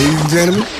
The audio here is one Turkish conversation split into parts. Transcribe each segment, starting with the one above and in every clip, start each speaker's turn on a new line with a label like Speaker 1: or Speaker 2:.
Speaker 1: Gentlemen,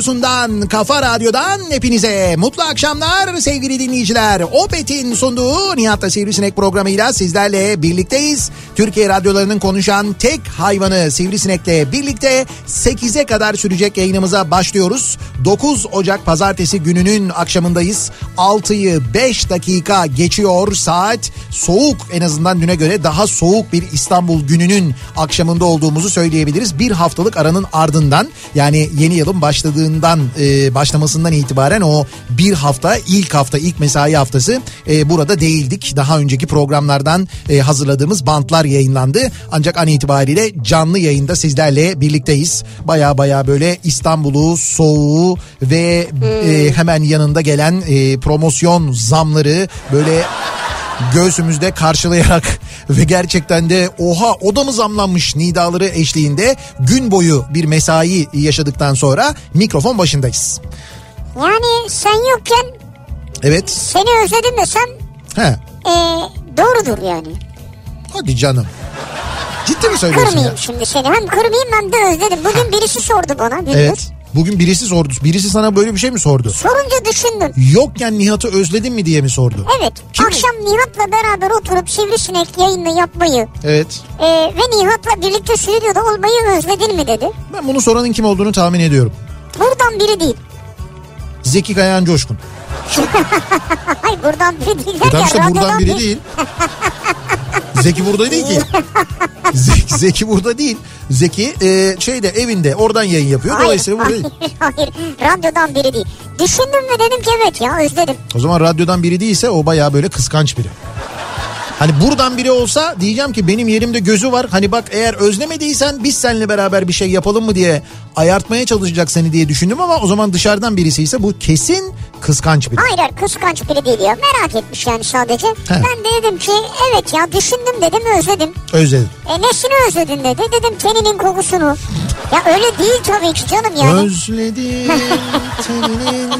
Speaker 2: Radyosundan, kafa radyodan hepinize mutlu akşamlar sevgili dinleyiciler. Opet'in sunduğu Nihat'la Sivrisinek programıyla sizlerle birlikteyiz. Türkiye radyolarının konuşan tek hayvanı Sivrisinek'le birlikte 8'e kadar sürecek yayınımıza başlıyoruz. 9 Ocak pazartesi gününün akşamındayız. 6'yı 5 dakika geçiyor saat. Soğuk en azından düne göre daha soğuk bir İstanbul gününün akşamında olduğumuzu söyleyebiliriz. Bir haftalık aranın ardından yani yeni yılın başladığından e, başlamasından itibaren o bir hafta ilk hafta ilk mesai haftası e, burada değildik. Daha önceki programlardan e, hazırladığımız bantlar yayınlandı. Ancak an itibariyle canlı yayında sizlerle birlikteyiz. Baya baya böyle İstanbul'u, soğuğu ve e, hemen yanında gelen e, promosyon zamları böyle göğsümüzde karşılayarak ve gerçekten de oha o da mı zamlanmış nidaları eşliğinde gün boyu bir mesai yaşadıktan sonra mikrofon başındayız.
Speaker 3: yani sen yokken
Speaker 2: Evet.
Speaker 3: seni özledim desem
Speaker 2: He.
Speaker 3: e, doğrudur yani.
Speaker 2: Hadi canım. Ciddi mi söylüyorsun ya?
Speaker 3: Kırmayayım şimdi seni. Hem kırmayayım hem de özledim. Bugün birisi sordu bana. gündüz.
Speaker 2: Evet. Bugün birisi sordu. Birisi sana böyle bir şey mi sordu?
Speaker 3: Sorunca düşündüm.
Speaker 2: Yokken Nihat'ı özledin mi diye mi sordu?
Speaker 3: Evet.
Speaker 2: Kim?
Speaker 3: Akşam Nihat'la beraber oturup Sivrisinek yayını yapmayı
Speaker 2: Evet.
Speaker 3: e, ve Nihat'la birlikte stüdyoda olmayı özledin mi dedi.
Speaker 2: Ben bunu soranın kim olduğunu tahmin ediyorum.
Speaker 3: Buradan biri değil.
Speaker 2: Zeki Kayan Coşkun.
Speaker 3: Hayır buradan biri değil. Derken
Speaker 2: işte buradan biri değil. Zeki burada değil ki. Zeki, Zeki burada değil. Zeki e, şeyde evinde oradan yayın yapıyor.
Speaker 3: Hayır,
Speaker 2: Dolayısıyla burada değil.
Speaker 3: hayır, hayır. Radyodan biri değil. Düşündüm ve dedim ki evet ya özledim.
Speaker 2: O zaman radyodan biri değilse o bayağı böyle kıskanç biri. Hani buradan biri olsa diyeceğim ki benim yerimde gözü var. Hani bak eğer özlemediysen biz seninle beraber bir şey yapalım mı diye ayartmaya çalışacak seni diye düşündüm ama o zaman dışarıdan birisi ise bu kesin kıskanç biri.
Speaker 3: Hayır hayır kıskanç biri değil ya. Merak etmiş yani sadece. Ben de dedim ki evet ya düşündüm dedim özledim.
Speaker 2: Özledim.
Speaker 3: E nesini özledin dedi. Dedim teninin kokusunu. Ya öyle değil tabii ki canım yani.
Speaker 2: Özledim teninin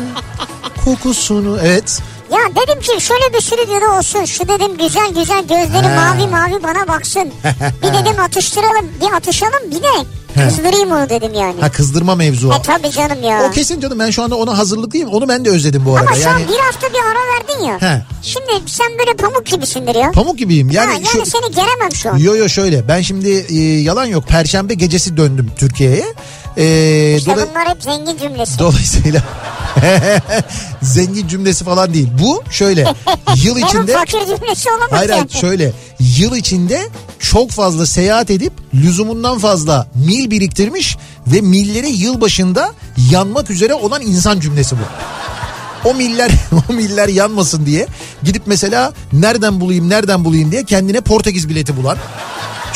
Speaker 2: kokusunu. Evet.
Speaker 3: Ya dedim ki şöyle bir stüdyoda olsun. Şu dedim güzel güzel gözleri
Speaker 2: He.
Speaker 3: mavi mavi bana baksın. bir dedim atıştıralım bir atışalım bir de kızdırayım onu dedim yani.
Speaker 2: Ha kızdırma mevzu.
Speaker 3: E tabii canım ya.
Speaker 2: O kesin canım ben şu anda ona hazırlıklıyım. Onu ben de özledim bu arada.
Speaker 3: Ama şu
Speaker 2: yani
Speaker 3: an bir hafta bir ara verdin ya.
Speaker 2: He.
Speaker 3: Şimdi sen böyle pamuk gibisindir ya.
Speaker 2: pamuk gibiyim. Yani,
Speaker 3: ha, yani
Speaker 2: şu
Speaker 3: seni geremem şu an.
Speaker 2: Yo yo şöyle ben şimdi e, yalan yok perşembe gecesi döndüm Türkiye'ye. E,
Speaker 3: İşte
Speaker 2: dola-
Speaker 3: bunlar hep zengin cümlesi.
Speaker 2: dolayısıyla zengin cümlesi falan değil. Bu şöyle yıl içinde
Speaker 3: fakir cümlesi olamaz
Speaker 2: hayır
Speaker 3: yani.
Speaker 2: şöyle yıl içinde çok fazla seyahat edip lüzumundan fazla mil biriktirmiş ve milleri yıl başında yanmak üzere olan insan cümlesi bu. O miller o miller yanmasın diye gidip mesela nereden bulayım nereden bulayım diye kendine Portekiz bileti bulan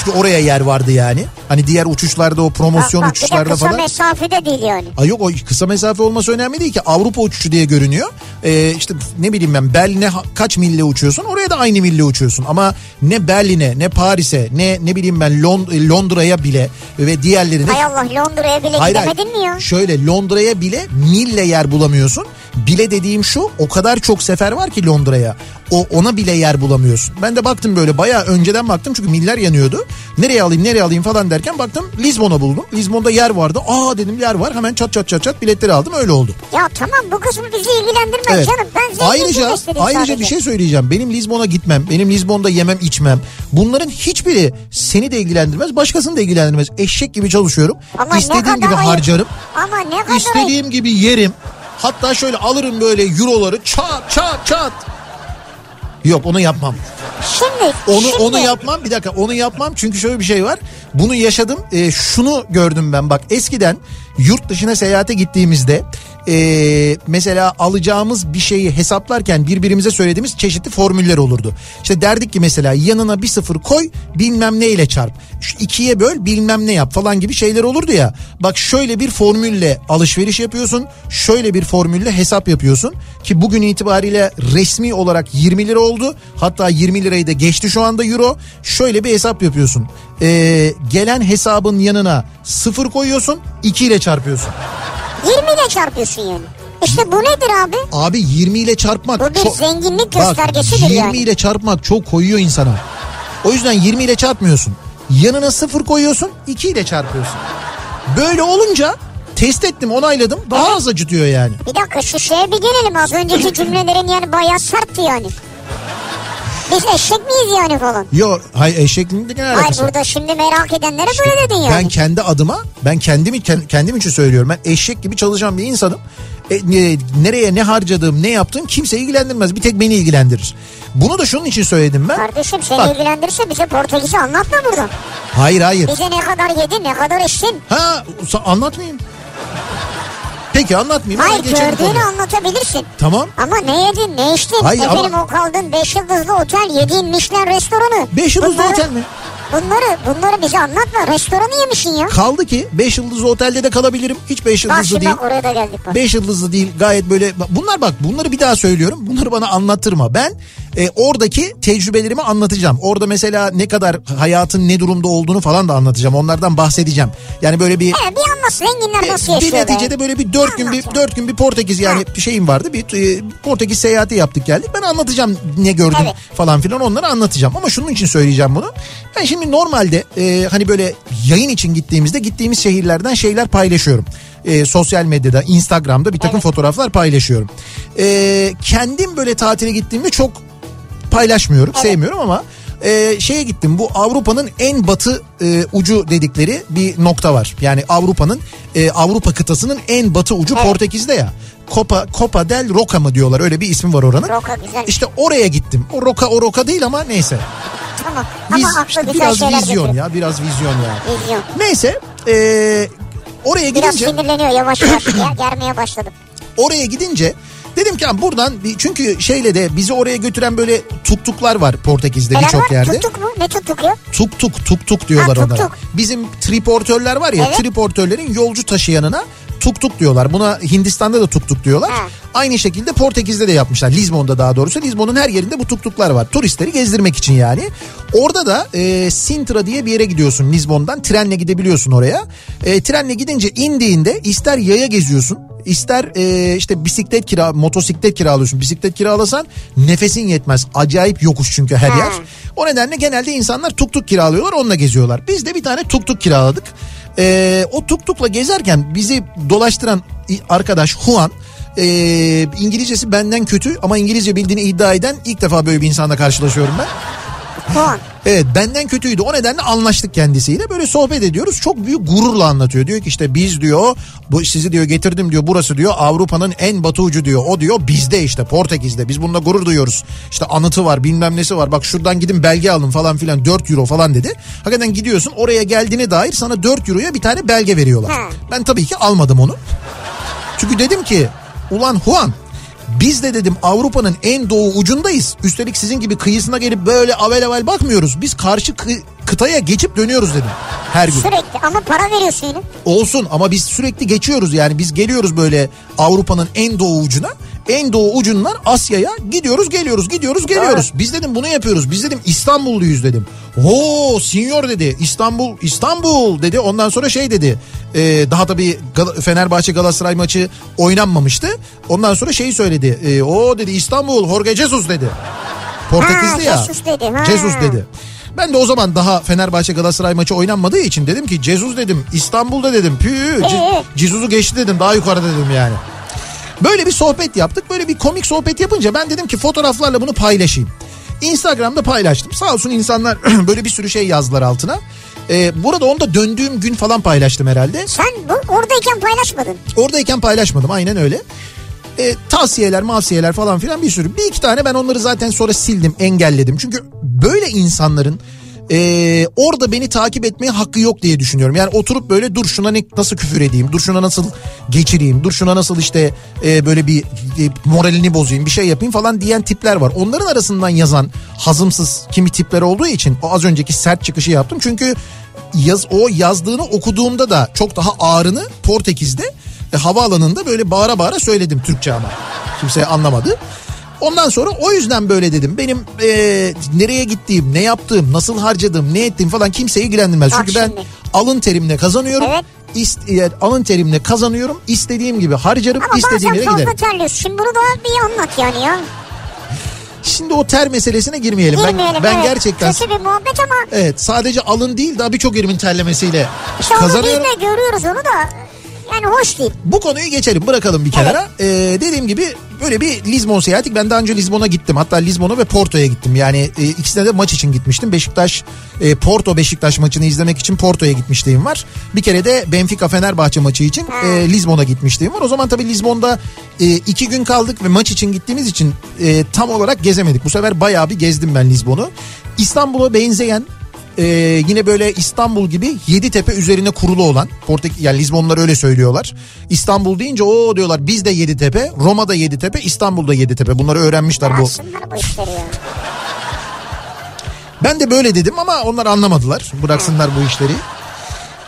Speaker 2: Çünkü oraya yer vardı yani. Hani diğer uçuşlarda o promosyon
Speaker 3: Bak, bak,
Speaker 2: uçuşlarda
Speaker 3: kısa
Speaker 2: falan.
Speaker 3: mesafede değil yani.
Speaker 2: Ay yok o kısa mesafe olması önemli değil ki. Avrupa uçuşu diye görünüyor. Ee, işte ne bileyim ben Berlin'e kaç mille uçuyorsun oraya da aynı mille uçuyorsun. Ama ne Berlin'e ne Paris'e ne ne bileyim ben Lond- Londra'ya bile ve diğerlerine
Speaker 3: Hay Allah Londra'ya bile
Speaker 2: Hayır, hayır.
Speaker 3: gidemedin mi ya?
Speaker 2: Şöyle Londra'ya bile mille yer bulamıyorsun. Bile dediğim şu o kadar çok sefer var ki Londra'ya. O ona bile yer bulamıyorsun. Ben de baktım böyle bayağı önceden baktım çünkü miller yanıyordu. Nereye alayım nereye alayım falan derken baktım Lizbon'a buldum. Lizbon'da yer vardı. Aa dedim yer var. Hemen çat çat çat çat biletleri aldım öyle oldu.
Speaker 3: Ya tamam bu kısmı bizi ilgilendirmez
Speaker 2: Evet.
Speaker 3: canım. Ben
Speaker 2: Ayrıca ayrıca
Speaker 3: sadece.
Speaker 2: bir şey söyleyeceğim. Benim Lizbon'a gitmem, benim Lizbon'da yemem içmem. Bunların hiçbiri seni de ilgilendirmez, başkasını da ilgilendirmez. Eşek gibi çalışıyorum.
Speaker 3: Ama
Speaker 2: İstediğim gibi
Speaker 3: ayıp.
Speaker 2: harcarım.
Speaker 3: Ama ne kadar
Speaker 2: İstediğim gibi yerim. Hatta şöyle alırım böyle euroları çat çat çat. Yok onu yapmam.
Speaker 3: Şimdi,
Speaker 2: Onu
Speaker 3: şimdi,
Speaker 2: onu yapmam. Bir dakika onu yapmam çünkü şöyle bir şey var. Bunu yaşadım. Ee, şunu gördüm ben bak eskiden yurt dışına seyahate gittiğimizde ee, mesela alacağımız bir şeyi hesaplarken birbirimize söylediğimiz çeşitli formüller olurdu. İşte derdik ki mesela yanına bir sıfır koy bilmem ne ile çarp. Şu ikiye böl bilmem ne yap falan gibi şeyler olurdu ya. Bak şöyle bir formülle alışveriş yapıyorsun. Şöyle bir formülle hesap yapıyorsun. Ki bugün itibariyle resmi olarak 20 lira oldu. Hatta 20 lirayı da geçti şu anda euro. Şöyle bir hesap yapıyorsun. Ee, gelen hesabın yanına sıfır koyuyorsun 2 ile çarpıyorsun.
Speaker 3: 20 ile çarpıyorsun yani. İşte bu nedir abi?
Speaker 2: Abi 20 ile çarpmak
Speaker 3: Bu bir
Speaker 2: çok...
Speaker 3: zenginlik
Speaker 2: Bak,
Speaker 3: göstergesidir
Speaker 2: 20
Speaker 3: yani.
Speaker 2: ile çarpmak çok koyuyor insana. O yüzden 20 ile çarpmıyorsun. Yanına sıfır koyuyorsun 2 ile çarpıyorsun. Böyle olunca test ettim onayladım daha az acıtıyor yani.
Speaker 3: Bir dakika şu şeye bir gelelim az önceki cümlelerin yani bayağı sertti yani. Biz eşek miyiz yani falan?
Speaker 2: Yo hay eşekliğinde ne
Speaker 3: Hayır
Speaker 2: alakası?
Speaker 3: burada şimdi merak edenlere böyle dedin yani.
Speaker 2: Ben kendi adıma ben kendimi kend- kendim için söylüyorum. Ben eşek gibi çalışan bir insanım. E, ne- nereye ne harcadığım ne yaptığım kimse ilgilendirmez. Bir tek beni ilgilendirir. Bunu da şunun için söyledim ben.
Speaker 3: Kardeşim seni
Speaker 2: Bak.
Speaker 3: ilgilendirirse bize Portekiz'i anlatma buradan.
Speaker 2: Hayır hayır.
Speaker 3: Bize ne kadar yedin ne kadar içtin.
Speaker 2: Ha anlatmayayım. Peki anlatmayayım.
Speaker 3: Hayır gördüğünü
Speaker 2: konuya.
Speaker 3: anlatabilirsin.
Speaker 2: Tamam.
Speaker 3: Ama ne yedin ne içtin?
Speaker 2: Hayır,
Speaker 3: Efendim
Speaker 2: ama-
Speaker 3: o kaldın 5 yıldızlı otel yediğin Michelin restoranı.
Speaker 2: Beş yıldızlı
Speaker 3: Bunları-
Speaker 2: otel mi?
Speaker 3: Bunları bunları bize anlatma. Restoranı yemişsin ya.
Speaker 2: Kaldı ki 5 yıldızlı otelde de kalabilirim. Hiç 5
Speaker 3: Bak
Speaker 2: yıldızlı
Speaker 3: şimdi
Speaker 2: değil.
Speaker 3: bak oraya da geldik bak.
Speaker 2: 5 yıldızlı değil gayet böyle bunlar bak bunları bir daha söylüyorum bunları bana anlattırma ben e, oradaki tecrübelerimi anlatacağım. Orada mesela ne kadar hayatın ne durumda olduğunu falan da anlatacağım. Onlardan bahsedeceğim. Yani böyle bir
Speaker 3: Evet bir anlat zenginler nasıl
Speaker 2: E, bir
Speaker 3: yaşıyor be?
Speaker 2: neticede böyle bir dört gün bir dört gün bir Portekiz yani bir şeyim vardı. Bir e, Portekiz seyahati yaptık geldik. Ben anlatacağım ne gördüm
Speaker 3: Evet.
Speaker 2: falan filan onları anlatacağım. Ama şunun için söyleyeceğim bunu. Ben şimdi normalde e, hani böyle yayın için gittiğimizde gittiğimiz şehirlerden şeyler paylaşıyorum. E, sosyal medyada Instagram'da bir takım
Speaker 3: Evet.
Speaker 2: fotoğraflar paylaşıyorum. E, kendim böyle tatile gittiğimde çok paylaşmıyorum sevmiyorum ama e, şeye gittim bu Avrupa'nın en batı e, ucu dedikleri bir nokta var. Yani Avrupa'nın e, Avrupa kıtasının en batı ucu Portekiz'de ya. Copa, Copa del Roca mı diyorlar öyle bir ismi var oranın.
Speaker 3: Roca güzel.
Speaker 2: İşte oraya gittim. O Roca o Roca değil ama neyse.
Speaker 3: Tamam.
Speaker 2: Biz,
Speaker 3: Ama
Speaker 2: işte biraz vizyon
Speaker 3: getiriyor.
Speaker 2: ya biraz vizyon ya.
Speaker 3: Vizyon.
Speaker 2: Neyse e, oraya
Speaker 3: Biraz
Speaker 2: gidince
Speaker 3: sinirleniyor yavaş yavaş ya, germeye başladım.
Speaker 2: oraya gidince dedim ki "Ha, buradan bir, çünkü şeyle de bizi oraya götüren böyle tuktuklar var Portekiz'de birçok yerde.
Speaker 3: Tuttuk mu? Ne tuttuk ya?
Speaker 2: Tuk tuk tuk tuk diyorlar
Speaker 3: Ha, tuk
Speaker 2: onlara. Bizim triportörler var ya
Speaker 3: Evet.
Speaker 2: triportörlerin yolcu taşıyanına tuk tuk diyorlar. Buna Hindistan'da da tuk tuk diyorlar.
Speaker 3: Ha.
Speaker 2: Aynı şekilde Portekiz'de de yapmışlar. Lizbon'da daha doğrusu. Lizbon'un her yerinde bu tuk tuklar var. Turistleri gezdirmek için yani. Orada da e, Sintra diye bir yere gidiyorsun Lizbon'dan. Trenle gidebiliyorsun oraya. E, trenle gidince indiğinde ister yaya geziyorsun. İster e, işte bisiklet kira, motosiklet kiralıyorsun. Bisiklet kiralasan nefesin yetmez. Acayip yokuş çünkü her yer. O nedenle genelde insanlar tuk tuk kiralıyorlar onunla geziyorlar. Biz de bir tane tuk tuk kiraladık. Ee, o tuk tukla gezerken bizi dolaştıran arkadaş Juan e, İngilizcesi benden kötü ama İngilizce bildiğini iddia eden ilk defa böyle bir insanla karşılaşıyorum ben.
Speaker 3: Puan.
Speaker 2: Evet benden kötüydü. O nedenle anlaştık kendisiyle. Böyle sohbet ediyoruz. Çok büyük gururla anlatıyor. Diyor ki işte biz diyor bu sizi diyor getirdim diyor burası diyor Avrupa'nın en batı ucu diyor. O diyor bizde işte Portekiz'de. Biz bununla gurur duyuyoruz. İşte anıtı var bilmem nesi var. Bak şuradan gidin belge alın falan filan 4 euro falan dedi. Hakikaten gidiyorsun oraya geldiğine dair sana 4 euroya bir tane belge veriyorlar. Ben tabii ki almadım onu. Çünkü dedim ki ulan Juan Biz de dedim Avrupa'nın en doğu ucundayız. Üstelik sizin gibi kıyısına gelip böyle avel avel bakmıyoruz. Biz karşı kı- kıtaya geçip dönüyoruz dedim her gün.
Speaker 3: Sürekli ama para veriyorsun yine.
Speaker 2: Olsun ama biz sürekli geçiyoruz yani biz geliyoruz böyle Avrupa'nın en doğu ucuna. En doğu ucundan Asya'ya gidiyoruz geliyoruz gidiyoruz geliyoruz. Biz dedim bunu yapıyoruz. Biz dedim İstanbulluyuz dedim. Oo sinyor dedi İstanbul İstanbul dedi. Ondan sonra şey dedi. e, daha tabii Gal- Fenerbahçe Galatasaray maçı oynanmamıştı. Ondan sonra şeyi söyledi. E, o dedi İstanbul Jorge Jesus dedi. Portekizli
Speaker 3: Ha,
Speaker 2: ya.
Speaker 3: Jesus dedi, ha.
Speaker 2: Jesus dedi. Ben de o zaman daha Fenerbahçe Galatasaray maçı oynanmadığı için dedim ki Jesus dedim İstanbul'da dedim. Pü
Speaker 3: Ee?
Speaker 2: Jesus'u geçti dedim daha yukarıda dedim yani. Böyle bir sohbet yaptık. Böyle bir komik sohbet yapınca ben dedim ki fotoğraflarla bunu paylaşayım. Instagram'da paylaştım. Sağ olsun insanlar böyle bir sürü şey yazdılar altına. Ee, burada onu da döndüğüm gün falan paylaştım herhalde.
Speaker 3: Sen bu oradayken paylaşmadın.
Speaker 2: Oradayken paylaşmadım aynen öyle. E, tavsiyeler mavsiyeler falan filan bir sürü. Bir iki tane ben onları zaten sonra sildim engelledim. Çünkü böyle insanların e, orada beni takip etmeye hakkı yok diye düşünüyorum. Yani oturup böyle dur şuna ne, nasıl küfür edeyim, dur şuna nasıl geçireyim, dur şuna nasıl işte e, böyle bir e, moralini bozayım bir şey yapayım falan diyen tipler var. Onların arasından yazan hazımsız kimi tipler olduğu için o az önceki sert çıkışı yaptım. Çünkü yaz o yazdığını okuduğumda da çok daha ağrını Portekiz'de e, havaalanında böyle bağıra bağıra söyledim Türkçe ama. Kimse anlamadı. Ondan sonra o yüzden böyle dedim. Benim e, nereye gittiğim, ne yaptığım, nasıl harcadığım, ne ettiğim falan kimseyi ilgilendirmez.
Speaker 3: Bak
Speaker 2: Çünkü ben
Speaker 3: şimdi.
Speaker 2: alın terimle kazanıyorum.
Speaker 3: Evet.
Speaker 2: İst- e, alın terimle kazanıyorum. İstediğim gibi harcarım,
Speaker 3: Ama
Speaker 2: istediğim
Speaker 3: bazen
Speaker 2: yere
Speaker 3: fazla
Speaker 2: giderim.
Speaker 3: terliyorsun. Şimdi bunu da bir anlat yani ya.
Speaker 2: Şimdi o ter meselesine girmeyelim.
Speaker 3: Girmeyelim
Speaker 2: ben ben
Speaker 3: evet.
Speaker 2: gerçekten
Speaker 3: Kötü bir muhabbet ama
Speaker 2: evet sadece alın değil daha birçok yerimin terlemesiyle
Speaker 3: işte onu biz
Speaker 2: kazanıyorum.
Speaker 3: de görüyoruz onu da. Yani hoş değil.
Speaker 2: Bu konuyu geçelim bırakalım bir kenara. Ee, dediğim gibi böyle bir Lizbon seyahati. Ben daha önce Lizbon'a gittim. Hatta Lizbon'a ve Porto'ya gittim. Yani e, ikisine de maç için gitmiştim. Beşiktaş e, Porto Beşiktaş maçını izlemek için Porto'ya gitmişliğim var. Bir kere de Benfica Fenerbahçe maçı için e, Lizbon'a gitmişliğim var. O zaman tabii Lizbon'da e, iki gün kaldık ve maç için gittiğimiz için e, tam olarak gezemedik. Bu sefer bayağı bir gezdim ben Lizbon'u. İstanbul'a benzeyen ee, yine böyle İstanbul gibi yedi tepe üzerine kurulu olan Portek yani Lizbonlar öyle söylüyorlar. İstanbul deyince o diyorlar biz de yedi tepe, Roma'da yedi tepe, İstanbul'da yedi tepe. Bunları öğrenmişler bu.
Speaker 3: Bıraksınlar bu işleri ya.
Speaker 2: Ben de böyle dedim ama onlar anlamadılar. Bıraksınlar bu işleri.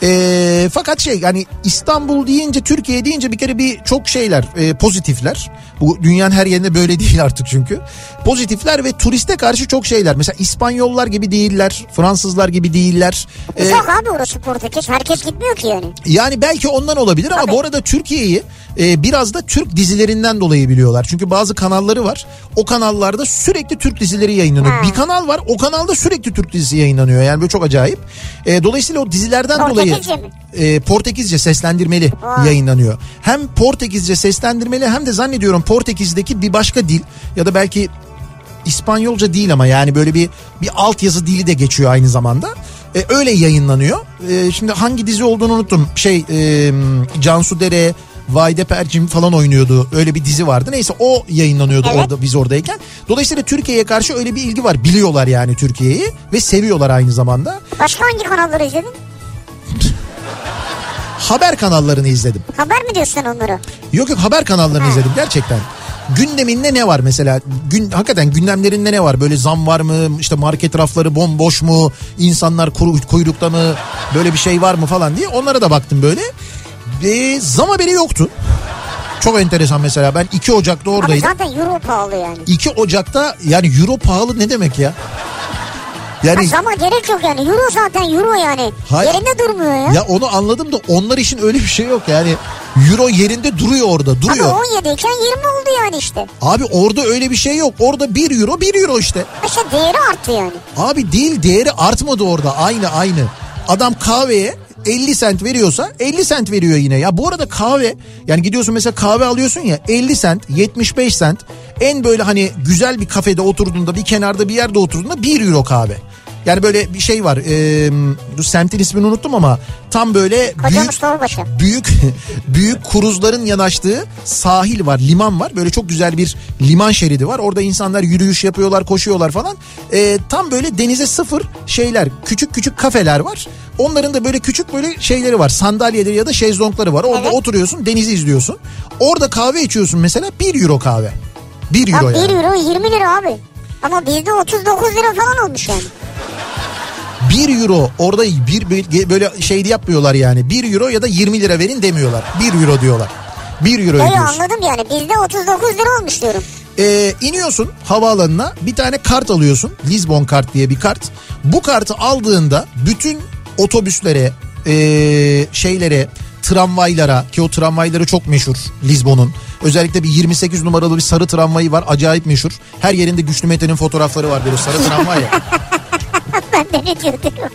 Speaker 2: Ee, fakat şey yani İstanbul deyince Türkiye deyince bir kere bir çok şeyler e, pozitifler. Bu dünyanın her yerinde böyle değil artık çünkü. Pozitifler ve turiste karşı çok şeyler. Mesela İspanyollar gibi değiller, Fransızlar gibi değiller. Ee,
Speaker 3: Uzak abi orası Portekiz. Herkes gitmiyor ki yani.
Speaker 2: Yani belki ondan olabilir ama
Speaker 3: Tabii.
Speaker 2: bu arada Türkiye'yi e, biraz da Türk dizilerinden dolayı biliyorlar. Çünkü bazı kanalları var. O kanallarda sürekli Türk dizileri yayınlanıyor.
Speaker 3: Ha.
Speaker 2: Bir kanal var o kanalda sürekli Türk dizisi yayınlanıyor. Yani böyle çok acayip. E, dolayısıyla o dizilerden dolayı
Speaker 3: Portekizce mi?
Speaker 2: e, Portekizce seslendirmeli
Speaker 3: Vay.
Speaker 2: yayınlanıyor. Hem Portekizce seslendirmeli hem de zannediyorum Portekiz'deki bir başka dil ya da belki İspanyolca değil ama yani böyle bir bir altyazı dili de geçiyor aynı zamanda. E, öyle yayınlanıyor. E, şimdi hangi dizi olduğunu unuttum. Şey e, Cansu Dere, Vahide Perçim falan oynuyordu. Öyle bir dizi vardı. Neyse o yayınlanıyordu
Speaker 3: Evet.
Speaker 2: orada biz oradayken. Dolayısıyla Türkiye'ye karşı öyle bir ilgi var. Biliyorlar yani Türkiye'yi ve seviyorlar aynı zamanda.
Speaker 3: Başka hangi kanalları izledin?
Speaker 2: Haber kanallarını izledim.
Speaker 3: Haber mi diyorsun onları?
Speaker 2: Yok yok haber kanallarını izledim gerçekten. Gündeminde ne var mesela? Gün, hakikaten gündemlerinde ne var? Böyle zam var mı? İşte market rafları bomboş mu? İnsanlar kuru, kuyrukta mı? Böyle bir şey var mı falan diye. Onlara da baktım böyle. Ve zam haberi yoktu. Çok enteresan mesela. Ben 2 Ocak'ta oradaydım.
Speaker 3: zaten euro pahalı yani.
Speaker 2: 2 Ocak'ta yani euro pahalı ne demek ya? Yani
Speaker 3: Ha, zama gerek yok yani. Euro zaten euro yani.
Speaker 2: Hayır.
Speaker 3: Yerinde durmuyor ya.
Speaker 2: ya onu anladım da onlar için öyle bir şey yok yani. Euro yerinde duruyor orada
Speaker 3: Ama
Speaker 2: duruyor.
Speaker 3: 17 iken 20 oldu yani işte.
Speaker 2: Abi orada öyle bir şey yok. Orada 1 euro 1 euro işte.
Speaker 3: İşte değeri arttı yani.
Speaker 2: Abi değil değeri artmadı orada aynı aynı. Adam kahveye 50 sent veriyorsa 50 sent veriyor yine. Ya bu arada kahve yani gidiyorsun mesela kahve alıyorsun ya 50 sent 75 sent en böyle hani güzel bir kafede oturduğunda bir kenarda bir yerde oturduğunda 1 euro kahve. Yani böyle bir şey var. Dur semtin ismini unuttum ama tam böyle büyük büyük büyük kruzların yanaştığı sahil var, liman var. Böyle çok güzel bir liman şeridi var. Orada insanlar yürüyüş yapıyorlar, koşuyorlar falan. Ee, tam böyle denize sıfır şeyler, küçük küçük kafeler var. Onların da böyle küçük böyle şeyleri var. Sandalyeleri ya da şezlongları var. Orada
Speaker 3: Evet.
Speaker 2: oturuyorsun, denizi izliyorsun. Orada kahve içiyorsun mesela 1 euro kahve. 1
Speaker 3: Ya
Speaker 2: euro
Speaker 3: 1
Speaker 2: yani.
Speaker 3: euro 20 lira abi. Ama bizde 39 lira falan olmuş yani.
Speaker 2: 1 euro orada bir böyle şey yapmıyorlar yani. 1 euro ya da 20 lira verin demiyorlar. 1 euro diyorlar. 1 euro
Speaker 3: Öyle
Speaker 2: ödüyorsun.
Speaker 3: anladım yani. Bizde 39 lira olmuş diyorum.
Speaker 2: Ee, iniyorsun havaalanına bir tane kart alıyorsun. Lisbon kart diye bir kart. Bu kartı aldığında bütün otobüslere, ee, şeylere, tramvaylara ki o tramvayları çok meşhur Lisbon'un. Özellikle bir 28 numaralı bir sarı tramvayı var acayip meşhur. Her yerinde Güçlü Mete'nin fotoğrafları var böyle sarı tramvay ya.
Speaker 3: ne.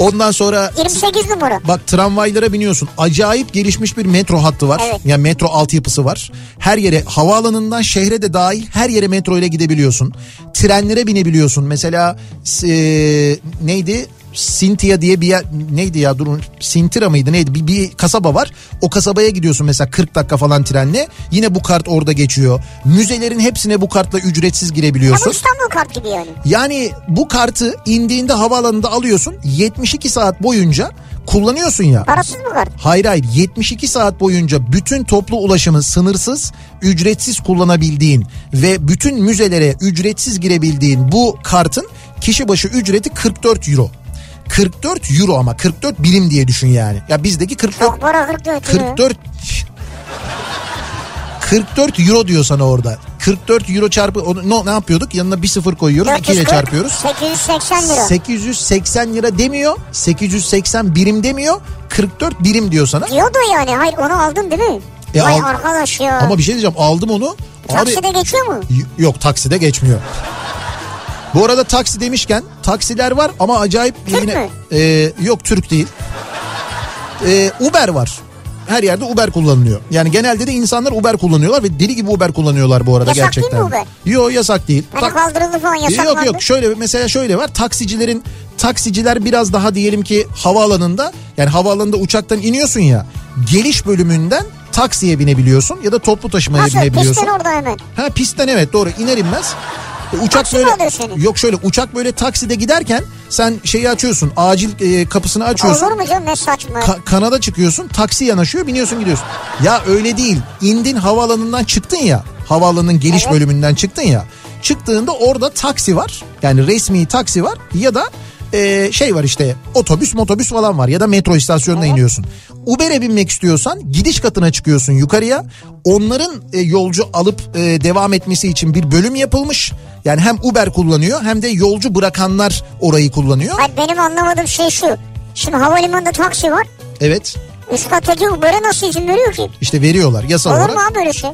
Speaker 2: Ondan sonra
Speaker 3: 28 numara.
Speaker 2: Bak tramvaylara biniyorsun. Acayip gelişmiş bir metro hattı var.
Speaker 3: Evet.
Speaker 2: Yani metro altyapısı var. Her yere havaalanından şehre de dahil her yere metro ile gidebiliyorsun. Trenlere binebiliyorsun. Mesela e, neydi? Sintia diye bir yer neydi ya durun Sintira mıydı neydi bir, bir kasaba var o kasabaya gidiyorsun mesela 40 dakika falan trenle yine bu kart orada geçiyor müzelerin hepsine bu kartla ücretsiz girebiliyorsun
Speaker 3: bu İstanbul kart gibi yani.
Speaker 2: yani bu kartı indiğinde havaalanında alıyorsun 72 saat boyunca kullanıyorsun ya.
Speaker 3: Parasız mı kart?
Speaker 2: Hayır hayır 72 saat boyunca bütün toplu ulaşımı sınırsız, ücretsiz kullanabildiğin ve bütün müzelere ücretsiz girebildiğin bu kartın kişi başı ücreti 44 euro. 44 euro ama 44 birim diye düşün yani. Ya bizdeki 44
Speaker 3: Çok para 44 lira.
Speaker 2: 44 44 euro diyor sana orada. 44 euro çarpı onu, ne, yapıyorduk? Yanına bir sıfır koyuyoruz. 2 ile
Speaker 3: 440,
Speaker 2: çarpıyoruz.
Speaker 3: 880 lira.
Speaker 2: 880 lira demiyor. 880 birim demiyor. 44 birim diyor sana.
Speaker 3: Diyordu yani. Hayır onu aldın değil mi?
Speaker 2: E,
Speaker 3: Vay
Speaker 2: al-
Speaker 3: arkadaş ya.
Speaker 2: Ama bir şey diyeceğim aldım onu. Abi,
Speaker 3: Takside geçiyor mu?
Speaker 2: Yok takside geçmiyor. Bu arada taksi demişken taksiler var ama acayip
Speaker 3: Türk
Speaker 2: yine e, yok Türk değil. E, Uber var. Her yerde Uber kullanılıyor. Yani genelde de insanlar Uber kullanıyorlar ve deli gibi Uber kullanıyorlar bu arada
Speaker 3: Yasak değil mi
Speaker 2: gerçekten.
Speaker 3: Uber?
Speaker 2: Yok yasak değil.
Speaker 3: Hani
Speaker 2: Tak-
Speaker 3: kaldırıldı falan yasak
Speaker 2: yok yok şöyle mesela şöyle var taksicilerin taksiciler biraz daha diyelim ki havaalanında yani havaalanında uçaktan iniyorsun ya geliş bölümünden taksiye binebiliyorsun ya da toplu taşımaya
Speaker 3: Nasıl?
Speaker 2: binebiliyorsun.
Speaker 3: Pistten orada hemen.
Speaker 2: Ha pistten evet doğru iner inmez. E, Uçak
Speaker 3: Taksi
Speaker 2: böyle yok şöyle uçak böyle takside giderken sen şeyi açıyorsun acil e, kapısını açıyorsun.
Speaker 3: Olur mu canım ne saçma.
Speaker 2: Ka- kanada çıkıyorsun taksi yanaşıyor biniyorsun gidiyorsun. Ya öyle değil indin havaalanından çıktın ya havaalanının geliş
Speaker 3: Evet.
Speaker 2: bölümünden çıktın ya. Çıktığında orada taksi var yani resmi taksi var ya da e, şey var işte otobüs motobüs falan var ya da metro istasyonuna iniyorsun. Uber'e binmek istiyorsan gidiş katına çıkıyorsun yukarıya. Onların e, yolcu alıp e, devam etmesi için bir bölüm yapılmış. Yani hem Uber kullanıyor hem de yolcu bırakanlar orayı kullanıyor.
Speaker 3: Hayır benim anlamadığım şey şu. Şimdi havalimanında taksi var.
Speaker 2: Evet
Speaker 3: Üst kattaki Uber'e nasıl izin veriyor ki?
Speaker 2: işte veriyorlar yasal
Speaker 3: Olur
Speaker 2: olarak.
Speaker 3: mu abi böyle şey?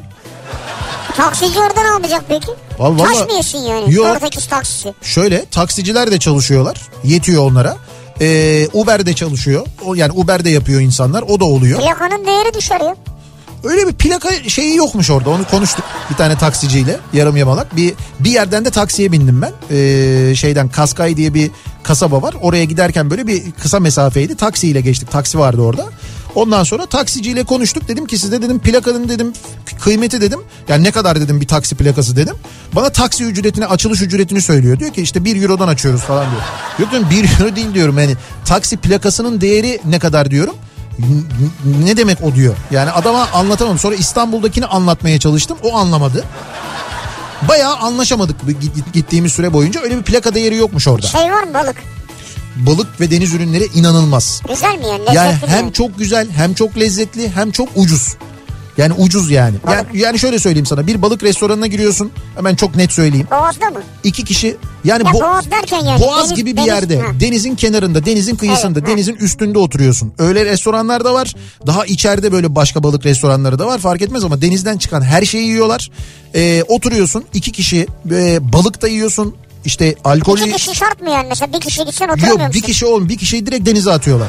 Speaker 3: Taksici orada ne yapacak peki?
Speaker 2: Vallahi-
Speaker 3: Taş mı yesin yani?
Speaker 2: Yok.
Speaker 3: Oradaki taksisi.
Speaker 2: Şöyle taksiciler de çalışıyorlar. Yetiyor onlara. Ee, Uber de çalışıyor. O yani Uber de yapıyor insanlar. O da oluyor.
Speaker 3: Plakanın değeri düşer ya.
Speaker 2: Öyle bir plaka şeyi yokmuş orada. Onu konuştuk bir tane taksiciyle yarım yamalak. Bir bir yerden de taksiye bindim ben. Ee, şeyden Kaskay diye bir kasaba var. Oraya giderken böyle bir kısa mesafeydi. Taksiyle geçtik. Taksi vardı orada. Ondan sonra taksiciyle konuştuk. Dedim ki size dedim plakanın dedim kıymeti dedim. Yani ne kadar dedim bir taksi plakası dedim. Bana taksi ücretini açılış ücretini söylüyor. Diyor ki işte 1 eurodan açıyoruz falan diyor. Yok diyorum 1 euro değil diyorum. Yani taksi plakasının değeri ne kadar diyorum. Ne demek o diyor. Yani adama anlatamadım. Sonra İstanbul'dakini anlatmaya çalıştım. O anlamadı. Bayağı anlaşamadık gittiğimiz süre boyunca. Öyle bir plaka değeri yokmuş orada.
Speaker 3: Şey var mı balık?
Speaker 2: Balık ve deniz ürünleri inanılmaz.
Speaker 3: Güzel mi yani? Lezzetli
Speaker 2: Yani
Speaker 3: mi?
Speaker 2: hem çok güzel hem çok lezzetli hem çok ucuz. Yani ucuz yani. Yani, yani şöyle söyleyeyim sana bir balık restoranına giriyorsun hemen çok net söyleyeyim.
Speaker 3: Boğaz'da mı?
Speaker 2: İki kişi yani
Speaker 3: Ya
Speaker 2: bo-
Speaker 3: boğaz derken yani
Speaker 2: Boğaz
Speaker 3: deniz-
Speaker 2: gibi bir
Speaker 3: deniz-
Speaker 2: yerde
Speaker 3: Ha.
Speaker 2: denizin kenarında denizin kıyısında
Speaker 3: Evet, ha.
Speaker 2: denizin üstünde oturuyorsun. Öyle restoranlar da var. Daha içeride böyle başka balık restoranları da var fark etmez ama denizden çıkan her şeyi yiyorlar. Ee, oturuyorsun iki kişi e, balık da yiyorsun. İşte alkollü...
Speaker 3: İki kişi şart mı yani? Mesela bir kişi gitsen oturamıyor
Speaker 2: Yok bir
Speaker 3: musun?
Speaker 2: kişi olmuyor bir kişiyi direkt denize atıyorlar.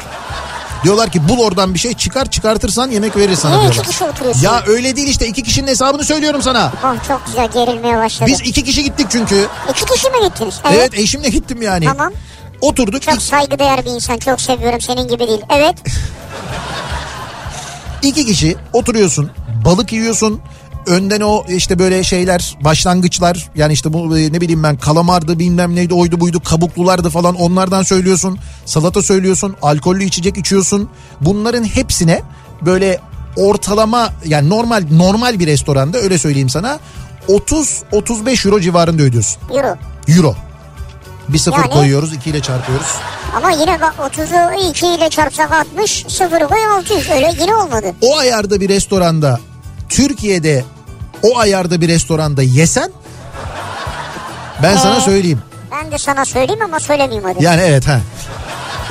Speaker 2: Diyorlar ki bul oradan bir şey çıkar çıkartırsan yemek veririz sana
Speaker 3: Niye
Speaker 2: diyorlar.
Speaker 3: iki kişi oturuyorsun?
Speaker 2: Ya öyle değil işte iki kişinin hesabını söylüyorum sana.
Speaker 3: Oh çok güzel gerilmeye başladı.
Speaker 2: Biz iki kişi gittik çünkü.
Speaker 3: İki kişi mi gittiniz?
Speaker 2: Evet, eşimle gittim yani.
Speaker 3: Tamam.
Speaker 2: Oturduk
Speaker 3: Çok
Speaker 2: ik-
Speaker 3: saygıdeğer bir insan. Çok seviyorum senin gibi değil. Evet.
Speaker 2: iki kişi oturuyorsun balık yiyorsun. Önden o işte böyle şeyler başlangıçlar yani işte bu e, ne bileyim ben kalamardı bilmem neydi oydu buydu kabuklulardı falan onlardan söylüyorsun. Salata söylüyorsun alkollü içecek içiyorsun. Bunların hepsine böyle ortalama yani normal normal bir restoranda öyle söyleyeyim sana 30-35 euro civarında ödüyorsun.
Speaker 3: Euro.
Speaker 2: Euro. Bir sıfır
Speaker 3: Yani-
Speaker 2: koyuyoruz 2 ile çarpıyoruz.
Speaker 3: Ama yine bak 30'u 2 ile çarpsak 60, 0'ı koy 600. Öyle yine olmadı.
Speaker 2: O ayarda bir restoranda Türkiye'de o ayarda bir restoranda yesen ben sana
Speaker 3: Ee?
Speaker 2: söyleyeyim.
Speaker 3: Ben de sana söyleyeyim ama söylemeyeyim hadi.
Speaker 2: Yani evet ha.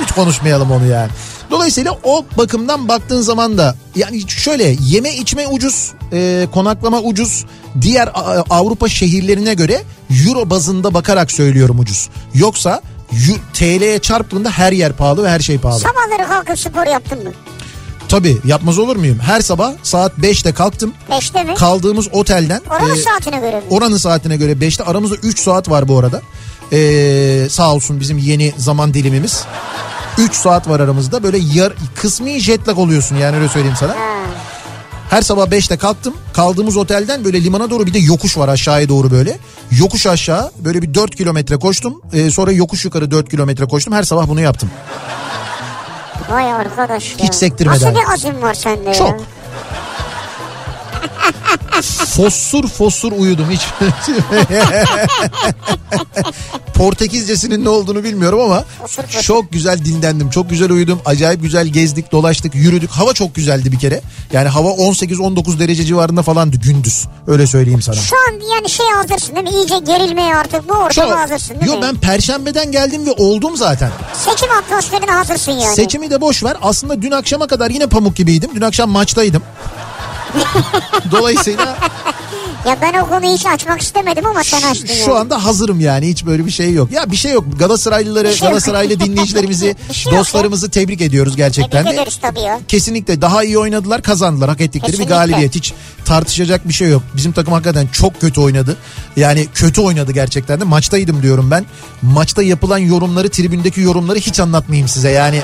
Speaker 2: Hiç konuşmayalım onu yani. Dolayısıyla o bakımdan baktığın zaman da yani şöyle yeme içme ucuz, e, konaklama ucuz. Diğer Avrupa şehirlerine göre euro bazında bakarak söylüyorum ucuz. Yoksa TL'ye çarptığında her yer pahalı ve her şey pahalı.
Speaker 3: Sabahları kalkıp spor yaptın mı?
Speaker 2: Tabii yapmaz olur muyum? Her sabah saat 5'te kalktım.
Speaker 3: 5'te mi?
Speaker 2: Kaldığımız otelden
Speaker 3: Oranın
Speaker 2: e,
Speaker 3: saatine göre mi?
Speaker 2: oranın saatine göre 5'te aramızda 3 saat var bu arada. Ee, sağ olsun bizim yeni zaman dilimimiz. 3 saat var aramızda. Böyle yar, kısmi jet lag oluyorsun yani öyle söyleyeyim sana. Her sabah 5'te kalktım. Kaldığımız otelden böyle limana doğru bir de yokuş var aşağıya doğru böyle. Yokuş aşağı böyle bir 4 kilometre koştum. Ee, sonra yokuş yukarı 4 kilometre koştum. Her sabah bunu yaptım.
Speaker 3: Vay arkadaş ya.
Speaker 2: Hiç sektirmeden.
Speaker 3: Nasıl bir azim var sende ya?
Speaker 2: Çok. Fossur fossur uyudum hiç. Portekizcesinin ne olduğunu bilmiyorum ama çok güzel dinlendim. Çok güzel uyudum. Acayip güzel gezdik, dolaştık, yürüdük. Hava çok güzeldi bir kere. Yani hava 18-19 derece civarında falandı gündüz. Öyle söyleyeyim sana.
Speaker 3: Şu an yani şey hazırsın değil mi? İyice gerilmeye artık bu ortama hazırsın değil
Speaker 2: Yo
Speaker 3: mi?
Speaker 2: ben perşembeden geldim ve oldum zaten.
Speaker 3: Seçim atmosferine hazırsın yani.
Speaker 2: Seçimi de boş ver. Aslında dün akşama kadar yine pamuk gibiydim. Dün akşam maçtaydım. Dolayısıyla
Speaker 3: Ya ben o konuyu hiç açmak istemedim ama sen açtın
Speaker 2: Şu
Speaker 3: yani.
Speaker 2: anda hazırım yani hiç böyle bir şey yok. Ya bir şey yok. Galatasaraylıları,
Speaker 3: şey.
Speaker 2: Galatasaraylı dinleyicilerimizi,
Speaker 3: şey yok
Speaker 2: dostlarımızı tebrik ediyoruz gerçekten
Speaker 3: Tebrik ederiz tabii ya.
Speaker 2: Kesinlikle daha iyi oynadılar, kazandılar. Hak ettikleri
Speaker 3: Kesinlikle.
Speaker 2: bir galibiyet. Hiç tartışacak bir şey yok. Bizim takım hakikaten çok kötü oynadı. Yani kötü oynadı gerçekten de. Maçtaydım diyorum ben. Maçta yapılan yorumları, tribündeki yorumları hiç anlatmayayım size. Yani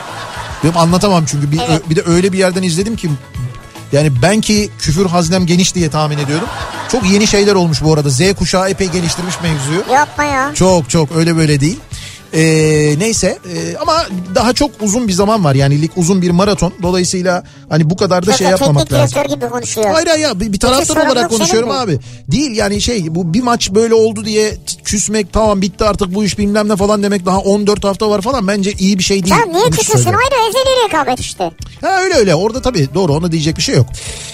Speaker 2: benim anlatamam çünkü bir,
Speaker 3: Evet.
Speaker 2: bir de öyle bir yerden izledim ki yani ben ki küfür haznem geniş diye tahmin ediyorum. Çok yeni şeyler olmuş bu arada. Z kuşağı epey geliştirmiş mevzuyu.
Speaker 3: Yapma ya.
Speaker 2: Çok çok öyle böyle değil. Ee, neyse ee, ama daha çok uzun bir zaman var yani lig uzun bir maraton dolayısıyla hani bu kadar da
Speaker 3: Çok
Speaker 2: şey yapmamak lazım.
Speaker 3: gibi konuşuyor.
Speaker 2: Hayır hayır ya bir, bir taraftar
Speaker 3: sorumluluk
Speaker 2: olarak konuşuyorum abi. Değil yani şey bu bir maç böyle oldu diye küsmek tamam bitti artık bu iş bilmem ne falan demek daha 14 hafta var falan bence iyi bir şey değil.
Speaker 3: Sen niye küsüyorsun? Hayır ezeli rekabet işte.
Speaker 2: Ha öyle öyle orada tabii doğru ona diyecek bir şey yok.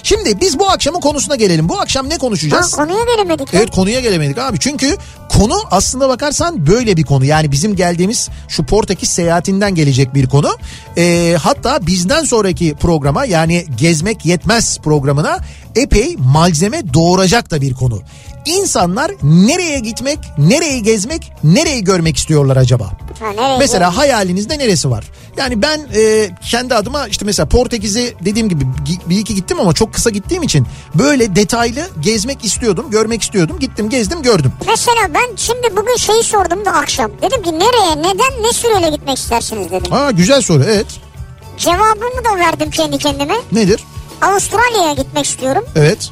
Speaker 2: Şimdi biz bu akşamın konusuna gelelim. Bu akşam ne
Speaker 3: Ha,
Speaker 2: konuşacağız?
Speaker 3: konuya gelemedik. ya.
Speaker 2: Evet konuya gelemedik abi. Çünkü konu aslında bakarsan böyle bir konu. Yani bizim geldiğimiz şu Portekiz seyahatinden gelecek bir konu. Ee, hatta bizden sonraki programa yani Gezmek Yetmez programına epey malzeme doğuracak da bir konu. İnsanlar nereye gitmek, nereyi gezmek, nereyi görmek istiyorlar acaba?
Speaker 3: Ha, nereye
Speaker 2: Mesela hayalinizde neresi var? Yani ben e, kendi adıma işte mesela Portekiz'i dediğim gibi gi- bir iki gittim ama çok kısa gittiğim için böyle detaylı gezmek istiyordum, görmek istiyordum. Gittim, gezdim, gördüm.
Speaker 3: Mesela ben şimdi bugün şeyi sordum da akşam. Dedim ki nereye, neden, ne süreyle gitmek istersiniz dedim.
Speaker 2: Aa güzel soru. Evet.
Speaker 3: Cevabımı da verdim kendi kendime.
Speaker 2: Nedir?
Speaker 3: Avustralya'ya gitmek istiyorum.
Speaker 2: Evet.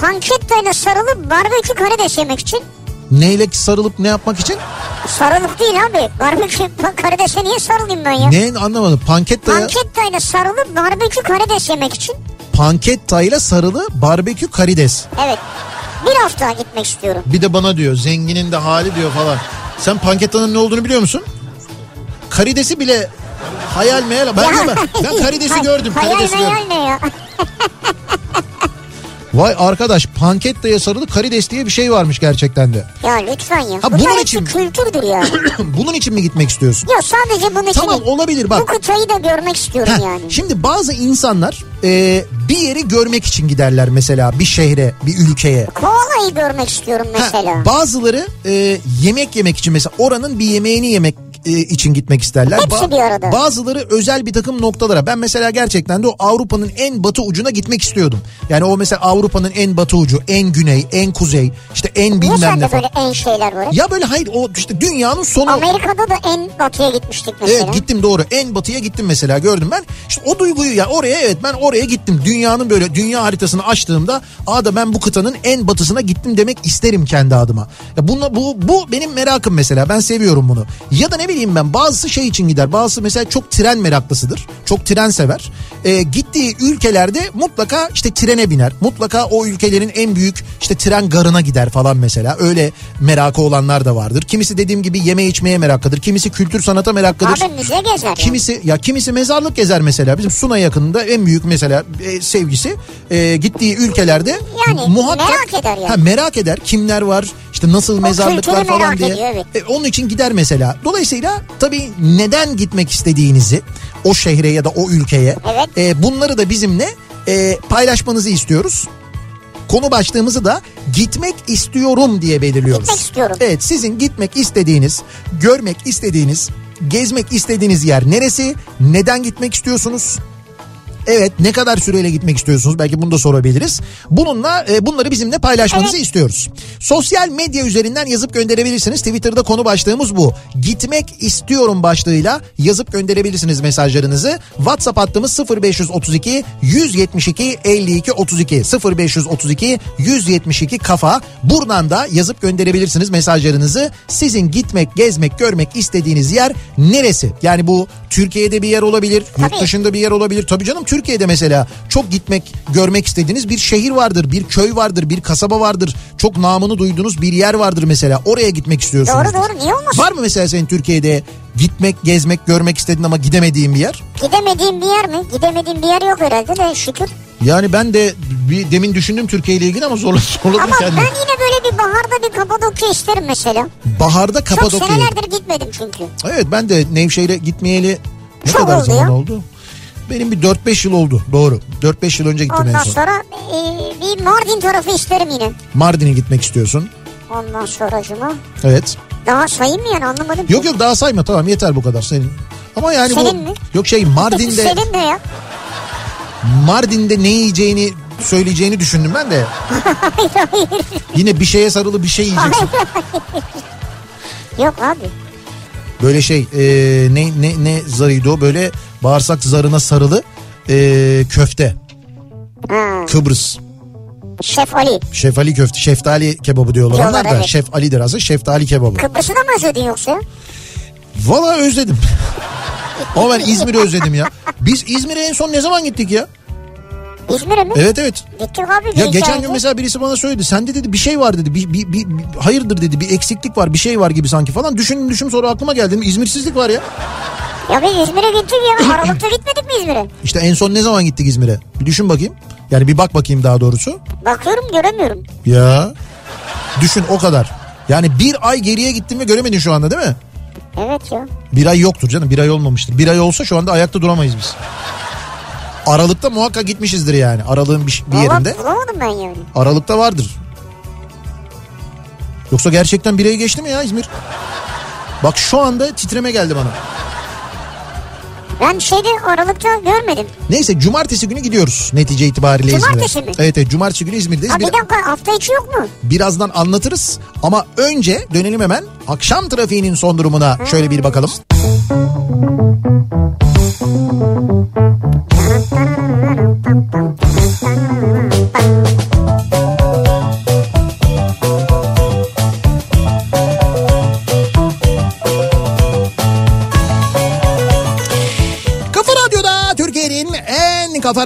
Speaker 3: Pankettayla sarılıp barbekü karides yemek için.
Speaker 2: Neyle sarılıp ne yapmak için?
Speaker 3: Sarılıp değil abi. Barbekü karidese niye sarılayım ben ya?
Speaker 2: Ne anlamadım. Pankettaya,
Speaker 3: Pankettayla sarılıp barbekü karides yemek için.
Speaker 2: pankettayla sarılı barbekü karides.
Speaker 3: Evet. Bir hafta gitmek istiyorum.
Speaker 2: Bir de bana diyor zenginin de hali diyor falan. Sen pankettanın ne olduğunu biliyor musun? Karidesi bile hayal meyal. Ben, de, ben, ben karidesi
Speaker 3: Hay-
Speaker 2: gördüm.
Speaker 3: Hayal
Speaker 2: Karidesi gördüm.
Speaker 3: meyal ne ya?
Speaker 2: Vay arkadaş pankettaya sarılı karides diye bir şey varmış gerçekten de.
Speaker 3: ya lütfen ya.
Speaker 2: Ha, bunun
Speaker 3: hepsi
Speaker 2: için
Speaker 3: kültürdür ya.
Speaker 2: Bunun için mi gitmek istiyorsun?
Speaker 3: Yok sadece bunun için.
Speaker 2: Tamam olabilir
Speaker 3: Bu
Speaker 2: bak.
Speaker 3: kıtayı da görmek istiyorum
Speaker 2: Heh,
Speaker 3: yani.
Speaker 2: Şimdi bazı insanlar e, bir yeri görmek için giderler mesela bir şehre, bir ülkeye.
Speaker 3: Koalayı görmek istiyorum mesela.
Speaker 2: bazıları e, yemek yemek için mesela oranın bir yemeğini yemek için gitmek isterler.
Speaker 3: Hepsi bir arada.
Speaker 2: Bazıları özel bir takım noktalara. Ben mesela gerçekten de o Avrupa'nın en batı ucuna gitmek istiyordum. Yani o mesela Avrupa'nın en batı ucu, en güney, en kuzey, işte en
Speaker 3: Niye
Speaker 2: bilmem ne
Speaker 3: sende
Speaker 2: falan.
Speaker 3: böyle en şeyler var?
Speaker 2: Ya böyle hayır o işte dünyanın sonu.
Speaker 3: Amerika'da da en batıya gitmiştik mesela.
Speaker 2: Evet gittim doğru. En batıya gittim mesela gördüm ben. İşte o duyguyu ya oraya evet ben oraya gittim. Dünyanın böyle dünya haritasını açtığımda aa da ben bu kıtanın en batısına gittim demek isterim kendi adıma. Ya bunla, bu, bu benim merakım mesela ben seviyorum bunu. Ya da ne bileyim bileyim ben bazısı şey için gider. Bazısı mesela çok tren meraklısıdır. Çok tren sever. Ee, gittiği ülkelerde mutlaka işte trene biner. Mutlaka o ülkelerin en büyük işte tren garına gider falan mesela. Öyle merakı olanlar da vardır. Kimisi dediğim gibi yeme içmeye meraklıdır. Kimisi kültür sanata meraklıdır.
Speaker 3: Abi müze gezer.
Speaker 2: Kimisi ya kimisi mezarlık gezer mesela. Bizim Suna yakınında en büyük mesela e, sevgisi e, gittiği ülkelerde
Speaker 3: Yani merak eder yani.
Speaker 2: Ha, merak eder. Kimler var? İşte nasıl mezarlıklar
Speaker 3: kültürü
Speaker 2: falan diye.
Speaker 3: ediyor, evet.
Speaker 2: E, onun için gider mesela. Dolayısıyla tabii neden gitmek istediğinizi o şehre ya da o ülkeye
Speaker 3: Evet.
Speaker 2: e, bunları da bizimle e, paylaşmanızı istiyoruz. Konu başlığımızı da gitmek istiyorum diye belirliyoruz.
Speaker 3: Gitmek istiyorum.
Speaker 2: Evet sizin gitmek istediğiniz, görmek istediğiniz, gezmek istediğiniz yer neresi? Neden gitmek istiyorsunuz? Evet ne kadar süreyle gitmek istiyorsunuz belki bunu da sorabiliriz. Bununla e, bunları bizimle paylaşmanızı istiyoruz. Sosyal medya üzerinden yazıp gönderebilirsiniz. Twitter'da konu başlığımız bu. Gitmek istiyorum başlığıyla yazıp gönderebilirsiniz mesajlarınızı. WhatsApp hattımız 0532 172 52 32 0532 172 kafa. Buradan da yazıp gönderebilirsiniz mesajlarınızı. Sizin gitmek, gezmek, görmek istediğiniz yer neresi? Yani bu Türkiye'de bir yer olabilir, yurt
Speaker 3: Tabii.
Speaker 2: dışında bir yer olabilir. Tabii canım Türkiye'de mesela çok gitmek, görmek istediğiniz bir şehir vardır, bir köy vardır, bir kasaba vardır. Çok namını duyduğunuz bir yer vardır mesela. Oraya gitmek istiyorsunuz.
Speaker 3: Doğru doğru niye olmasın?
Speaker 2: Var mı mesela senin Türkiye'de gitmek, gezmek, görmek istediğin ama gidemediğin bir yer?
Speaker 3: Gidemediğim bir yer mi? Gidemediğim bir yer yok herhalde de şükür.
Speaker 2: Yani ben de bir demin düşündüm Türkiye ile ilgili ama zorladım, zorladım
Speaker 3: Ama
Speaker 2: kendimi.
Speaker 3: ben yine böyle bir baharda bir Kapadokya isterim mesela.
Speaker 2: Baharda
Speaker 3: Çok
Speaker 2: Kapadokya.
Speaker 3: senelerdir gitmedim çünkü.
Speaker 2: Evet ben de Nevşehir'e gitmeyeli ne
Speaker 3: Çok
Speaker 2: kadar
Speaker 3: oldu
Speaker 2: zaman
Speaker 3: ya.
Speaker 2: oldu? Benim bir 4-5 yıl oldu doğru. 4-5 yıl önce gittim en
Speaker 3: Ondan
Speaker 2: son.
Speaker 3: sonra e, bir Mardin tarafı isterim yine.
Speaker 2: Mardin'e gitmek istiyorsun.
Speaker 3: Ondan sonra cuma.
Speaker 2: Evet.
Speaker 3: Daha sayayım mı yani anlamadım.
Speaker 2: Yok yok daha sayma tamam yeter bu kadar senin. Ama yani
Speaker 3: Senin
Speaker 2: bu
Speaker 3: mi?
Speaker 2: yok şey Mardin'de
Speaker 3: Senin de ya.
Speaker 2: Mardin'de ne yiyeceğini söyleyeceğini düşündüm ben de. Yine bir şeye sarılı bir şey yiyeceksin.
Speaker 3: Yok abi.
Speaker 2: Böyle şey e, ne ne ne zarıydı o böyle bağırsak zarına sarılı e, köfte.
Speaker 3: Ha,
Speaker 2: Kıbrıs.
Speaker 3: Şef Ali.
Speaker 2: Şefali köfte, şeftali kebabı diyorlar,
Speaker 3: Diyorlar,
Speaker 2: onlar da.
Speaker 3: evet.
Speaker 2: Şef Ali'dir aslında, şeftali kebabı.
Speaker 3: Kıbrıs'ı da mı özledin yoksa?
Speaker 2: Valla özledim. Ama ben İzmir'i özledim ya. Biz İzmir'e en son ne zaman gittik ya?
Speaker 3: İzmir'e mi?
Speaker 2: Evet evet.
Speaker 3: Gittik abi.
Speaker 2: Ya geçen gün mesela birisi bana söyledi. Sende dedi bir şey var dedi. Bir, bir, bir, bir- hayırdır dedi. Bir eksiklik var, bir şey var gibi sanki falan. Düşün düşün sonra aklıma geldi. İzmirsizlik var ya.
Speaker 3: Ya biz İzmir'e gittik ya. Aralıkta gitmedik mi İzmir'e?
Speaker 2: İşte en son ne zaman gittik İzmir'e? Bir düşün bakayım. Yani bir bak bakayım daha doğrusu.
Speaker 3: Bakıyorum göremiyorum.
Speaker 2: Ya. Düşün o kadar. Yani bir ay geriye gittim ve göremedin şu anda değil mi?
Speaker 3: Evet ya.
Speaker 2: Bir ay yoktur canım bir ay olmamıştır. Bir ay olsa şu anda ayakta duramayız biz. Aralıkta muhakkak gitmişizdir yani. Aralığın bir, bir yerinde.
Speaker 3: Bulamadım ben yani.
Speaker 2: Aralıkta vardır. Yoksa gerçekten bir ay geçti mi ya İzmir? Bak şu anda titreme geldi bana.
Speaker 3: Ben şeyde Aralıkta görmedim.
Speaker 2: Neyse cumartesi günü gidiyoruz netice itibariyle İzmir'e.
Speaker 3: Cumartesi mi?
Speaker 2: Evet evet cumartesi günü İzmir'deyiz.
Speaker 3: Ha bir
Speaker 2: Bir-
Speaker 3: dakika hafta içi yok mu?
Speaker 2: birazdan anlatırız. Ama önce dönelim hemen akşam trafiğinin son durumuna şöyle bir bakalım. Kafa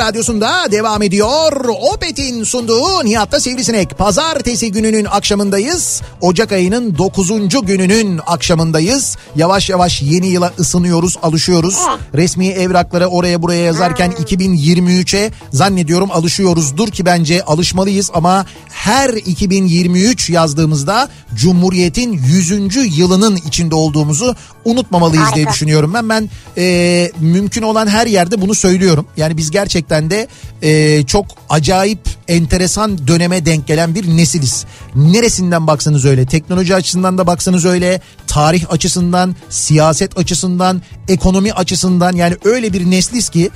Speaker 2: radyosunda devam ediyor. Opet'in sunduğu Nihat'ta Sivrisinek. Pazartesi gününün akşamındayız. Ocak ayının 9. gününün akşamındayız. Yavaş yavaş yeni yıla ısınıyoruz, alışıyoruz. Resmi evraklara oraya buraya yazarken 2023'e zannediyorum alışıyoruzdur ki bence alışmalıyız ama her 2023 yazdığımızda Cumhuriyet'in 100. yılının içinde olduğumuzu unutmamalıyız diye
Speaker 3: Harika.
Speaker 2: düşünüyorum ben. Ben e, mümkün olan her yerde bunu söylüyorum. Yani biz gerçekten de e, çok acayip enteresan döneme denk gelen bir nesiliz. Neresinden baksanız öyle. Teknoloji açısından da baksanız öyle. Tarih açısından, siyaset açısından, ekonomi açısından yani öyle bir nesliz ki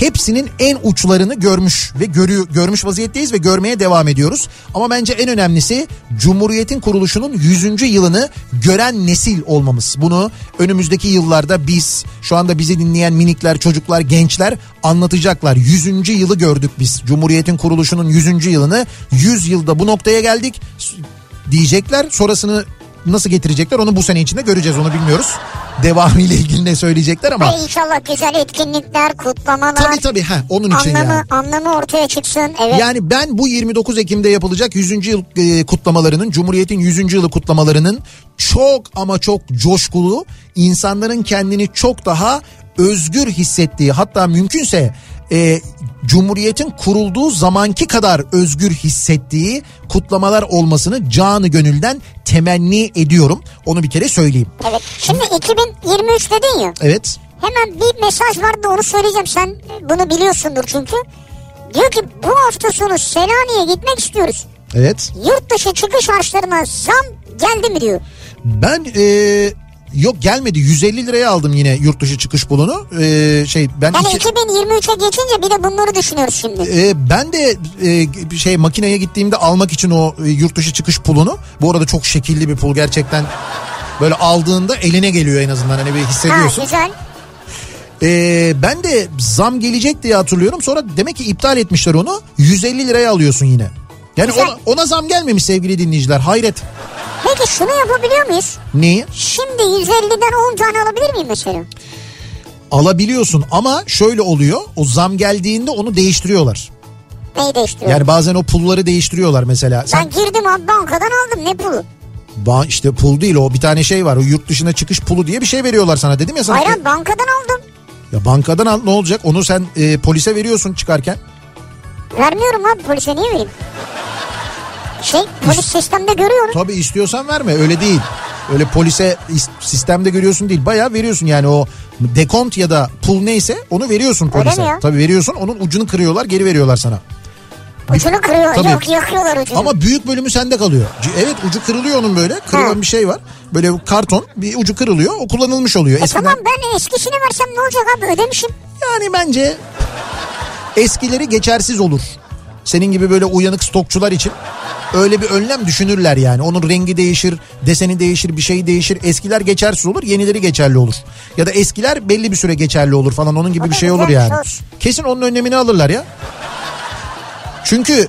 Speaker 2: hepsinin en uçlarını görmüş ve görüyor görmüş vaziyetteyiz ve görmeye devam ediyoruz. Ama bence en önemlisi Cumhuriyet'in kuruluşunun 100. yılını gören nesil olmamız. Bunu önümüzdeki yıllarda biz şu anda bizi dinleyen minikler, çocuklar, gençler anlatacaklar. 100. yılı gördük biz. Cumhuriyet'in kuruluşunun 100. yılını 100 yılda bu noktaya geldik diyecekler. Sonrasını nasıl getirecekler onu bu sene içinde göreceğiz onu bilmiyoruz. Devamı ile ilgili ne söyleyecekler ama.
Speaker 3: Ve inşallah güzel etkinlikler, kutlamalar.
Speaker 2: Tabii tabii ha onun için
Speaker 3: anlamı,
Speaker 2: yani.
Speaker 3: anlamı ortaya çıksın. Evet.
Speaker 2: Yani ben bu 29 Ekim'de yapılacak 100. yıl e, kutlamalarının, Cumhuriyet'in 100. yılı kutlamalarının çok ama çok coşkulu, insanların kendini çok daha özgür hissettiği hatta mümkünse e, Cumhuriyet'in kurulduğu zamanki kadar özgür hissettiği kutlamalar olmasını canı gönülden temenni ediyorum. Onu bir kere söyleyeyim.
Speaker 3: Evet. Şimdi 2023 dedin ya.
Speaker 2: Evet.
Speaker 3: Hemen bir mesaj vardı onu söyleyeceğim. Sen bunu biliyorsundur çünkü. Diyor ki bu hafta sonu Selanik'e gitmek istiyoruz.
Speaker 2: Evet.
Speaker 3: Yurt dışı çıkış harçlarına zam geldi mi diyor.
Speaker 2: Ben e, yok gelmedi 150 liraya aldım yine yurt dışı çıkış pulunu. E, şey ben
Speaker 3: Yani
Speaker 2: iki-
Speaker 3: 2023'e geçince bir de bunları düşünüyoruz şimdi.
Speaker 2: E, ben de e, şey makineye gittiğimde almak için o e, yurt dışı çıkış pulunu. Bu arada çok şekilli bir pul gerçekten. Böyle aldığında eline geliyor en azından hani bir
Speaker 3: Ha
Speaker 2: hissediyorsun.
Speaker 3: güzel.
Speaker 2: E, ben de zam gelecek diye hatırlıyorum. Sonra demek ki iptal etmişler onu. 150 liraya alıyorsun yine. Yani
Speaker 3: Güzel.
Speaker 2: ona, ona zam gelmemiş sevgili dinleyiciler. Hayret.
Speaker 3: Peki şunu yapabiliyor muyuz?
Speaker 2: Neyi?
Speaker 3: Şimdi 150'den 10 tane alabilir miyim mesela?
Speaker 2: Alabiliyorsun ama şöyle oluyor. O zam geldiğinde onu değiştiriyorlar.
Speaker 3: Neyi değiştiriyor?
Speaker 2: Yani bazen o pulları değiştiriyorlar mesela. Sen
Speaker 3: Ben girdim abi bankadan aldım ne pulu?
Speaker 2: Ba- işte pul değil o bir tane şey var. O yurt dışına çıkış pulu diye bir şey veriyorlar sana dedim ya sana.
Speaker 3: Hayır abi, bankadan aldım.
Speaker 2: Ya bankadan al ne olacak? Onu sen e, polise veriyorsun çıkarken.
Speaker 3: Vermiyorum abi polise niye vereyim? Şey polis sistemde görüyorum.
Speaker 2: Tabii istiyorsan verme öyle değil. Öyle polise is- sistemde görüyorsun değil. Bayağı veriyorsun yani o dekont ya da pul neyse onu veriyorsun polise. Tabii veriyorsun onun ucunu kırıyorlar geri veriyorlar sana.
Speaker 3: Ucunu kırıyor.
Speaker 2: Tabii.
Speaker 3: Yok yakıyorlar ucunu.
Speaker 2: Ama büyük bölümü sende kalıyor. Evet ucu kırılıyor onun böyle. Kırılan
Speaker 3: Ha.
Speaker 2: bir şey var. Böyle karton bir ucu kırılıyor. O kullanılmış oluyor.
Speaker 3: E
Speaker 2: Eskiden
Speaker 3: tamam ben eskisini versem ne olacak abi ödemişim.
Speaker 2: yani bence eskileri geçersiz olur. Senin gibi böyle uyanık stokçular için öyle bir önlem düşünürler yani. Onun rengi değişir, deseni değişir, bir şey değişir. Eskiler geçersiz olur, yenileri geçerli olur. Ya da eskiler belli bir süre geçerli olur falan onun gibi
Speaker 3: O
Speaker 2: bir şey olur yani.
Speaker 3: hoş.
Speaker 2: Kesin onun önlemini alırlar ya. Çünkü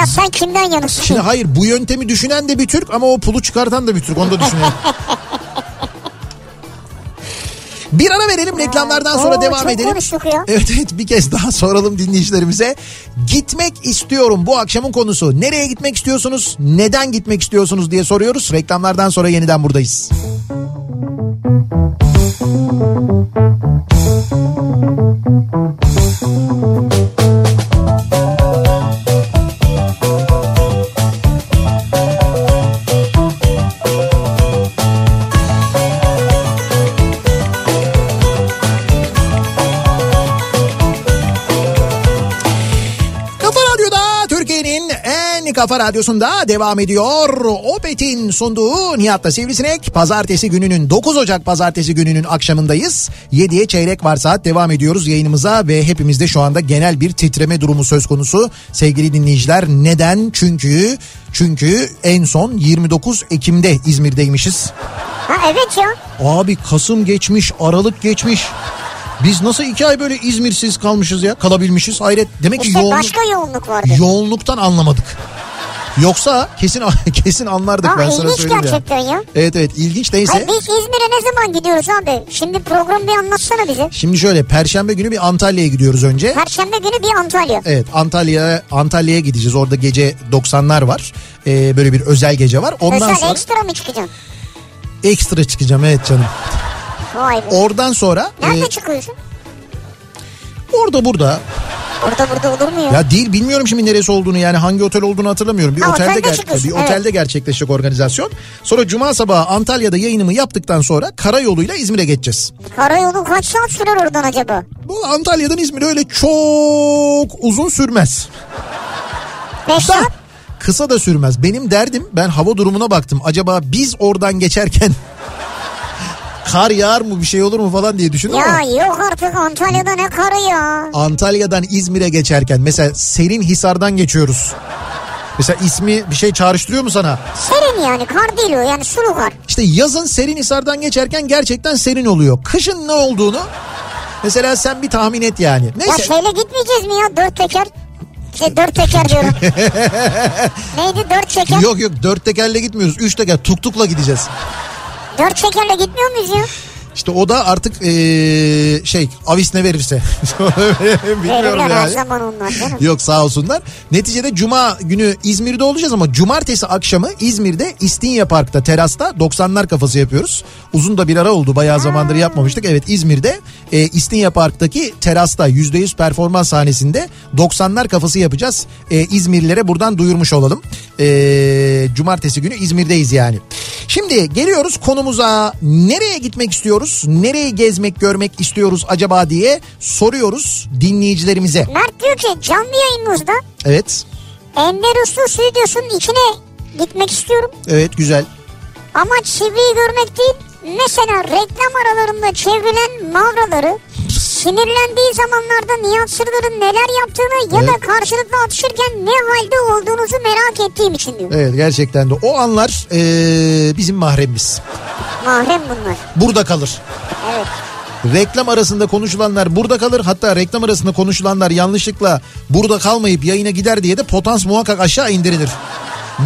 Speaker 3: Ya sen kimden yanısın?
Speaker 2: Şimdi hayır bu yöntemi düşünen de bir Türk ama o pulu çıkartan da bir Türk onu da düşünelim. bir ara verelim reklamlardan sonra
Speaker 3: Oo,
Speaker 2: devam edelim. Evet evet bir kez daha soralım dinleyicilerimize. Gitmek istiyorum bu akşamın konusu. Nereye gitmek istiyorsunuz? Neden gitmek istiyorsunuz diye soruyoruz. Reklamlardan sonra yeniden buradayız. Kafa kafa radyosunda devam ediyor. Opet'in sunduğu Nihat'la Sivrisinek. Pazartesi gününün 9 Ocak pazartesi gününün akşamındayız. 7'ye çeyrek var saat devam ediyoruz yayınımıza ve hepimizde şu anda genel bir titreme durumu söz konusu. Sevgili dinleyiciler neden? Çünkü çünkü en son 29 Ekim'de İzmir'deymişiz.
Speaker 3: Ha evet ya.
Speaker 2: Abi Kasım geçmiş, Aralık geçmiş. Biz nasıl iki ay böyle İzmir'siz kalmışız ya? Kalabilmişiz. Hayret. Demek ki
Speaker 3: İşte
Speaker 2: yoğunluk,
Speaker 3: başka yoğunluk vardı.
Speaker 2: yoğunluktan anlamadık. Yoksa kesin kesin anlardık
Speaker 3: Aa,
Speaker 2: ben sana söyleyeyim ya.
Speaker 3: gerçekten ya.
Speaker 2: Evet evet ilginç neyse.
Speaker 3: Hayır, biz İzmir'e ne zaman gidiyoruz abi? Şimdi programı bir anlatsana bize.
Speaker 2: Şimdi şöyle perşembe günü bir Antalya'ya gidiyoruz önce.
Speaker 3: Perşembe günü bir Antalya.
Speaker 2: Evet Antalya Antalya'ya gideceğiz. Orada gece 90'lar var. Ee, böyle bir özel gece var. Ondan
Speaker 3: Özel
Speaker 2: sonra
Speaker 3: ekstra mı çıkacaksın?
Speaker 2: ekstra çıkacağım evet canım.
Speaker 3: Vay be.
Speaker 2: Oradan sonra
Speaker 3: Nerede
Speaker 2: e,
Speaker 3: çıkıyorsun?
Speaker 2: Orada burada
Speaker 3: Orada burada olur mu ya?
Speaker 2: Ya değil bilmiyorum şimdi neresi olduğunu yani hangi otel olduğunu hatırlamıyorum. Bir
Speaker 3: Ha,
Speaker 2: otelde,
Speaker 3: otelde
Speaker 2: ger-
Speaker 3: çıkıyorsun,
Speaker 2: bir otelde gerçekleşecek organizasyon. Sonra cuma sabahı Antalya'da yayınımı yaptıktan sonra karayoluyla İzmir'e geçeceğiz.
Speaker 3: Karayolu kaç saat sürer oradan acaba?
Speaker 2: Bu Antalya'dan İzmir'e öyle çok uzun sürmez.
Speaker 3: 5
Speaker 2: Da
Speaker 3: saat?
Speaker 2: kısa da sürmez. Benim derdim ben hava durumuna baktım. Acaba biz oradan geçerken kar yağar mı bir şey olur mu falan diye düşündüm ama.
Speaker 3: Ya yok artık Antalya'da ne karı ya.
Speaker 2: Antalya'dan İzmir'e geçerken mesela Serin Hisar'dan geçiyoruz. Mesela ismi bir şey çağrıştırıyor mu sana?
Speaker 3: Serin yani kar değil o yani sulu kar.
Speaker 2: İşte yazın Serinhisar'dan geçerken gerçekten serin oluyor. Kışın ne olduğunu mesela sen bir tahmin et yani.
Speaker 3: Ya
Speaker 2: Neyse
Speaker 3: şeyle gitmeyeceğiz mi ya dört teker? Şey dört teker diyorum. Neydi dört teker?
Speaker 2: Yok yok dört tekerle gitmiyoruz. Üç teker tuk tukla gideceğiz.
Speaker 3: Dört tekerle gitmiyor muyuz ya?
Speaker 2: İşte o da artık ee, şey avis ne verirse. Bilmiyorum
Speaker 3: Verirler her
Speaker 2: yani.
Speaker 3: zaman onlar canım.
Speaker 2: Yok sağ olsunlar. Neticede cuma günü İzmir'de olacağız ama cumartesi akşamı İzmir'de İstinye Park'ta terasta 90'lar kafası yapıyoruz. Uzun da bir ara oldu bayağı zamandır yapmamıştık. Evet İzmir'de e, İstinye Park'taki terasta %100 performans sahnesinde 90'lar kafası yapacağız. E, İzmirlilere buradan duyurmuş olalım. E, cumartesi günü İzmir'deyiz yani. Şimdi geliyoruz konumuza nereye gitmek istiyoruz? Nereyi gezmek görmek istiyoruz acaba diye soruyoruz dinleyicilerimize.
Speaker 3: Mert diyor ki canlı yayınımızda
Speaker 2: Evet.
Speaker 3: Ender Uslu stüdyosunun içine gitmek istiyorum.
Speaker 2: Evet güzel.
Speaker 3: Amaç Sivri'yi görmek değil. Mesela reklam aralarında çevrilen mavraları sinirlendiği zamanlarda Nihat Sırdar'ın neler yaptığını ya da
Speaker 2: Evet.
Speaker 3: karşılıklı atışırken ne halde olduğunuzu merak ettiğim için diyor.
Speaker 2: Evet gerçekten de o anlar eee, bizim mahremimiz.
Speaker 3: Mahrem bunlar.
Speaker 2: Burada kalır.
Speaker 3: Evet.
Speaker 2: Reklam arasında konuşulanlar burada kalır. Hatta reklam arasında konuşulanlar yanlışlıkla burada kalmayıp yayına gider diye de potans muhakkak aşağı indirilir.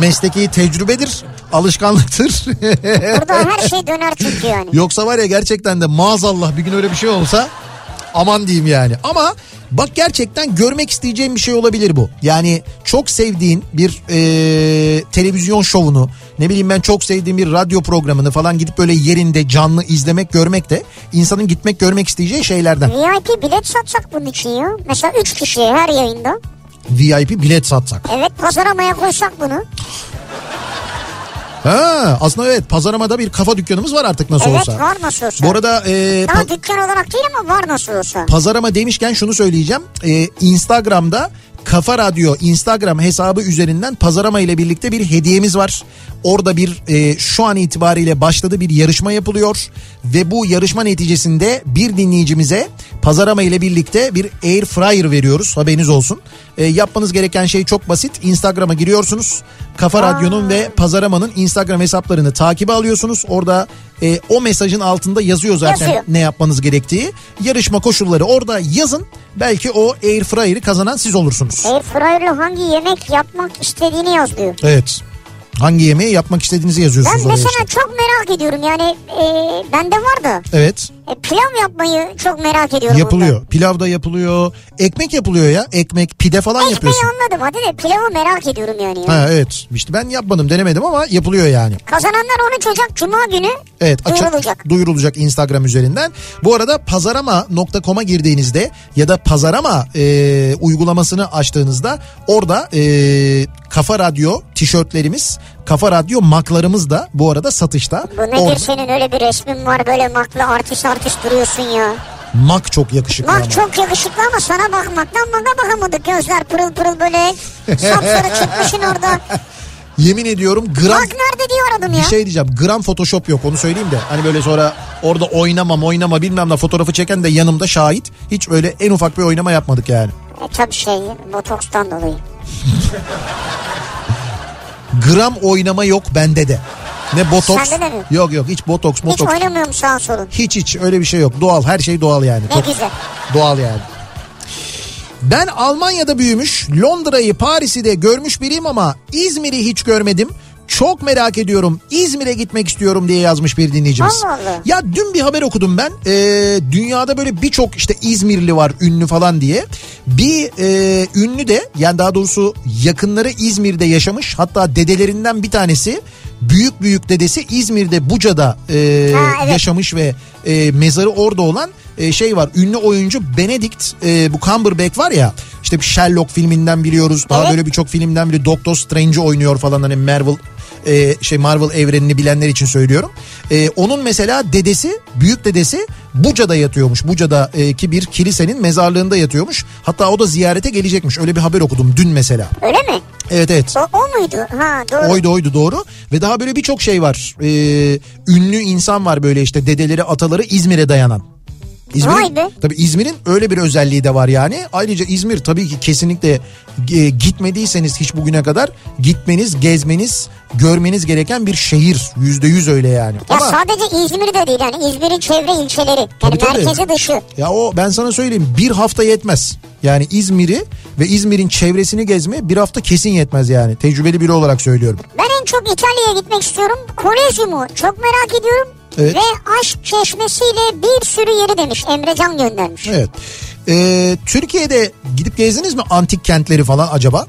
Speaker 2: Mesleki tecrübedir, alışkanlıktır.
Speaker 3: Burada her şey döner çünkü yani.
Speaker 2: Yoksa var ya gerçekten de maazallah bir gün öyle bir şey olsa aman diyeyim yani. Ama bak gerçekten görmek isteyeceğim bir şey olabilir bu. Yani çok sevdiğin bir e, televizyon şovunu ne bileyim ben çok sevdiğim bir radyo programını falan gidip böyle yerinde canlı izlemek görmek de insanın gitmek görmek isteyeceği şeylerden.
Speaker 3: VIP bilet satsak bunun için ya. Mesela 3 kişiye her yayında.
Speaker 2: VIP bilet satsak.
Speaker 3: Evet pazaramaya koysak bunu.
Speaker 2: Ha, aslında evet pazaramada bir kafa dükkanımız var artık nasıl
Speaker 3: evet
Speaker 2: olsa.
Speaker 3: var nasıl olsa.
Speaker 2: Bu arada e,
Speaker 3: Daha dükkan olarak değil ama var nasıl olsa.
Speaker 2: Pazarama demişken şunu söyleyeceğim. Ee, Instagram'da Kafa Radyo Instagram hesabı üzerinden pazarama ile birlikte bir hediyemiz var. Orada bir e, şu an itibariyle başladı bir yarışma yapılıyor ve bu yarışma neticesinde bir dinleyicimize pazarama ile birlikte bir air fryer veriyoruz haberiniz olsun. E, yapmanız gereken şey çok basit. Instagram'a giriyorsunuz. Kafa Radyo'nun ve Pazaramanın Instagram hesaplarını takibe alıyorsunuz. Orada e, o mesajın altında yazıyor zaten
Speaker 3: Yazıyor.
Speaker 2: ne yapmanız gerektiği. Yarışma koşulları orada yazın. Belki o air fryer'ı kazanan siz olursunuz.
Speaker 3: Air fryer'la hangi yemek yapmak istediğini yaz diyor.
Speaker 2: Evet. Hangi yemeği yapmak istediğinizi yazıyorsunuz
Speaker 3: Ben
Speaker 2: oraya
Speaker 3: mesela
Speaker 2: işte.
Speaker 3: çok merak ediyorum yani e, bende var da
Speaker 2: Evet.
Speaker 3: E, pilav yapmayı çok merak ediyorum.
Speaker 2: Yapılıyor.
Speaker 3: Bunda.
Speaker 2: Pilav da yapılıyor. Ekmek yapılıyor ya. Ekmek, pide falan
Speaker 3: Ekmeği
Speaker 2: yapıyorsun.
Speaker 3: anladım hadi de pilavı merak ediyorum yani. ya.
Speaker 2: Ha evet. İşte ben yapmadım, denemedim ama yapılıyor yani.
Speaker 3: Kazananlar 13 Ocak Cuma günü
Speaker 2: Evet açık
Speaker 3: duyurulacak.
Speaker 2: duyurulacak Instagram üzerinden. Bu arada pazarama.com'a girdiğinizde ya da pazarama e, uygulamasını açtığınızda orada e, Kafa Radyo tişörtlerimiz, Kafa Radyo maklarımız da bu arada satışta.
Speaker 3: Bu nedir
Speaker 2: Orada-
Speaker 3: senin öyle bir resmin var böyle maklı artist artist duruyorsun ya.
Speaker 2: mak çok yakışıklı ama.
Speaker 3: Mak çok yakışıklı ama sana bakmaktan maka bakamadık gözler pırıl pırıl böyle sapsarı çıkmışsın orada.
Speaker 2: Yemin ediyorum gram
Speaker 3: Mak nerede diye aradım
Speaker 2: bir
Speaker 3: ya.
Speaker 2: şey diyeceğim. Gram Photoshop yok onu söyleyeyim de. Hani böyle sonra orada oynamam oynama bilmem ne fotoğrafı çeken de yanımda şahit. Hiç öyle en ufak bir oynama yapmadık yani.
Speaker 3: E tabii şey botokstan dolayı.
Speaker 2: Gram oynama yok bende de. Ne botoks.
Speaker 3: Sende de mi?
Speaker 2: Yok yok hiç botoks
Speaker 3: Hiç
Speaker 2: botoks.
Speaker 3: oynamıyorum sağa solun.
Speaker 2: Hiç hiç öyle bir şey yok. Doğal her şey doğal yani.
Speaker 3: Ne
Speaker 2: Çok
Speaker 3: güzel.
Speaker 2: Doğal yani. Ben Almanya'da büyümüş, Londra'yı, Paris'i de görmüş biriyim ama İzmir'i hiç görmedim. Çok merak ediyorum. İzmir'e gitmek istiyorum diye yazmış bir dinleyicimiz.
Speaker 3: Allah Allah.
Speaker 2: Ya dün bir haber okudum ben. Ee, dünyada böyle birçok işte İzmirli var ünlü falan diye. Bir e, ünlü de yani daha doğrusu yakınları İzmir'de yaşamış. Hatta dedelerinden bir tanesi büyük büyük dedesi İzmir'de Buca'da e,
Speaker 3: Ha, evet.
Speaker 2: yaşamış ve e, mezarı orada olan e, şey var. Ünlü oyuncu Benedict e, bu Cumberbatch var ya işte bir Sherlock filminden biliyoruz. Daha
Speaker 3: Evet.
Speaker 2: böyle birçok filmden biri Doctor Strange'i oynuyor falan hani Marvel e, şey Marvel evrenini bilenler için söylüyorum. E, onun mesela dedesi, büyük dedesi Buca'da yatıyormuş. Buca'daki bir kilisenin mezarlığında yatıyormuş. Hatta o da ziyarete gelecekmiş. Öyle bir haber okudum dün mesela.
Speaker 3: Öyle mi?
Speaker 2: Evet evet.
Speaker 3: O, o muydu? Ha doğru.
Speaker 2: Oydu oydu doğru. Ve daha böyle birçok şey var. Ee, ünlü insan var böyle işte dedeleri ataları İzmir'e dayanan.
Speaker 3: Be.
Speaker 2: Tabii İzmir'in öyle bir özelliği de var yani. Ayrıca İzmir tabii ki kesinlikle e, gitmediyseniz hiç bugüne kadar gitmeniz, gezmeniz, görmeniz gereken bir şehir. Yüzde yüz öyle yani.
Speaker 3: Ya
Speaker 2: Ama
Speaker 3: sadece İzmir'de değil yani İzmir'in çevre ilçeleri. Yani
Speaker 2: Tabii, tabii.
Speaker 3: merkezi dışı.
Speaker 2: ya o ben sana söyleyeyim bir hafta yetmez. Yani İzmir'i ve İzmir'in çevresini gezmeye bir hafta kesin yetmez yani. Tecrübeli biri olarak söylüyorum.
Speaker 3: Ben en çok İtalya'ya gitmek istiyorum. Kolezyumu çok merak ediyorum.
Speaker 2: Evet.
Speaker 3: Ve aşk çeşmesiyle bir sürü yeri demiş. Emrecan göndermiş.
Speaker 2: Evet. Ee, Türkiye'de gidip gezdiniz mi antik kentleri falan acaba?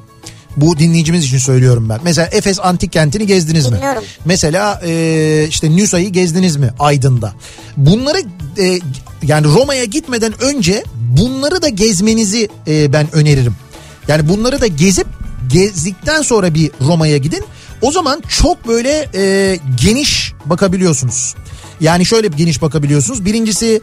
Speaker 2: Bu dinleyicimiz için söylüyorum ben. Mesela Efes antik kentini gezdiniz mi?
Speaker 3: Bilmiyorum.
Speaker 2: Mesela e, işte Nusa'yı gezdiniz mi Aydın'da? Bunları e, yani Roma'ya gitmeden önce bunları da gezmenizi e, ben öneririm. Yani bunları da gezip gezdikten sonra bir Roma'ya gidin. O zaman çok böyle e, geniş bakabiliyorsunuz. Yani şöyle bir geniş bakabiliyorsunuz. Birincisi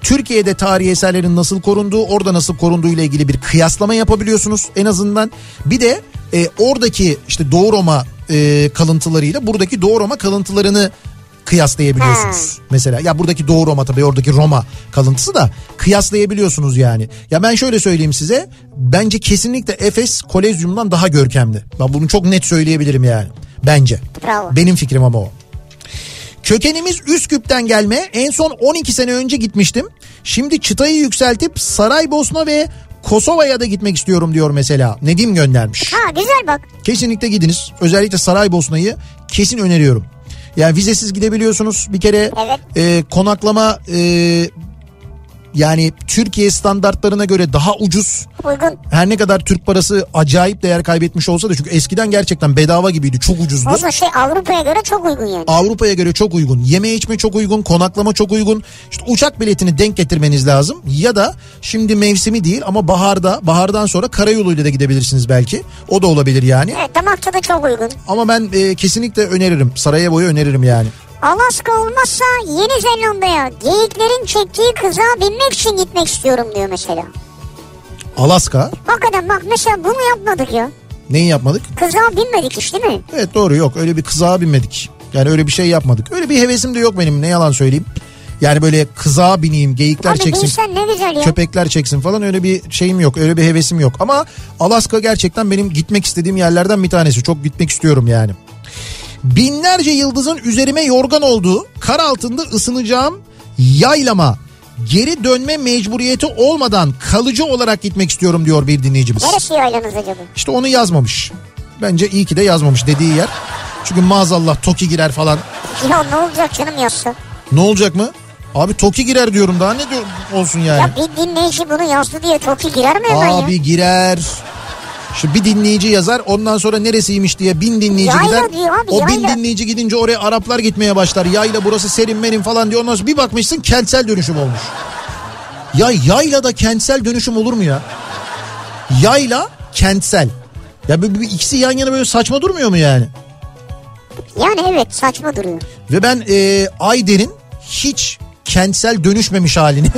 Speaker 2: Türkiye'de tarihi eserlerin nasıl korunduğu, orada nasıl korunduğu ile ilgili bir kıyaslama yapabiliyorsunuz en azından. Bir de e, oradaki işte Doğu Roma e, kalıntılarıyla buradaki Doğu Roma kalıntılarını kıyaslayabiliyorsunuz. Mesela ya buradaki Doğu Roma tabii oradaki Roma kalıntısı da kıyaslayabiliyorsunuz yani. Ya ben şöyle söyleyeyim size bence kesinlikle Efes Kolezyum'dan daha görkemli. Ben bunu çok net söyleyebilirim yani. Bence.
Speaker 3: Bravo.
Speaker 2: Benim fikrim ama o. Kökenimiz Üsküp'ten gelme. En son 12 sene önce gitmiştim. Şimdi çıtayı yükseltip Saraybosna ve Kosova'ya da gitmek istiyorum diyor mesela. Nedim göndermiş.
Speaker 3: Ha güzel bak.
Speaker 2: Kesinlikle gidiniz. Özellikle Saraybosna'yı kesin öneriyorum. Yani vizesiz gidebiliyorsunuz bir kere.
Speaker 3: Evet.
Speaker 2: e, konaklama e, yani Türkiye standartlarına göre daha ucuz.
Speaker 3: Uygun.
Speaker 2: Her ne kadar Türk parası acayip değer kaybetmiş olsa da çünkü eskiden gerçekten bedava gibiydi. Çok ucuzdu.
Speaker 3: O zaman şey Avrupa'ya göre çok uygun yani.
Speaker 2: Avrupa'ya göre çok uygun. Yeme içme çok uygun, konaklama çok uygun. İşte uçak biletini denk getirmeniz lazım. Ya da şimdi mevsimi değil ama baharda, bahardan sonra karayoluyla da gidebilirsiniz belki. O da olabilir yani.
Speaker 3: Evet damakta da çok uygun.
Speaker 2: Ama ben e, kesinlikle öneririm. Sarajevo'yu öneririm yani.
Speaker 3: Alaska olmazsa Yeni Zelanda'ya geyiklerin çektiği kızağa binmek için gitmek istiyorum diyor mesela.
Speaker 2: Alaska.
Speaker 3: Hakikaten bak mesela bunu yapmadık ya.
Speaker 2: Neyi yapmadık?
Speaker 3: Kızağa binmedik hiç değil mi?
Speaker 2: Evet doğru yok. Öyle bir kızağa binmedik. Yani öyle bir şey yapmadık. Öyle bir hevesim de yok benim. Ne yalan söyleyeyim. Yani böyle kızağa bineyim, geyikler
Speaker 3: Abi
Speaker 2: çeksin.
Speaker 3: ne güzel ya.
Speaker 2: köpekler çeksin falan öyle bir şeyim yok öyle bir hevesim yok ama Alaska gerçekten benim gitmek istediğim yerlerden bir tanesi çok gitmek istiyorum yani. Binlerce yıldızın üzerime yorgan olduğu kar altında ısınacağım yaylama geri dönme mecburiyeti olmadan kalıcı olarak gitmek istiyorum diyor bir dinleyicimiz.
Speaker 3: Neresi yaylanız acaba?
Speaker 2: İşte onu yazmamış. Bence iyi ki de yazmamış dediği yer. Çünkü maazallah Toki girer falan.
Speaker 3: Ya ne olacak canım yazsa?
Speaker 2: Ne olacak mı? Abi Toki girer diyorum daha ne diyor olsun yani.
Speaker 3: Ya bir dinleyici bunu yazdı diye Toki girer mi hemen ya?
Speaker 2: Abi girer. Şu bir dinleyici yazar ondan sonra neresiymiş diye bin dinleyici
Speaker 3: Yayla
Speaker 2: gider.
Speaker 3: diyor abi,
Speaker 2: o bin
Speaker 3: yayla.
Speaker 2: dinleyici gidince oraya Araplar gitmeye başlar. Yayla burası serin merin falan diyor. Ondan sonra bir bakmışsın kentsel dönüşüm olmuş. Ya yayla da kentsel dönüşüm olur mu ya? Yayla kentsel. Ya bu, bu ikisi yan yana böyle saçma durmuyor mu yani?
Speaker 3: Yani evet saçma duruyor.
Speaker 2: Ve ben e, Ayder'in hiç kentsel dönüşmemiş halini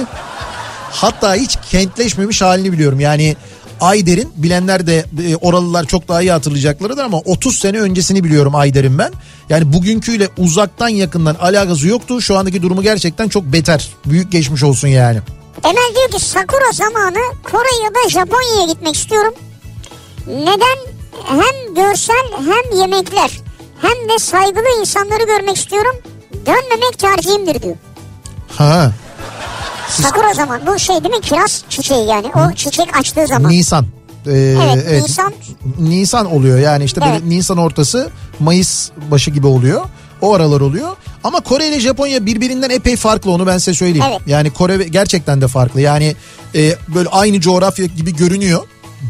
Speaker 2: hatta hiç kentleşmemiş halini biliyorum. Yani Ayder'in bilenler de e, oralılar çok daha iyi hatırlayacaklarıdır ama 30 sene öncesini biliyorum Ayder'in ben. Yani bugünküyle uzaktan yakından alakası yoktu. Şu andaki durumu gerçekten çok beter. Büyük geçmiş olsun yani.
Speaker 3: Emel diyor ki Sakura zamanı Kore ya da Japonya'ya gitmek istiyorum. Neden? Hem görsel hem yemekler hem de saygılı insanları görmek istiyorum. Dönmemek tercihimdir diyor.
Speaker 2: Ha
Speaker 3: Sakura zaman bu şey değil mi? Kiraz çiçeği yani. O çiçek açtığı zaman.
Speaker 2: Nisan. Ee,
Speaker 3: Evet, Nisan.
Speaker 2: Nisan oluyor yani işte böyle
Speaker 3: Evet.
Speaker 2: Nisan ortası Mayıs başı gibi oluyor. O aralar oluyor. Ama Kore ile Japonya birbirinden epey farklı onu ben size söyleyeyim.
Speaker 3: Evet.
Speaker 2: Yani Kore gerçekten de farklı. Yani e, böyle aynı coğrafya gibi görünüyor.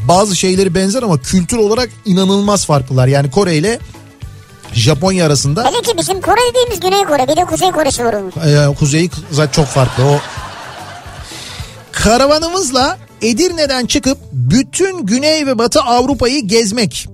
Speaker 2: Bazı şeyleri benzer ama kültür olarak inanılmaz farklılar. Yani Kore ile Japonya arasında
Speaker 3: Hele ki bizim Kore dediğimiz Güney Kore bir de Kuzey Kore'si var onun.
Speaker 2: e, kuzeyi zaten çok farklı. O Karavanımızla Edirne'den çıkıp bütün Güney ve Batı Avrupa'yı gezmek.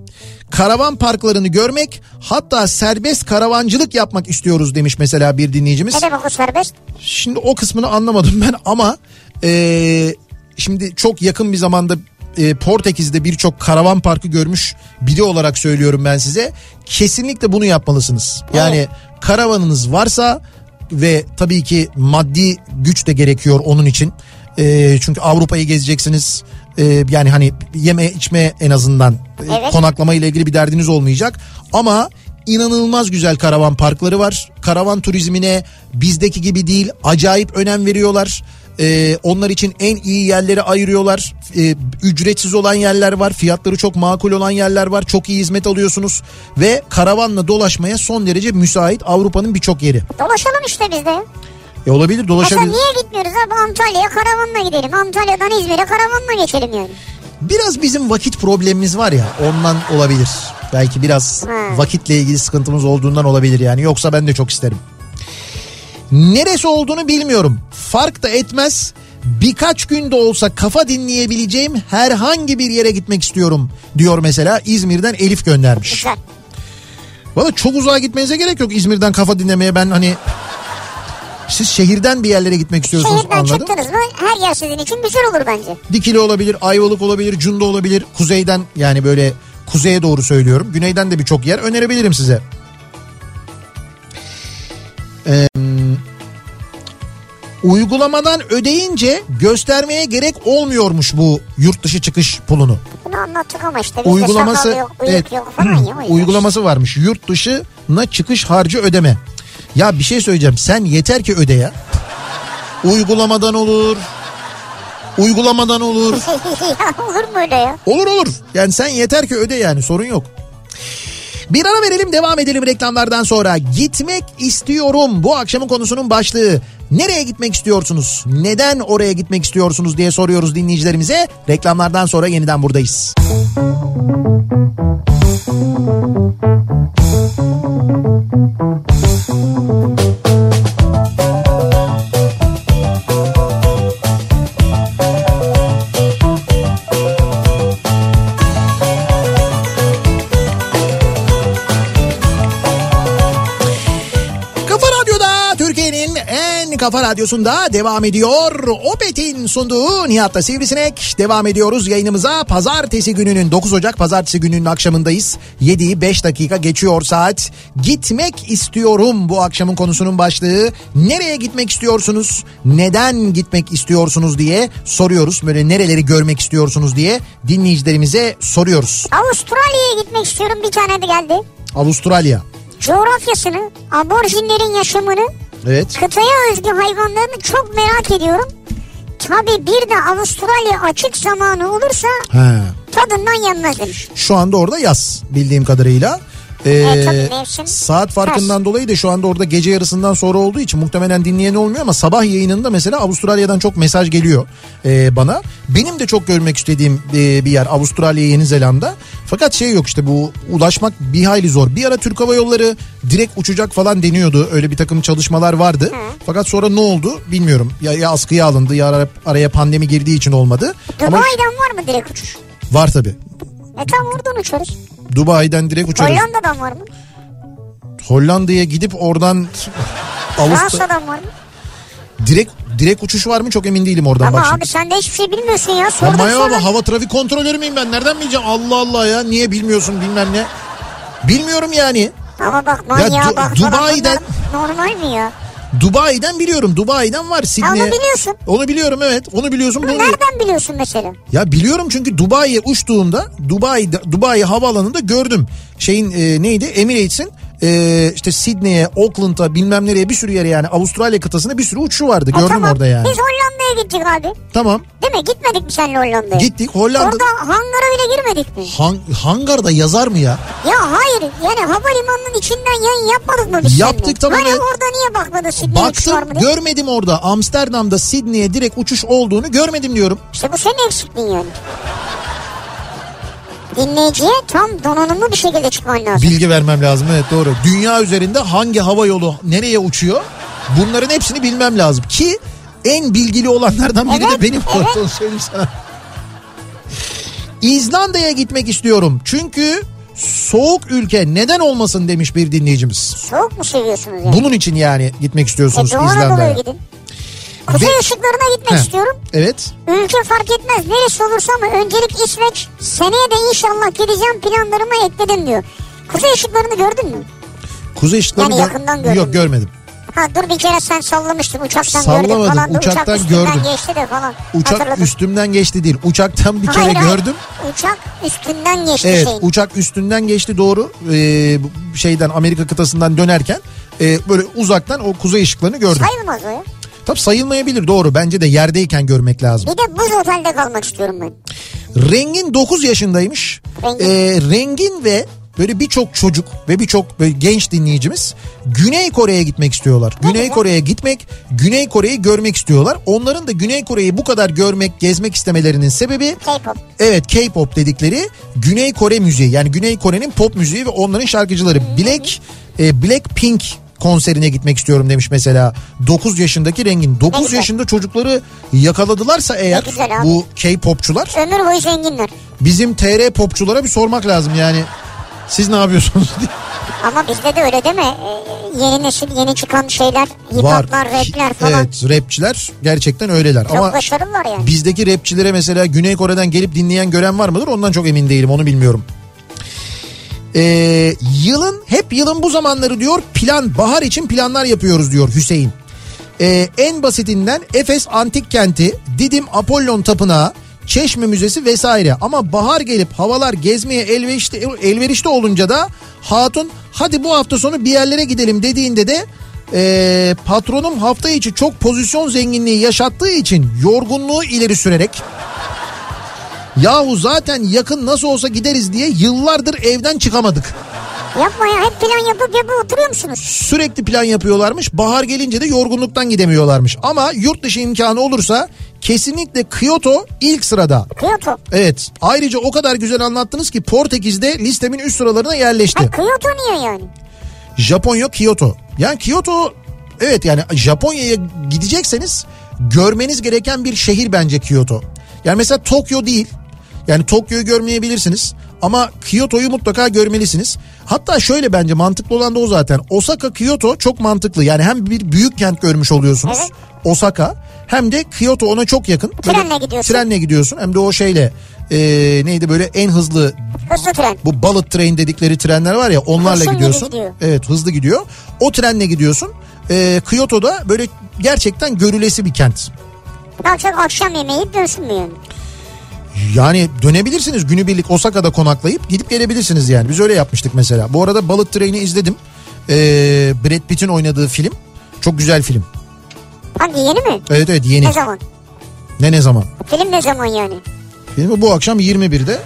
Speaker 2: Karavan parklarını görmek hatta serbest karavancılık yapmak istiyoruz demiş mesela bir dinleyicimiz.
Speaker 3: Ne demek o serbest?
Speaker 2: Şimdi o kısmını anlamadım ben ama e, şimdi çok yakın bir zamanda e, Portekiz'de birçok karavan parkı görmüş biri olarak söylüyorum ben size. Kesinlikle bunu yapmalısınız. Yani karavanınız varsa ve tabii ki maddi güç de gerekiyor onun için. E, çünkü Avrupa'yı gezeceksiniz. E, yani hani yeme içme en azından e,
Speaker 3: Evet.
Speaker 2: konaklama ile ilgili bir derdiniz olmayacak. Ama inanılmaz güzel karavan parkları var. Karavan turizmine bizdeki gibi değil acayip önem veriyorlar. Ee, onlar için en iyi yerleri ayırıyorlar. Ee, ücretsiz olan yerler var. Fiyatları çok makul olan yerler var. Çok iyi hizmet alıyorsunuz. Ve karavanla dolaşmaya son derece müsait Avrupa'nın birçok yeri.
Speaker 3: Dolaşalım işte biz de.
Speaker 2: E olabilir
Speaker 3: Mesela
Speaker 2: dolaşabilir.
Speaker 3: niye gitmiyoruz abi Antalya'ya karavanla gidelim. Antalya'dan İzmir'e karavanla geçelim yani.
Speaker 2: Biraz bizim vakit problemimiz var ya ondan olabilir. Belki biraz
Speaker 3: Ha.
Speaker 2: vakitle ilgili sıkıntımız olduğundan olabilir yani. Yoksa ben de çok isterim. Neresi olduğunu bilmiyorum. Fark da etmez. Birkaç gün de olsa kafa dinleyebileceğim herhangi bir yere gitmek istiyorum diyor mesela İzmir'den Elif göndermiş.
Speaker 3: Güzel.
Speaker 2: Valla çok uzağa gitmenize gerek yok İzmir'den kafa dinlemeye ben hani siz şehirden bir yerlere gitmek istiyorsunuz
Speaker 3: Şehirden
Speaker 2: anladım.
Speaker 3: çıktınız mı her yer sizin için güzel olur bence.
Speaker 2: Dikili olabilir, Ayvalık olabilir, Cunda olabilir. Kuzeyden yani böyle kuzeye doğru söylüyorum. Güneyden de birçok yer önerebilirim size. Ee, uygulamadan ödeyince göstermeye gerek olmuyormuş bu yurt dışı çıkış pulunu.
Speaker 3: Bunu anlattık ama işte bizde
Speaker 2: Uygulaması
Speaker 3: yok,
Speaker 2: evet,
Speaker 3: yok falan ya.
Speaker 2: uygulaması varmış. Yurt dışına çıkış harcı ödeme. Ya bir şey söyleyeceğim. Sen yeter ki öde ya. Uygulamadan olur. Uygulamadan olur.
Speaker 3: olur mu öyle ya?
Speaker 2: Olur olur. Yani sen yeter ki öde yani sorun yok. Bir ara verelim devam edelim reklamlardan sonra. Gitmek istiyorum bu akşamın konusunun başlığı. Nereye gitmek istiyorsunuz? Neden oraya gitmek istiyorsunuz diye soruyoruz dinleyicilerimize. Reklamlardan sonra yeniden buradayız. Kafa kafa radyosunda devam ediyor. Opet'in sunduğu Nihat'ta Sivrisinek. Devam ediyoruz yayınımıza. Pazartesi gününün 9 Ocak pazartesi gününün akşamındayız. 7'yi 5 dakika geçiyor saat. Gitmek istiyorum bu akşamın konusunun başlığı. Nereye gitmek istiyorsunuz? Neden gitmek istiyorsunuz diye soruyoruz. Böyle nereleri görmek istiyorsunuz diye dinleyicilerimize soruyoruz.
Speaker 3: Avustralya'ya gitmek istiyorum bir tane de geldi.
Speaker 2: Avustralya.
Speaker 3: Coğrafyasını, aborjinlerin yaşamını,
Speaker 2: Evet.
Speaker 3: kıtaya özgü hayvanlarını çok merak ediyorum. Tabii bir de Avustralya açık zamanı olursa
Speaker 2: He.
Speaker 3: tadından yenmez demiş.
Speaker 2: Şu anda orada yaz bildiğim kadarıyla. Ee,
Speaker 3: Evet,
Speaker 2: saat farkından dolayı da şu anda orada gece yarısından sonra olduğu için muhtemelen dinleyen olmuyor ama sabah yayınında mesela Avustralya'dan çok mesaj geliyor ee, bana. Benim de çok görmek istediğim e, bir yer Avustralya Yeni Zelanda. Fakat şey yok işte bu ulaşmak bir hayli zor. Bir ara Türk Hava Yolları direkt uçacak falan deniyordu. Öyle bir takım çalışmalar vardı. Fakat sonra ne oldu bilmiyorum. Ya, ya askıya alındı ya ara- araya pandemi girdiği için olmadı. Ama
Speaker 3: Dubai'den var mı direkt uçuş?
Speaker 2: var tabii.
Speaker 3: E tamam oradan uçarız.
Speaker 2: Dubai'den direkt uçarız.
Speaker 3: Hollanda'dan var mı?
Speaker 2: Hollanda'ya gidip oradan Avustra
Speaker 3: var mı?
Speaker 2: direkt direkt uçuş var mı çok emin değilim oradan
Speaker 3: Ama
Speaker 2: bak
Speaker 3: abi sen de hiçbir şey bilmiyorsun ya. Sorduk
Speaker 2: Ama ya ama hava trafik kontrolörü müyüm ben nereden bileceğim Allah Allah ya niye bilmiyorsun bilmem ne. Bilmiyorum yani.
Speaker 3: Ama bak manyağa
Speaker 2: Du-
Speaker 3: bak
Speaker 2: Dubai'den-
Speaker 3: Normal mi ya?
Speaker 2: Dubai'den biliyorum. Dubai'den var Sydney'e.
Speaker 3: onu biliyorsun.
Speaker 2: Onu biliyorum evet. Onu biliyorsun.
Speaker 3: Bunu
Speaker 2: Bunu...
Speaker 3: nereden biliyorsun mesela?
Speaker 2: Ya biliyorum çünkü Dubai'ye uçtuğumda Dubai'de Dubai havaalanında gördüm. Şeyin e, neydi? Emirates'in e, işte Sydney'e, Auckland'a bilmem nereye bir sürü yere yani Avustralya kıtasına bir sürü uçuşu vardı.
Speaker 3: E
Speaker 2: Gördüm
Speaker 3: tamam,
Speaker 2: orada yani.
Speaker 3: Biz Hollanda'ya gittik abi.
Speaker 2: Tamam.
Speaker 3: Değil mi? Gitmedik mi seninle Hollanda'ya?
Speaker 2: Gittik Hollanda.
Speaker 3: Orada hangara bile girmedik mi?
Speaker 2: Han- hangarda yazar mı ya?
Speaker 3: Ya hayır yani havalimanının içinden yayın yapmadık mı biz
Speaker 2: Yaptık,
Speaker 3: seninle?
Speaker 2: tamam,
Speaker 3: Hani
Speaker 2: evet.
Speaker 3: orada niye bakmadın Sydney'e uçuş var
Speaker 2: Baktım
Speaker 3: mı diye?
Speaker 2: görmedim orada. Amsterdam'da Sydney'e direkt uçuş olduğunu görmedim diyorum.
Speaker 3: İşte bu senin eksikliğin yani. Dinleyiciye tam donanımlı bir şekilde çıkman lazım.
Speaker 2: Bilgi vermem lazım evet doğru. Dünya üzerinde hangi hava yolu nereye uçuyor? Bunların hepsini bilmem lazım. Ki en bilgili olanlardan biri
Speaker 3: Evet,
Speaker 2: de benim
Speaker 3: evet.
Speaker 2: olduğunu söyleyeyim sana. İzlanda'ya gitmek istiyorum. Çünkü soğuk ülke neden olmasın demiş bir dinleyicimiz.
Speaker 3: Soğuk mu seviyorsunuz yani?
Speaker 2: Bunun için yani gitmek
Speaker 3: E
Speaker 2: istiyorsunuz
Speaker 3: Anadolu'ya
Speaker 2: İzlanda'ya.
Speaker 3: gidin. Kuzey
Speaker 2: Ve-
Speaker 3: ışıklarına gitmek
Speaker 2: Heh,
Speaker 3: istiyorum.
Speaker 2: Evet.
Speaker 3: Ülke fark etmez neresi olursa ama öncelik İsveç. Seneye de inşallah gideceğim planlarıma ekledim diyor. Kuzey ışıklarını gördün mü?
Speaker 2: Kuzey ışıklarını
Speaker 3: Yani
Speaker 2: gör-
Speaker 3: yakından gördüm.
Speaker 2: Yok görmedim.
Speaker 3: Ha dur bir kere sen sallamıştın uçaktan gördüm
Speaker 2: Sallamadım,
Speaker 3: falan. da
Speaker 2: uçaktan
Speaker 3: uçak üstünden
Speaker 2: gördüm.
Speaker 3: geçti de falan.
Speaker 2: Uçak
Speaker 3: Hatırladım.
Speaker 2: üstümden geçti değil. Uçaktan bir kere
Speaker 3: Hayır, hayır.
Speaker 2: gördüm.
Speaker 3: Uçak üstünden geçti
Speaker 2: Evet
Speaker 3: şeyin.
Speaker 2: uçak üstünden geçti doğru Ee, şeyden Amerika kıtasından dönerken e, böyle uzaktan o kuzey ışıklarını gördüm.
Speaker 3: Sayılmaz o ya.
Speaker 2: Tabii sayılmayabilir doğru. Bence de yerdeyken görmek lazım.
Speaker 3: Bir de buz otelde kalmak istiyorum ben.
Speaker 2: Rengin 9 yaşındaymış.
Speaker 3: Rengin.
Speaker 2: Ee, Rengin ve böyle birçok çocuk ve birçok genç dinleyicimiz Güney Kore'ye gitmek istiyorlar. Güney
Speaker 3: güzel.
Speaker 2: Kore'ye gitmek, Güney Kore'yi görmek istiyorlar. Onların da Güney Kore'yi bu kadar görmek, gezmek istemelerinin sebebi
Speaker 3: K-pop.
Speaker 2: Evet K-pop dedikleri Güney Kore müziği yani Güney Kore'nin pop müziği ve onların şarkıcıları Black e, Blackpink konserine gitmek istiyorum demiş mesela 9 yaşındaki Rengin. 9
Speaker 3: güzel.
Speaker 2: yaşında çocukları yakaladılarsa eğer bu K-popçular
Speaker 3: Ömür boyu zenginler.
Speaker 2: bizim TR popçulara bir sormak lazım yani. Siz ne yapıyorsunuz diye.
Speaker 3: Ama bizde de öyle değil mi? Ee, yeni nesil yeni çıkan şeyler, hip
Speaker 2: Var.
Speaker 3: hoplar, rapler falan.
Speaker 2: Evet rapçiler gerçekten öyleler.
Speaker 3: Çok
Speaker 2: Ama
Speaker 3: başarılılar yani.
Speaker 2: bizdeki rapçilere mesela Güney Kore'den gelip dinleyen gören var mıdır? Ondan çok emin değilim onu bilmiyorum. Ee, yılın hep yılın bu zamanları diyor plan bahar için planlar yapıyoruz diyor Hüseyin. Ee, en basitinden Efes Antik Kenti, Didim Apollon Tapınağı, Çeşme Müzesi vesaire. Ama bahar gelip havalar gezmeye elverişli, elverişli olunca da hatun hadi bu hafta sonu bir yerlere gidelim dediğinde de ee, patronum hafta içi çok pozisyon zenginliği yaşattığı için yorgunluğu ileri sürerek yahu zaten yakın nasıl olsa gideriz diye yıllardır evden çıkamadık.
Speaker 3: Yapma ya hep plan yapıp yapıp oturuyor musunuz?
Speaker 2: Sürekli plan yapıyorlarmış. Bahar gelince de yorgunluktan gidemiyorlarmış. Ama yurt dışı imkanı olursa kesinlikle Kyoto ilk sırada.
Speaker 3: Kyoto.
Speaker 2: Evet. Ayrıca o kadar güzel anlattınız ki Portekiz'de listemin üst sıralarına yerleşti.
Speaker 3: Ha Kyoto niye yani?
Speaker 2: Japonya Kyoto. Yani Kyoto evet yani Japonya'ya gidecekseniz görmeniz gereken bir şehir bence Kyoto. Yani mesela Tokyo değil. Yani Tokyo'yu görmeyebilirsiniz ama Kyoto'yu mutlaka görmelisiniz. Hatta şöyle bence mantıklı olan da o zaten. Osaka Kyoto çok mantıklı. Yani hem bir büyük kent görmüş oluyorsunuz.
Speaker 3: Evet.
Speaker 2: Osaka hem de Kyoto ona çok yakın. Böyle
Speaker 3: Trenle gidiyorsun.
Speaker 2: Trenle gidiyorsun hem de o şeyle e, neydi böyle en hızlı
Speaker 3: Hızlı tren.
Speaker 2: bu bullet train dedikleri trenler var ya onlarla
Speaker 3: gibi
Speaker 2: gidiyorsun.
Speaker 3: gidiyor.
Speaker 2: Evet hızlı gidiyor. O trenle gidiyorsun. Ee, Kyoto'da böyle gerçekten görülesi bir kent.
Speaker 3: Yapacak akşam yemeği dönsün mü yani?
Speaker 2: Yani dönebilirsiniz günübirlik Osaka'da konaklayıp gidip gelebilirsiniz yani. Biz öyle yapmıştık mesela. Bu arada Bullet Train'i izledim. Ee, Brad Pitt'in oynadığı film. Çok güzel film.
Speaker 3: Hangi yeni mi?
Speaker 2: Evet evet yeni.
Speaker 3: Ne zaman?
Speaker 2: Ne ne zaman?
Speaker 3: Film ne zaman yani?
Speaker 2: Filmi bu akşam 21'de.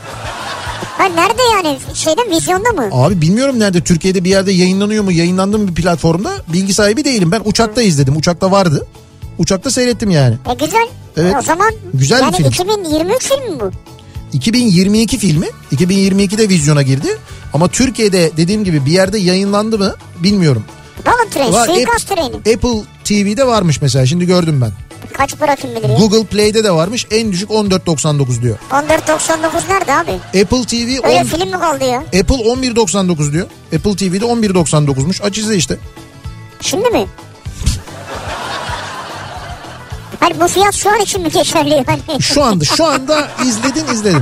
Speaker 3: Ha nerede yani? Şeyde vizyonda mı?
Speaker 2: Abi bilmiyorum nerede Türkiye'de bir yerde yayınlanıyor mu yayınlandı mı bir platformda bilgi sahibi değilim. Ben uçakta izledim uçakta vardı. Uçakta seyrettim yani.
Speaker 3: E güzel.
Speaker 2: Evet.
Speaker 3: O zaman
Speaker 2: Güzel bir
Speaker 3: yani
Speaker 2: film.
Speaker 3: 2023 filmi mi bu?
Speaker 2: 2022 filmi 2022'de vizyona girdi. Ama Türkiye'de dediğim gibi bir yerde yayınlandı mı bilmiyorum.
Speaker 3: Balık treni,
Speaker 2: Var,
Speaker 3: suikast treni.
Speaker 2: Apple TV'de varmış mesela şimdi gördüm ben.
Speaker 3: Kaç para kim bilir ya?
Speaker 2: Google Play'de de varmış en düşük 14.99 diyor.
Speaker 3: 14.99 nerede abi?
Speaker 2: Apple TV
Speaker 3: Öyle
Speaker 2: on-
Speaker 3: film mi kaldı ya?
Speaker 2: Apple 11.99 diyor. Apple TV'de 11.99'muş. Aç izle işte.
Speaker 3: Şimdi mi? Hayır bu fiyat şu an için mi geçerli yani?
Speaker 2: Şu anda şu anda izledin izledin.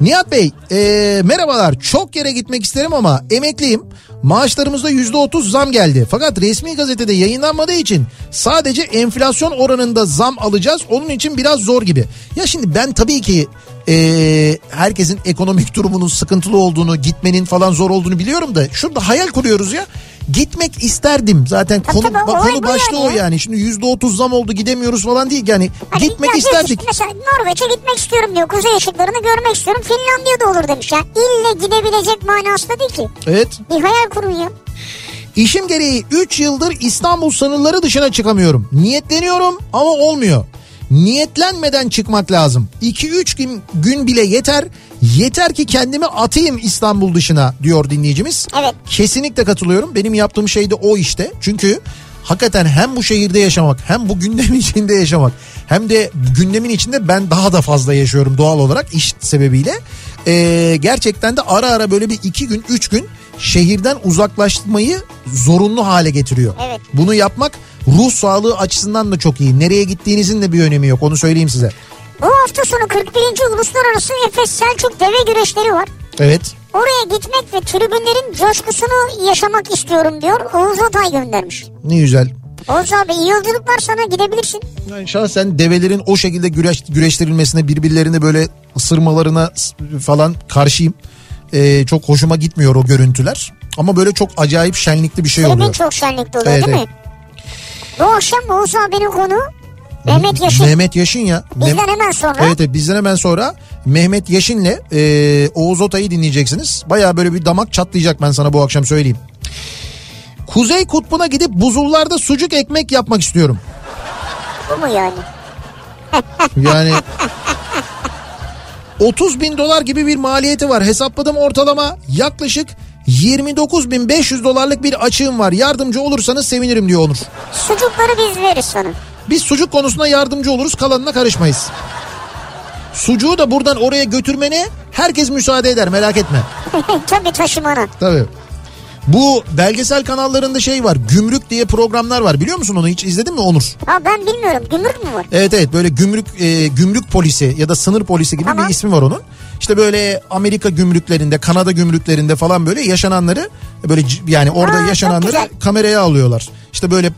Speaker 2: Nihat Bey e, merhabalar çok yere gitmek isterim ama emekliyim. Maaşlarımızda yüzde otuz zam geldi. Fakat resmi gazetede yayınlanmadığı için sadece enflasyon oranında zam alacağız. Onun için biraz zor gibi. Ya şimdi ben tabii ki e, herkesin ekonomik durumunun sıkıntılı olduğunu, gitmenin falan zor olduğunu biliyorum da şurada hayal kuruyoruz ya. Gitmek isterdim zaten
Speaker 3: Tabii
Speaker 2: konu,
Speaker 3: tabii,
Speaker 2: konu başlığı
Speaker 3: yani
Speaker 2: o
Speaker 3: ya.
Speaker 2: yani. Şimdi yüzde otuz zam oldu gidemiyoruz falan değil yani
Speaker 3: Hani
Speaker 2: gitmek
Speaker 3: ya ki
Speaker 2: isterdik.
Speaker 3: Mesela Norveç'e gitmek istiyorum diyor. Kuzey ışıklarını görmek istiyorum. Finlandiya'da olur demiş. Yani ille gidebilecek manasında değil ki.
Speaker 2: Evet.
Speaker 3: Bir hayal kurun ya.
Speaker 2: İşim gereği 3 yıldır İstanbul sınırları dışına çıkamıyorum. Niyetleniyorum ama olmuyor. Niyetlenmeden çıkmak lazım. 2-3 gün, gün bile yeter. Yeter ki kendimi atayım İstanbul dışına diyor dinleyicimiz.
Speaker 3: Evet.
Speaker 2: Kesinlikle katılıyorum. Benim yaptığım şey de o işte. Çünkü hakikaten hem bu şehirde yaşamak hem bu gündemin içinde yaşamak hem de gündemin içinde ben daha da fazla yaşıyorum doğal olarak iş sebebiyle. Ee, gerçekten de ara ara böyle bir iki gün üç gün şehirden uzaklaşmayı zorunlu hale getiriyor.
Speaker 3: Evet.
Speaker 2: Bunu yapmak ruh sağlığı açısından da çok iyi. Nereye gittiğinizin de bir önemi yok onu söyleyeyim size.
Speaker 3: Bu hafta sonu 41. Uluslararası Efes Selçuk Deve Güreşleri var.
Speaker 2: Evet.
Speaker 3: Oraya gitmek ve tribünlerin coşkusunu yaşamak istiyorum diyor. Oğuz Atay göndermiş.
Speaker 2: Ne güzel.
Speaker 3: Oğuz abi iyi yolculuklar sana gidebilirsin.
Speaker 2: Yani şahsen develerin o şekilde güreş, güreştirilmesine birbirlerini böyle ısırmalarına falan karşıyım. Ee, çok hoşuma gitmiyor o görüntüler. Ama böyle çok acayip şenlikli bir şey
Speaker 3: Tribün
Speaker 2: oluyor.
Speaker 3: çok şenlikli oluyor
Speaker 2: Evet,
Speaker 3: değil
Speaker 2: evet.
Speaker 3: mi? Bu akşam Oğuz abinin konu Mehmet Yaşın.
Speaker 2: Mehmet Yaşın ya.
Speaker 3: Bizden hemen sonra.
Speaker 2: Evet, evet bizden hemen sonra Mehmet Yaşin'le e, Oğuz Otay'ı dinleyeceksiniz. Baya böyle bir damak çatlayacak ben sana bu akşam söyleyeyim. Kuzey Kutbu'na gidip buzullarda sucuk ekmek yapmak istiyorum.
Speaker 3: Bu mu yani?
Speaker 2: Yani 30 bin dolar gibi bir maliyeti var. Hesapladım ortalama yaklaşık 29.500 dolarlık bir açığım var. Yardımcı olursanız sevinirim diyor Onur.
Speaker 3: Sucukları biz veririz sana.
Speaker 2: Biz sucuk konusunda yardımcı oluruz kalanına karışmayız. Sucuğu da buradan oraya götürmene herkes müsaade eder merak etme.
Speaker 3: Tabii taşımana.
Speaker 2: Tabii. Bu belgesel kanallarında şey var gümrük diye programlar var biliyor musun onu hiç izledin mi Onur?
Speaker 3: Ha ben bilmiyorum. Gümrük mü var?
Speaker 2: Evet evet böyle gümrük e, gümrük polisi ya da sınır polisi gibi
Speaker 3: Tamam.
Speaker 2: bir ismi var onun. İşte böyle Amerika gümrüklerinde, Kanada gümrüklerinde falan böyle yaşananları böyle yani orada
Speaker 3: Aa,
Speaker 2: yaşananları kameraya alıyorlar. İşte böyle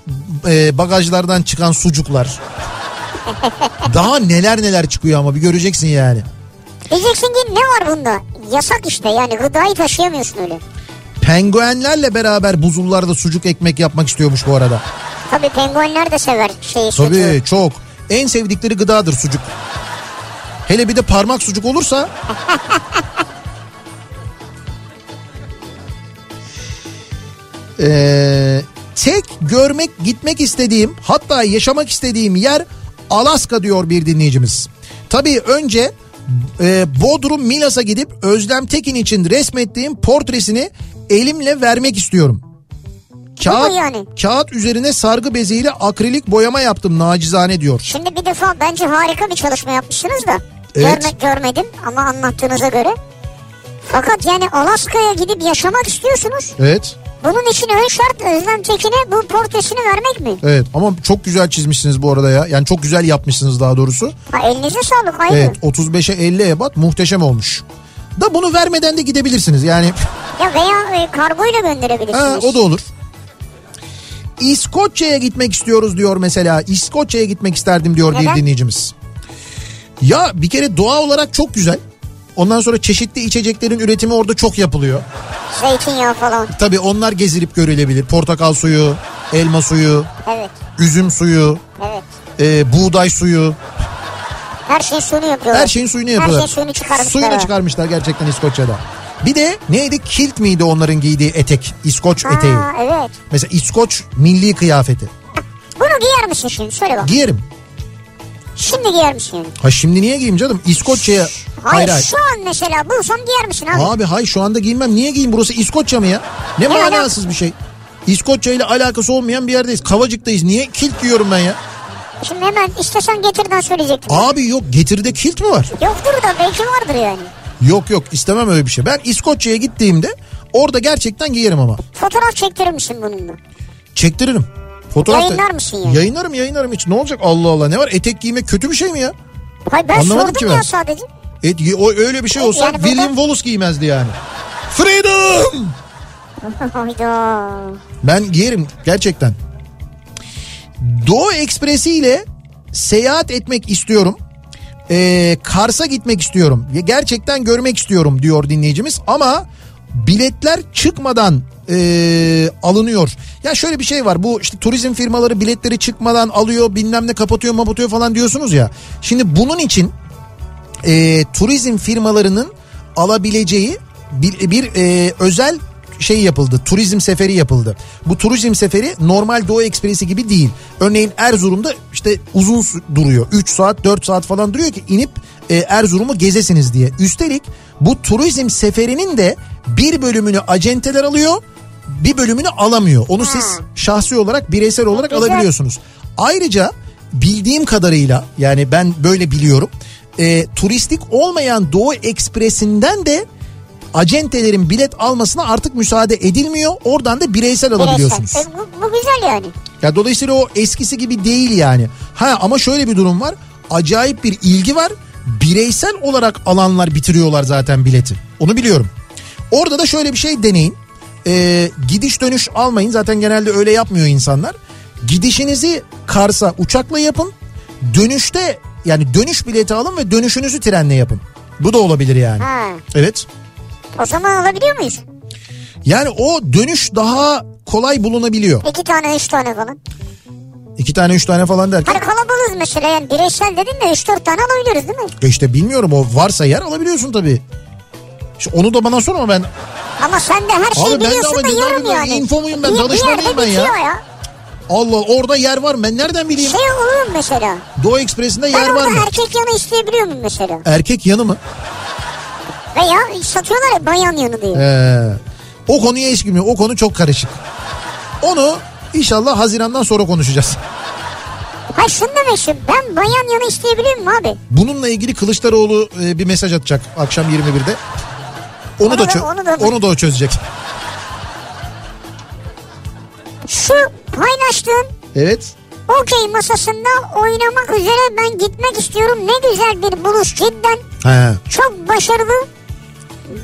Speaker 2: e, bagajlardan çıkan sucuklar. Daha neler neler çıkıyor ama bir göreceksin yani.
Speaker 3: Diyeceksin ki ne var bunda? Yasak işte yani gıdayı taşıyamıyorsun öyle.
Speaker 2: Penguenlerle beraber buzullarda sucuk ekmek yapmak istiyormuş bu arada.
Speaker 3: Tabii penguenler de sever şeyi
Speaker 2: Tabii
Speaker 3: sucuğu.
Speaker 2: çok. En sevdikleri gıdadır sucuk. Hele bir de parmak sucuk olursa Ee, tek görmek gitmek istediğim hatta yaşamak istediğim yer Alaska diyor bir dinleyicimiz. Tabii önce e, Bodrum Milas'a gidip Özlem Tekin için resmettiğim portresini elimle vermek istiyorum. Kağıt,
Speaker 3: yani?
Speaker 2: kağıt üzerine sargı beziyle akrilik boyama yaptım nacizane diyor.
Speaker 3: Şimdi bir defa bence harika bir çalışma yapmışsınız da.
Speaker 2: Evet.
Speaker 3: Görmek görmedim ama anlattığınıza göre. Fakat yani Alaska'ya gidip yaşamak istiyorsunuz.
Speaker 2: Evet.
Speaker 3: Bunun için ön şart Özlem Tekin'e bu portresini vermek mi?
Speaker 2: Evet ama çok güzel çizmişsiniz bu arada ya. Yani çok güzel yapmışsınız daha doğrusu.
Speaker 3: Ha elinize sağlık ayrı.
Speaker 2: Evet 35'e 50 ebat muhteşem olmuş. Da bunu vermeden de gidebilirsiniz. Yani
Speaker 3: Ya veya e, kargoyla gönderebilirsiniz.
Speaker 2: ha, o da olur. İskoçya'ya gitmek istiyoruz diyor mesela. İskoçya'ya gitmek isterdim diyor
Speaker 3: Neden?
Speaker 2: bir dinleyicimiz. Ya bir kere doğa olarak çok güzel. Ondan sonra çeşitli içeceklerin üretimi orada çok yapılıyor.
Speaker 3: Zeytinyağı falan.
Speaker 2: Tabii onlar gezilip görülebilir. Portakal suyu, elma suyu,
Speaker 3: Evet.
Speaker 2: üzüm suyu,
Speaker 3: Evet.
Speaker 2: e, buğday suyu.
Speaker 3: Her şeyin suyunu yapıyorlar.
Speaker 2: Her şeyin suyunu yapıyorlar.
Speaker 3: Her şeyin suyunu çıkarmışlar.
Speaker 2: Suyunu çıkarmışlar gerçekten İskoçya'da. Bir de neydi? Kilt miydi onların giydiği etek? İskoç eteği.
Speaker 3: Ha, evet.
Speaker 2: Mesela İskoç milli kıyafeti.
Speaker 3: Bunu giyer misin şimdi? Söyle bak.
Speaker 2: Giyerim.
Speaker 3: Şimdi giyer misin yani?
Speaker 2: Ha şimdi niye giyeyim canım? İskoçya'ya...
Speaker 3: Hayır,
Speaker 2: Hayır hayır.
Speaker 3: şu an mesela bulsam giyer misin abi?
Speaker 2: Abi hay şu anda giymem. Niye giyeyim? Burası İskoçya mı ya? Ne
Speaker 3: Ne
Speaker 2: manasız bir şey. İskoçya ile alakası olmayan bir yerdeyiz. Kavacık'tayız. Niye kilt giyiyorum ben ya?
Speaker 3: Şimdi hemen istesen getirden söyleyecektim.
Speaker 2: Abi yok getiride kilt mi var?
Speaker 3: Yoktur da belki vardır yani.
Speaker 2: Yok yok istemem öyle bir şey. Ben İskoçya'ya gittiğimde orada gerçekten giyerim ama.
Speaker 3: Fotoğraf çektirir misin bununla?
Speaker 2: Çektiririm. Fotoğraf
Speaker 3: Yayınlar mısın yani?
Speaker 2: Yayınlarım yayınlarım hiç. Ne olacak Allah Allah ne var etek giymek kötü bir şey mi ya?
Speaker 3: Hayır ben
Speaker 2: Anlamadım
Speaker 3: sordum
Speaker 2: ki
Speaker 3: ya
Speaker 2: ben.
Speaker 3: sadece.
Speaker 2: Et, o öyle bir şey olsa
Speaker 3: Yani burada-
Speaker 2: William Wallace giymezdi yani. Freedom! Ben giyerim gerçekten. Doğu Ekspresi ile seyahat etmek istiyorum. Ee, Kars'a gitmek istiyorum. Gerçekten görmek istiyorum diyor dinleyicimiz. Ama biletler çıkmadan ee, alınıyor. Ya şöyle bir şey var. Bu işte turizm firmaları biletleri çıkmadan alıyor bilmem ne kapatıyor mapatıyor falan diyorsunuz ya. Şimdi bunun için e, turizm firmalarının alabileceği bir, bir e, özel şey yapıldı. Turizm seferi yapıldı. Bu turizm seferi normal Doğu Ekspresi gibi değil. Örneğin Erzurum'da işte uzun duruyor. 3 saat 4 saat falan duruyor ki inip e, Erzurum'u gezesiniz diye. Üstelik bu turizm seferinin de bir bölümünü acenteler alıyor bir bölümünü alamıyor. Onu siz şahsi olarak bireysel olarak
Speaker 3: Güzel.
Speaker 2: alabiliyorsunuz. Ayrıca bildiğim kadarıyla yani ben böyle biliyorum. e, turistik olmayan Doğu Ekspresi'nden de acentelerin bilet almasına artık müsaade edilmiyor. Oradan da bireysel alabiliyorsunuz.
Speaker 3: Bireysel. E, bu, bu güzel yani.
Speaker 2: Ya dolayısıyla o eskisi gibi değil yani. Ha ama şöyle bir durum var. Acayip bir ilgi var. Bireysel olarak alanlar bitiriyorlar zaten bileti. Onu biliyorum. Orada da şöyle bir şey deneyin. Ee, gidiş dönüş almayın. Zaten genelde öyle yapmıyor insanlar. Gidişinizi Kars'a uçakla yapın. Dönüşte yani dönüş bileti alın ve dönüşünüzü trenle yapın. Bu da olabilir yani.
Speaker 3: Ha.
Speaker 2: Evet.
Speaker 3: O zaman alabiliyor muyuz?
Speaker 2: Yani o dönüş daha kolay bulunabiliyor.
Speaker 3: İki tane üç tane falan.
Speaker 2: İki tane üç tane falan derken.
Speaker 3: Hani kalabalığız mesela yani bireysel dedin de 3-4 tane alabiliyoruz değil mi?
Speaker 2: E işte bilmiyorum o varsa yer alabiliyorsun tabii. İşte onu da bana sor ama ben
Speaker 3: Ama sen de her şeyi
Speaker 2: Abi ben de
Speaker 3: biliyorsun
Speaker 2: ama
Speaker 3: da
Speaker 2: böyle
Speaker 3: yani.
Speaker 2: info muyum ben,
Speaker 3: yerde
Speaker 2: ben ya.
Speaker 3: ya.
Speaker 2: Allah orada yer var mı? ben nereden bileyim?
Speaker 3: Şey olur mu mesela?
Speaker 2: Doğu Ekspresi'nde
Speaker 3: Ben
Speaker 2: yer var
Speaker 3: orada
Speaker 2: mı?
Speaker 3: erkek yanı isteyebiliyor muyum mesela?
Speaker 2: Erkek yanı mı?
Speaker 3: Veya satıyorlar ya bayan yanı diye.
Speaker 2: Ee, o konuya hiç girmiyor. O konu çok karışık. Onu inşallah Haziran'dan sonra konuşacağız.
Speaker 3: Hayır şunu demek istiyorum. Ben bayan yanı isteyebiliyor muyum abi?
Speaker 2: Bununla ilgili Kılıçdaroğlu e, bir mesaj atacak akşam 21'de. Onu,
Speaker 3: Onu
Speaker 2: da,
Speaker 3: da- onu da-
Speaker 2: onu da o çözecek.
Speaker 3: Şu paylaştığın
Speaker 2: Evet.
Speaker 3: okey masasında oynamak üzere ben gitmek istiyorum. Ne güzel bir buluş cidden.
Speaker 2: He.
Speaker 3: Çok başarılı.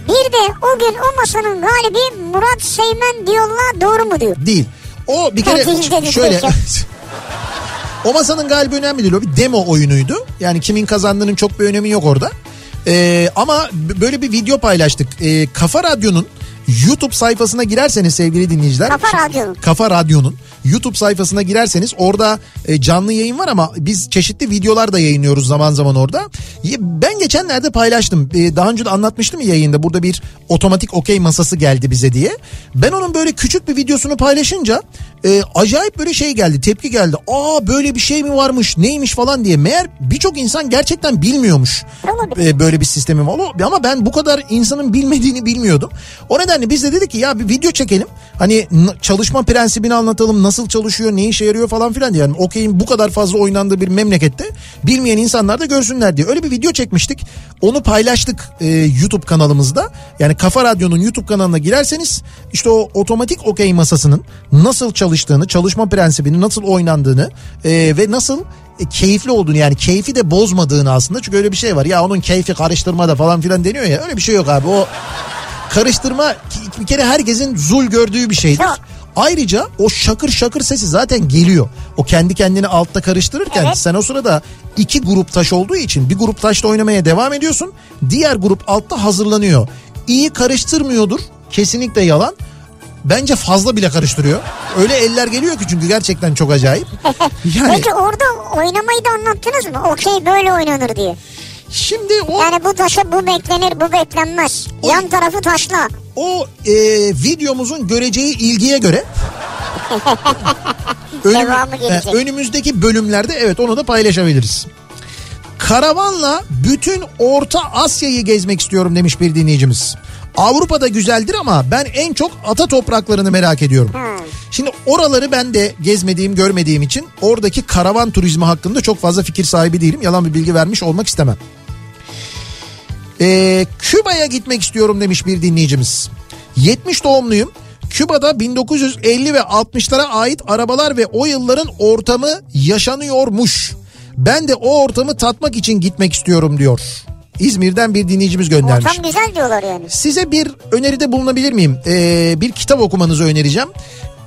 Speaker 3: Bir de o gün o masanın galibi Murat Seymen diyorlar doğru mu diyor.
Speaker 2: Değil. O bir kere
Speaker 3: Değil dedi
Speaker 2: şöyle o masanın galibi önemli değil. O bir demo oyunuydu. Yani kimin kazandığının çok bir önemi yok orada. Ee, ama böyle bir video paylaştık. Ee, Kafa Radyo'nun YouTube sayfasına girerseniz sevgili dinleyiciler.
Speaker 3: Kafa Radyo'nun.
Speaker 2: Kafa Radyo'nun YouTube sayfasına girerseniz orada e, canlı yayın var ama biz çeşitli videolar da yayınlıyoruz zaman zaman orada. Ben geçenlerde paylaştım. E, daha önce de anlatmıştım ya yayında burada bir otomatik okey masası geldi bize diye. Ben onun böyle küçük bir videosunu paylaşınca e, acayip böyle şey geldi tepki geldi. Aa böyle bir şey mi varmış neymiş falan diye. Meğer birçok insan gerçekten bilmiyormuş e, böyle bir sistemi var. Ama ben bu kadar insanın bilmediğini bilmiyordum. O nedenle biz de dedik ki ya bir video çekelim. Hani çalışma prensibini anlatalım. Nasıl çalışıyor, ne işe yarıyor falan filan diye. Yani okeyin bu kadar fazla oynandığı bir memlekette bilmeyen insanlar da görsünler diye. Öyle bir video çekmiştik. Onu paylaştık e, YouTube kanalımızda. Yani Kafa Radyo'nun YouTube kanalına girerseniz işte o otomatik okey masasının nasıl çalıştığını, çalışma prensibini nasıl oynandığını e, ve nasıl e, keyifli olduğunu yani keyfi de bozmadığını aslında çünkü öyle bir şey var ya onun keyfi karıştırma da falan filan deniyor ya öyle bir şey yok abi o karıştırma bir kere herkesin zul gördüğü bir şeydir.
Speaker 3: Yok.
Speaker 2: Ayrıca o şakır şakır sesi zaten geliyor. O kendi kendini altta karıştırırken
Speaker 3: Evet.
Speaker 2: sen o sırada iki grup taş olduğu için bir grup taşla oynamaya devam ediyorsun. Diğer grup altta hazırlanıyor. İyi karıştırmıyordur. Kesinlikle yalan. Bence fazla bile karıştırıyor. Öyle eller geliyor ki çünkü gerçekten çok acayip. Yani
Speaker 3: Peki orada oynamayı da anlattınız mı? Okey böyle oynanır diye.
Speaker 2: Şimdi o
Speaker 3: Yani bu taşa bu beklenir bu beklenmez.
Speaker 2: O-
Speaker 3: Yan tarafı taşla.
Speaker 2: o e, videomuzun göreceği ilgiye göre
Speaker 3: gelecek.
Speaker 2: e, önümüzdeki bölümlerde evet onu da paylaşabiliriz. Karavanla bütün Orta Asya'yı gezmek istiyorum demiş bir dinleyicimiz. Avrupa'da güzeldir ama ben en çok ata topraklarını merak ediyorum. Şimdi oraları ben de gezmediğim, görmediğim için oradaki karavan turizmi hakkında çok fazla fikir sahibi değilim. Yalan bir bilgi vermiş olmak istemem. Ee, Küba'ya gitmek istiyorum demiş bir dinleyicimiz. 70 doğumluyum. Küba'da 1950 ve 60'lara ait arabalar ve o yılların ortamı yaşanıyormuş. Ben de o ortamı tatmak için gitmek istiyorum diyor. İzmir'den bir dinleyicimiz göndermiş.
Speaker 3: Ortam güzel diyorlar yani.
Speaker 2: Size bir öneride bulunabilir miyim? Ee, bir kitap okumanızı önereceğim.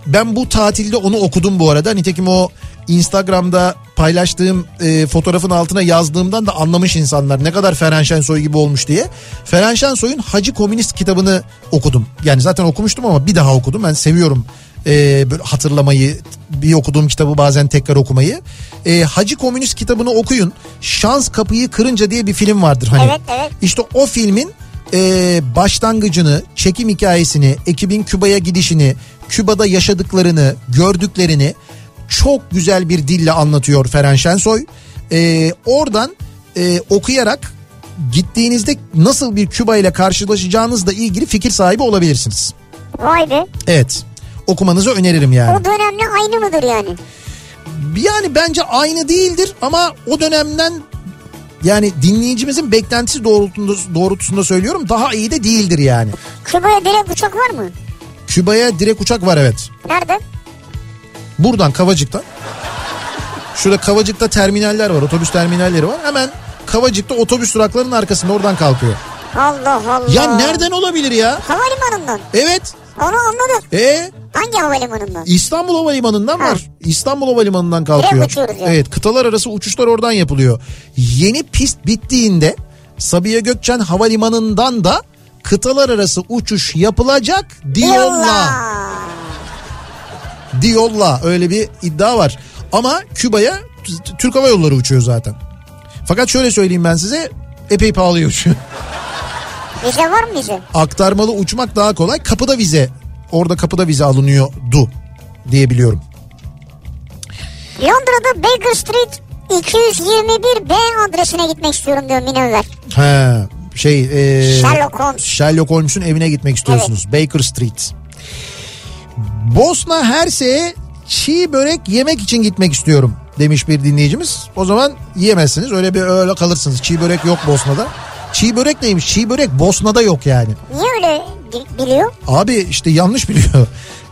Speaker 2: Ben bu tatilde onu okudum bu arada. Nitekim o Instagram'da paylaştığım e, fotoğrafın altına yazdığımdan da anlamış insanlar ne kadar Ferhan Şensoy gibi olmuş diye. Ferhan Şensoy'un Hacı Komünist kitabını okudum. Yani zaten okumuştum ama bir daha okudum. Ben seviyorum e, böyle hatırlamayı, bir okuduğum kitabı bazen tekrar okumayı. E, Hacı Komünist kitabını okuyun. Şans Kapıyı Kırınca diye bir film vardır hani.
Speaker 3: Evet, evet.
Speaker 2: İşte o filmin e, başlangıcını, çekim hikayesini, ekibin Küba'ya gidişini, Küba'da yaşadıklarını, gördüklerini çok güzel bir dille anlatıyor Ferhan Şensoy. E, oradan e, okuyarak gittiğinizde nasıl bir Küba ile karşılaşacağınızla ilgili fikir sahibi olabilirsiniz.
Speaker 3: Vay be.
Speaker 2: Evet. Okumanızı öneririm yani.
Speaker 3: O dönemle aynı mıdır yani?
Speaker 2: Yani bence aynı değildir ama o dönemden yani dinleyicimizin beklentisi doğrultusunda, doğrultusunda söylüyorum daha iyi de değildir yani.
Speaker 3: Küba'ya direkt uçak var mı?
Speaker 2: Küba'ya direkt uçak var evet.
Speaker 3: Nerede?
Speaker 2: Buradan Kavacık'tan. Şurada Kavacık'ta terminaller var otobüs terminalleri var. Hemen Kavacık'ta otobüs duraklarının arkasında oradan kalkıyor.
Speaker 3: Allah Allah.
Speaker 2: Ya nereden olabilir ya?
Speaker 3: Havalimanından.
Speaker 2: Evet.
Speaker 3: Onu anladık.
Speaker 2: E
Speaker 3: Hangi havalimanından?
Speaker 2: İstanbul Havalimanı'ndan
Speaker 3: Ha.
Speaker 2: var. İstanbul Havalimanı'ndan kalkıyor.
Speaker 3: Yani.
Speaker 2: Evet kıtalar arası uçuşlar oradan yapılıyor. Yeni pist bittiğinde Sabiha Gökçen Havalimanı'ndan da kıtalar arası uçuş yapılacak. Diyorlar.
Speaker 3: Diyorlar
Speaker 2: öyle bir iddia var. Ama Küba'ya Türk Hava Yolları uçuyor zaten. Fakat şöyle söyleyeyim ben size epey pahalıya uçuyor.
Speaker 3: Vize var mı vize?
Speaker 2: Aktarmalı uçmak daha kolay. Kapıda vize orada kapıda vize alınıyordu diye biliyorum.
Speaker 3: Londra'da Baker Street 221 B adresine gitmek istiyorum diyor Münevver.
Speaker 2: He şey e,
Speaker 3: Sherlock Holmes.
Speaker 2: Sherlock Holmes'un evine gitmek istiyorsunuz. Baker Street. Bosna Hersek'e çiğ börek yemek için gitmek istiyorum demiş bir dinleyicimiz. O zaman yiyemezsiniz. Öyle bir öyle kalırsınız. Çiğ börek yok Bosna'da. Çiğ börek neymiş? Çiğ börek Bosna'da yok yani.
Speaker 3: Niye öyle biliyor?
Speaker 2: Abi işte yanlış biliyor.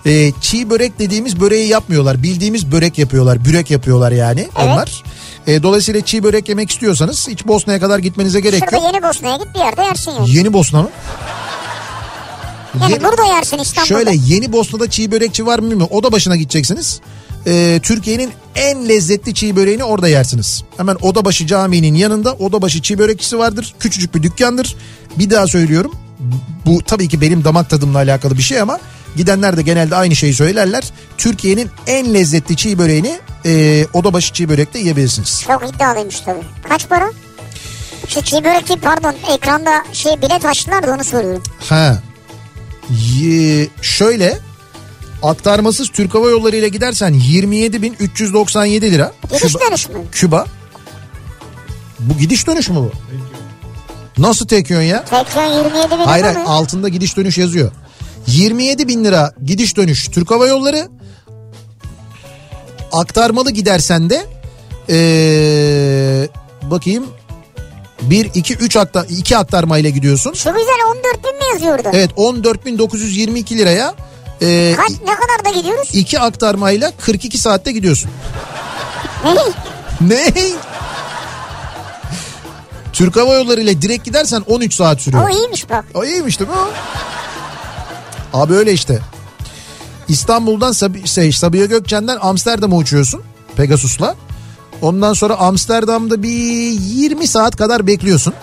Speaker 2: Ee, çiğ börek dediğimiz böreği yapmıyorlar. Bildiğimiz börek yapıyorlar. Bürek yapıyorlar yani onlar. Ee, dolayısıyla çiğ börek yemek istiyorsanız hiç Bosna'ya kadar gitmenize gerek
Speaker 3: Şurada
Speaker 2: yok.
Speaker 3: Yeni Bosna'ya git bir yerde yersin yani.
Speaker 2: Yeni Bosna mı?
Speaker 3: Yani
Speaker 2: Ye-
Speaker 3: burada yersin İstanbul'da.
Speaker 2: Şöyle yeni Bosna'da çiğ börekçi var mı bilmiyorum. O da başına gideceksiniz. Ee, Türkiye'nin en lezzetli çiğ böreğini orada yersiniz. Hemen Odabaşı Camii'nin yanında Odabaşı çiğ börekçisi vardır. Küçücük bir dükkandır. Bir daha söylüyorum. Bu tabii ki benim damak tadımla alakalı bir şey ama gidenler de genelde aynı şeyi söylerler. Türkiye'nin en lezzetli çiğ böreğini e, Odabaşı çiğ börekte yiyebilirsiniz.
Speaker 3: Çok iddialıymış tabii. Kaç para? Şey çiğ börek değil pardon ekranda şey bilet açtılar da onu soruyorum.
Speaker 2: Ha. Ye- şöyle aktarmasız Türk Hava Yolları ile gidersen 27.397 lira.
Speaker 3: Gidiş
Speaker 2: Küba-
Speaker 3: dönüş mü?
Speaker 2: Küba. Bu gidiş dönüş mü bu? Nasıl tek yön ya?
Speaker 3: Tekrar 27 bin
Speaker 2: Hayır
Speaker 3: lira
Speaker 2: hayır
Speaker 3: mı?
Speaker 2: altında gidiş dönüş yazıyor. 27 bin lira gidiş dönüş Türk Hava Yolları. Aktarmalı gidersen de ee, bakayım 1 2 3 aktar 2 aktarmayla gidiyorsun.
Speaker 3: Şu güzel 14 bin mi yazıyordu?
Speaker 2: Evet 14.922 liraya ee,
Speaker 3: Kaç, ne kadar da gidiyoruz?
Speaker 2: iki aktarmayla 42 saatte gidiyorsun.
Speaker 3: Ne?
Speaker 2: Ne? Türk Hava Yolları ile direkt gidersen 13 saat sürüyor.
Speaker 3: O iyiymiş bak.
Speaker 2: O iyiymiş değil mi o? Abi öyle işte. İstanbul'dan Sab- şey, Sabiha Gökçen'den Amsterdam'a uçuyorsun Pegasus'la. Ondan sonra Amsterdam'da bir 20 saat kadar bekliyorsun.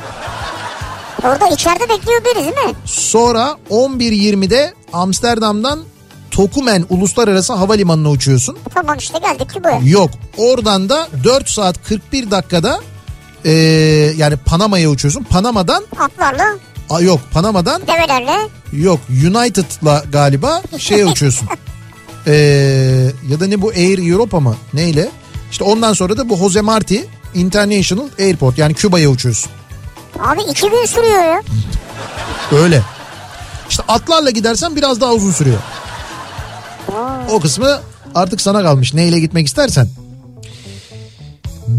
Speaker 3: Orada içeride bekliyor biri değil mi?
Speaker 2: Sonra 11.20'de Amsterdam'dan Tokumen Uluslararası Havalimanı'na uçuyorsun.
Speaker 3: Tamam işte geldik ki buraya.
Speaker 2: Yok oradan da 4 saat 41 dakikada ee, yani Panama'ya uçuyorsun. Panama'dan
Speaker 3: Atlarla,
Speaker 2: a, yok Panama'dan
Speaker 3: develerle.
Speaker 2: Yok United'la galiba şeye uçuyorsun. Ee, ya da ne bu Air Europa mı? Neyle? İşte ondan sonra da bu Jose Marti International Airport yani Küba'ya uçuyorsun.
Speaker 3: Abi iki gün sürüyor ya.
Speaker 2: Öyle. İşte atlarla gidersen biraz daha uzun sürüyor. O kısmı artık sana kalmış. Neyle gitmek istersen.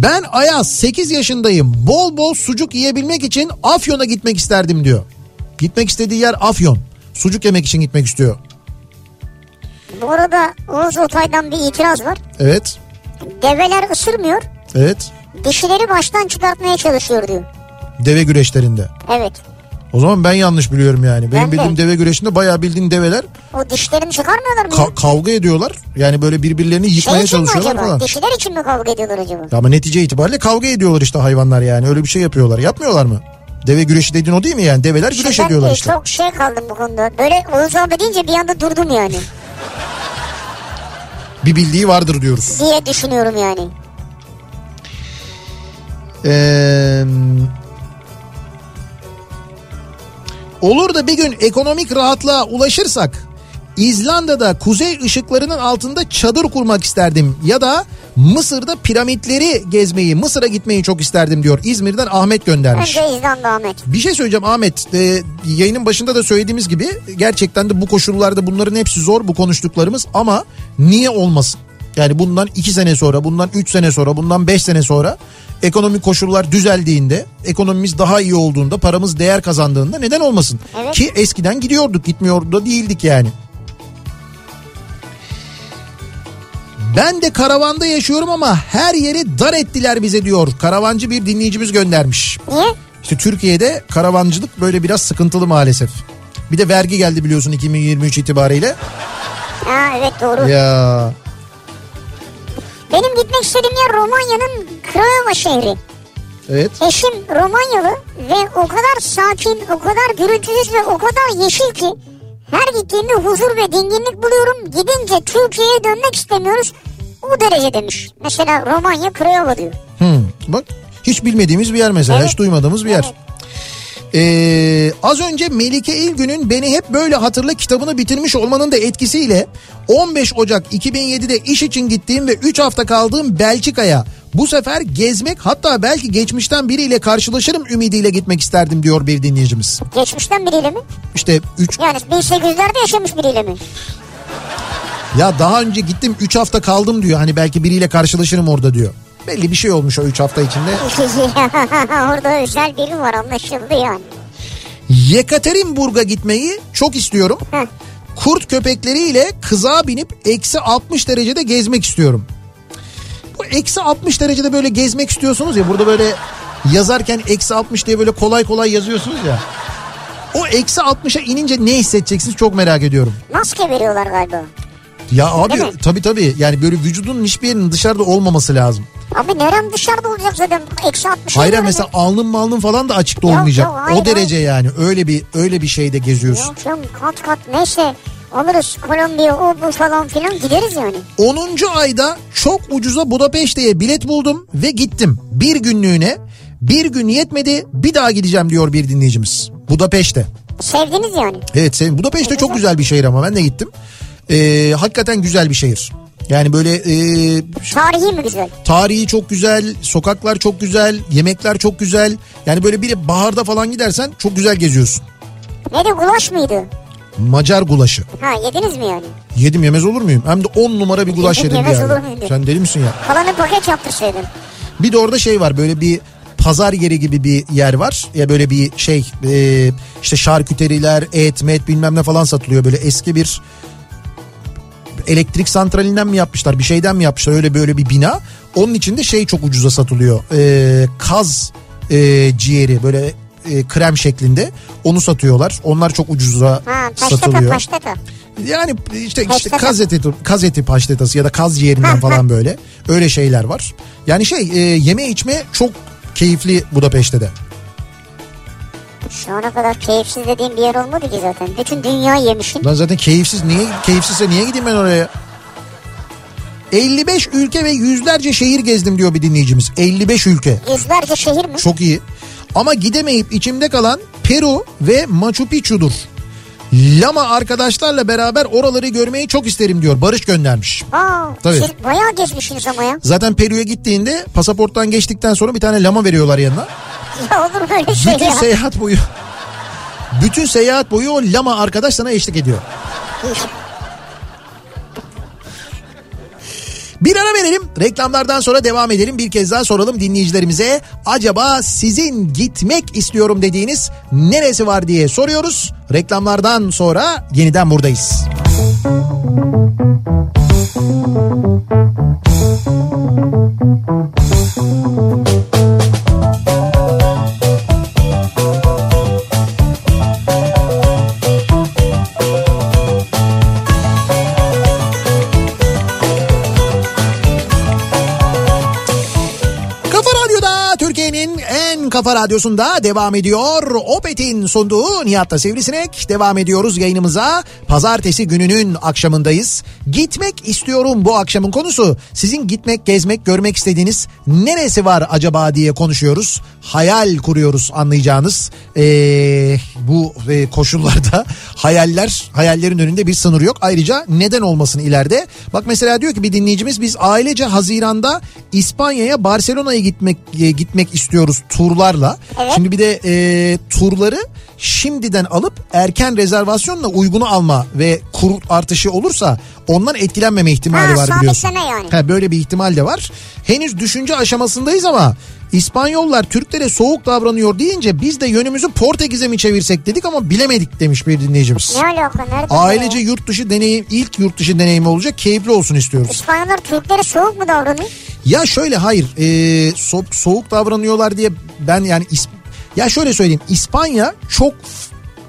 Speaker 2: Ben Ayaz 8 yaşındayım. Bol bol sucuk yiyebilmek için Afyon'a gitmek isterdim diyor. Gitmek istediği yer Afyon. Sucuk yemek için gitmek istiyor.
Speaker 3: Bu arada Oğuz Otay'dan bir itiraz var.
Speaker 2: Evet.
Speaker 3: Develer ısırmıyor.
Speaker 2: Evet.
Speaker 3: Dişileri baştan çıkartmaya çalışıyor diyor.
Speaker 2: Deve güreşlerinde.
Speaker 3: Evet.
Speaker 2: O zaman ben yanlış biliyorum yani. Benim
Speaker 3: Ben de.
Speaker 2: bildiğim deve güreşinde bayağı bildiğin develer
Speaker 3: O dişlerini çıkarmıyorlar mı? ya?
Speaker 2: ka- kavga ediyorlar. Yani böyle birbirlerini
Speaker 3: şey
Speaker 2: yıkmaya
Speaker 3: mi
Speaker 2: çalışıyorlar
Speaker 3: acaba?
Speaker 2: falan.
Speaker 3: Dişiler için mi kavga ediyorlar acaba?
Speaker 2: Ama netice itibariyle kavga ediyorlar işte hayvanlar yani. Öyle bir şey yapıyorlar. Yapmıyorlar mı? Deve güreşi dediğin o değil mi yani? Develer güreş
Speaker 3: İşte ben,
Speaker 2: ediyorlar işte.
Speaker 3: Çok şey kaldım bu konuda. Böyle Oğuz abi deyince bir anda durdum yani.
Speaker 2: Bir bildiği vardır diyoruz.
Speaker 3: Diye düşünüyorum yani.
Speaker 2: Ee, olur da bir gün ekonomik rahatlığa ulaşırsak İzlanda'da kuzey ışıklarının altında çadır kurmak isterdim ya da Mısır'da piramitleri gezmeyi, Mısır'a gitmeyi çok isterdim diyor. İzmir'den Ahmet göndermiş.
Speaker 3: Önce İzlanda Ahmet.
Speaker 2: Bir şey söyleyeceğim Ahmet. Ee, yayının başında da söylediğimiz gibi gerçekten de bu koşullarda bunların hepsi zor bu konuştuklarımız ama niye olmasın? Yani bundan iki sene sonra, bundan üç sene sonra, bundan beş sene sonra ekonomik koşullar düzeldiğinde, ekonomimiz daha iyi olduğunda, paramız değer kazandığında neden olmasın?
Speaker 3: Evet.
Speaker 2: Ki eskiden gidiyorduk, gitmiyor da değildik yani. Ben de karavanda yaşıyorum ama her yeri dar ettiler bize diyor. Karavancı bir dinleyicimiz göndermiş.
Speaker 3: Niye?
Speaker 2: İşte Türkiye'de karavancılık böyle biraz sıkıntılı maalesef. Bir de vergi geldi biliyorsun 2023 itibariyle.
Speaker 3: Ha evet doğru.
Speaker 2: Ya
Speaker 3: Benim gitmek istediğim yer Romanya'nın Craiova şehri.
Speaker 2: evet.
Speaker 3: Eşim Romanyalı ve o kadar sakin, o kadar gürültüsüz ve o kadar yeşil ki her gittiğimde huzur ve dinginlik buluyorum. Gidince Türkiye'ye dönmek istemiyoruz. O derece demiş. Mesela Romanya Craiova diyor.
Speaker 2: Hmm, bak hiç bilmediğimiz bir yer mesela
Speaker 3: Evet.
Speaker 2: hiç duymadığımız bir yer. Ee, az önce Melike İlgün'ün Beni Hep Böyle Hatırla kitabını bitirmiş olmanın da etkisiyle 15 Ocak 2007'de iş için gittiğim ve 3 hafta kaldığım Belçika'ya bu sefer gezmek hatta belki geçmişten biriyle karşılaşırım ümidiyle gitmek isterdim diyor bir dinleyicimiz.
Speaker 3: Geçmişten biriyle mi?
Speaker 2: İşte 3
Speaker 3: Yani 1800'lerde yaşamış biriyle mi?
Speaker 2: ya daha önce gittim 3 hafta kaldım diyor hani belki biriyle karşılaşırım orada diyor. Belli bir şey olmuş o 3 hafta içinde.
Speaker 3: Orada özel biri var anlaşıldı yani.
Speaker 2: Yekaterinburg'a gitmeyi çok istiyorum.
Speaker 3: Heh.
Speaker 2: Kurt köpekleriyle kızağa binip eksi 60 derecede gezmek istiyorum. Bu eksi 60 derecede böyle gezmek istiyorsunuz ya burada böyle yazarken eksi 60 diye böyle kolay kolay yazıyorsunuz ya. O eksi 60'a inince ne hissedeceksiniz çok merak ediyorum.
Speaker 3: Maske veriyorlar galiba.
Speaker 2: Ya abi tabii tabii yani böyle vücudun hiçbir yerinin dışarıda olmaması lazım.
Speaker 3: Abi nerem dışarıda olacak zaten. Eksi 60
Speaker 2: Hayır mesela alnın malın falan da açıkta
Speaker 3: Yok,
Speaker 2: olmayacak.
Speaker 3: yok, hayır,
Speaker 2: o derece yani öyle bir öyle bir şeyde geziyorsun.
Speaker 3: Yok canım kat kat neyse alırız Kolombiya o bu falan filan gideriz yani.
Speaker 2: 10. ayda çok ucuza Budapeşte'ye bilet buldum ve gittim. Bir günlüğüne bir gün yetmedi bir daha gideceğim diyor bir dinleyicimiz. Budapeşte.
Speaker 3: Sevdiniz yani.
Speaker 2: Evet sev- Budapeşte çok güzel bir şehir ama ben de gittim. Ee, hakikaten güzel bir şehir. Yani böyle e,
Speaker 3: Tarihi mi güzel?
Speaker 2: tarihi çok güzel, sokaklar çok güzel, yemekler çok güzel. Yani böyle bir baharda falan gidersen çok güzel geziyorsun.
Speaker 3: Ne de gulaş mıydı?
Speaker 2: Macar gulaşı.
Speaker 3: Ha yediniz mi yani?
Speaker 2: Yedim yemez olur muyum? Hem de 10 numara bir gulaş
Speaker 3: Yedim,
Speaker 2: yedim
Speaker 3: yemez
Speaker 2: yerde.
Speaker 3: olur muyum?
Speaker 2: Sen deli misin ya?
Speaker 3: Kalanı paket yaptırsaydın.
Speaker 2: Bir de orada şey var böyle bir pazar yeri gibi bir yer var. Ya böyle bir şey e, işte şarküteriler, et, met bilmem ne falan satılıyor. Böyle eski bir elektrik santralinden mi yapmışlar bir şeyden mi yapmışlar öyle böyle bir bina. Onun içinde şey çok ucuza satılıyor. E, kaz e, ciğeri böyle e, krem şeklinde onu satıyorlar. Onlar çok ucuza
Speaker 3: Ha paşteta
Speaker 2: satılıyor.
Speaker 3: paşteta.
Speaker 2: Yani işte işte
Speaker 3: Paşteta.
Speaker 2: kaz eti, kaz eti paştetası ya da kaz ciğerinden falan böyle. Öyle şeyler var. Yani şey e, yeme içme çok keyifli Budapeşte de.
Speaker 3: Şu ana kadar keyifsiz dediğim bir yer olmadı ki zaten. Bütün dünya yemişsin.
Speaker 2: Ben zaten keyifsiz niye keyifsizse niye gideyim ben oraya? 55 ülke ve yüzlerce şehir gezdim diyor bir dinleyicimiz. 55 ülke.
Speaker 3: Yüzlerce şehir mi?
Speaker 2: Çok iyi. Ama gidemeyip içimde kalan Peru ve Machu Picchu'dur. Lama arkadaşlarla beraber oraları görmeyi çok isterim diyor. Barış göndermiş.
Speaker 3: Aa,
Speaker 2: Tabii.
Speaker 3: siz bayağı gezmişsiniz ama ya.
Speaker 2: Zaten Peru'ya gittiğinde pasaporttan geçtikten sonra bir tane lama veriyorlar yanına.
Speaker 3: Ya olur böyle şey
Speaker 2: Bütün
Speaker 3: ya.
Speaker 2: seyahat boyu bütün seyahat boyu o lama arkadaş sana eşlik ediyor. Bir ara verelim. Reklamlardan sonra devam edelim. Bir kez daha soralım dinleyicilerimize. Acaba sizin gitmek istiyorum dediğiniz neresi var diye soruyoruz. Reklamlardan sonra yeniden buradayız. Kafa kafa radyosunda devam ediyor. Opet'in sunduğu Nihat'ta Sivrisinek. Devam ediyoruz yayınımıza. Pazartesi gününün akşamındayız. Gitmek istiyorum bu akşamın konusu. Sizin gitmek, gezmek, görmek istediğiniz neresi var acaba diye konuşuyoruz. Hayal kuruyoruz anlayacağınız. Ee, bu e, koşullarda hayaller, hayallerin önünde bir sınır yok. Ayrıca neden olmasın ileride? Bak mesela diyor ki bir dinleyicimiz biz ailece Haziran'da İspanya'ya Barcelona'ya gitmek e, gitmek istiyoruz turlarla.
Speaker 3: Evet.
Speaker 2: Şimdi bir de e, turları şimdiden alıp erken rezervasyonla uygunu alma ve kur artışı olursa ondan etkilenmeme ihtimali
Speaker 3: Ha,
Speaker 2: var biliyorsun.
Speaker 3: yani.
Speaker 2: Ha, böyle bir ihtimal de var. Henüz düşünce aşamasındayız ama İspanyollar Türklere soğuk davranıyor deyince biz de yönümüzü Portekiz'e mi çevirsek dedik ama bilemedik demiş bir dinleyicimiz.
Speaker 3: Ne alaka nerede?
Speaker 2: Ailece
Speaker 3: ya?
Speaker 2: yurt dışı deneyim ilk yurt dışı deneyimi olacak keyifli olsun istiyoruz.
Speaker 3: İspanyollar Türklere soğuk mu davranıyor?
Speaker 2: Ya şöyle hayır e, so- soğuk davranıyorlar diye ben yani ya şöyle söyleyeyim İspanya çok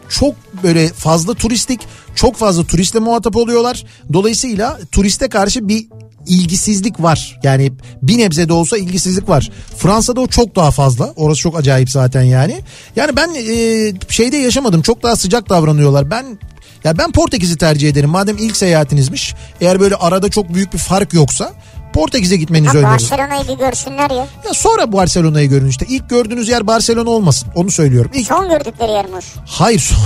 Speaker 2: çok böyle fazla turistik çok fazla turistle muhatap oluyorlar. Dolayısıyla turiste karşı bir ilgisizlik var. Yani bir nebze de olsa ilgisizlik var. Fransa'da o çok daha fazla. Orası çok acayip zaten yani. Yani ben e, şeyde yaşamadım. Çok daha sıcak davranıyorlar. Ben ya ben Portekiz'i tercih ederim. Madem ilk seyahatinizmiş. Eğer böyle arada çok büyük bir fark yoksa Portekiz'e gitmenizi
Speaker 3: Ha,
Speaker 2: öneririm.
Speaker 3: Barcelona'yı bir görsünler ya.
Speaker 2: Ya sonra Barcelona'yı görün işte. İlk gördüğünüz yer Barcelona olmasın. Onu söylüyorum. İlk,
Speaker 3: Son gördükleri yer mi?
Speaker 2: hayır son,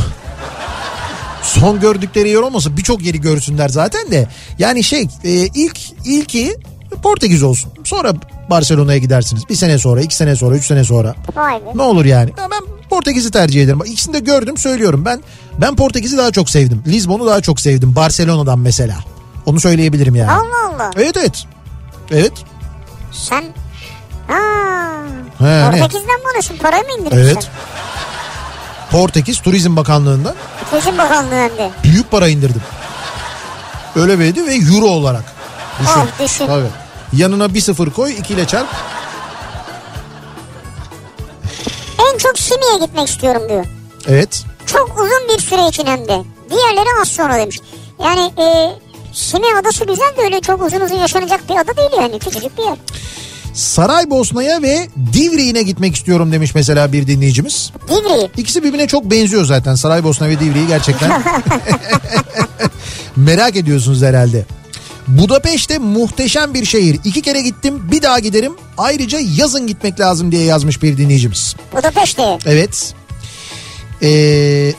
Speaker 2: son gördükleri yer olmasın. Birçok yeri görsünler zaten de. Yani şey e, ilk ilki Portekiz olsun. Sonra Barcelona'ya gidersiniz. Bir sene sonra, iki sene sonra, üç sene sonra.
Speaker 3: Vay.
Speaker 2: Ne olur yani. Ya ben Portekiz'i tercih ederim. İkisini de gördüm söylüyorum. Ben ben Portekiz'i daha çok sevdim. Lisbon'u daha çok sevdim. Barcelona'dan mesela. Onu söyleyebilirim yani.
Speaker 3: Allah Allah.
Speaker 2: Evet evet. Evet.
Speaker 3: Sen... Ha.
Speaker 2: He, ne?
Speaker 3: Portekiz'den mi alıyorsun? Parayı mı indirdin
Speaker 2: Evet. Portekiz Turizm Bakanlığı'ndan
Speaker 3: Turizm Bakanlığı hem de.
Speaker 2: büyük para indirdim. Öyle verdi ve euro olarak. Düşün.
Speaker 3: Ah, düşün.
Speaker 2: Tabii. Yanına bir sıfır koy ikiyle çarp.
Speaker 3: En çok Simi'ye gitmek istiyorum diyor.
Speaker 2: Evet.
Speaker 3: Çok uzun bir süre için hem de. Diğerleri az sonra demiş. Yani e, Simi adası güzel de öyle çok uzun uzun yaşanacak bir ada değil yani. Küçücük bir yer.
Speaker 2: Saraybosna'ya ve Divriğine gitmek istiyorum demiş mesela bir dinleyicimiz.
Speaker 3: Divri.
Speaker 2: İkisi birbirine çok benziyor zaten Saraybosna ve Divriği gerçekten. Merak ediyorsunuz herhalde. Budapeşte muhteşem bir şehir. İki kere gittim bir daha giderim. Ayrıca yazın gitmek lazım diye yazmış bir dinleyicimiz.
Speaker 3: Budapeşte.
Speaker 2: Evet. Ee,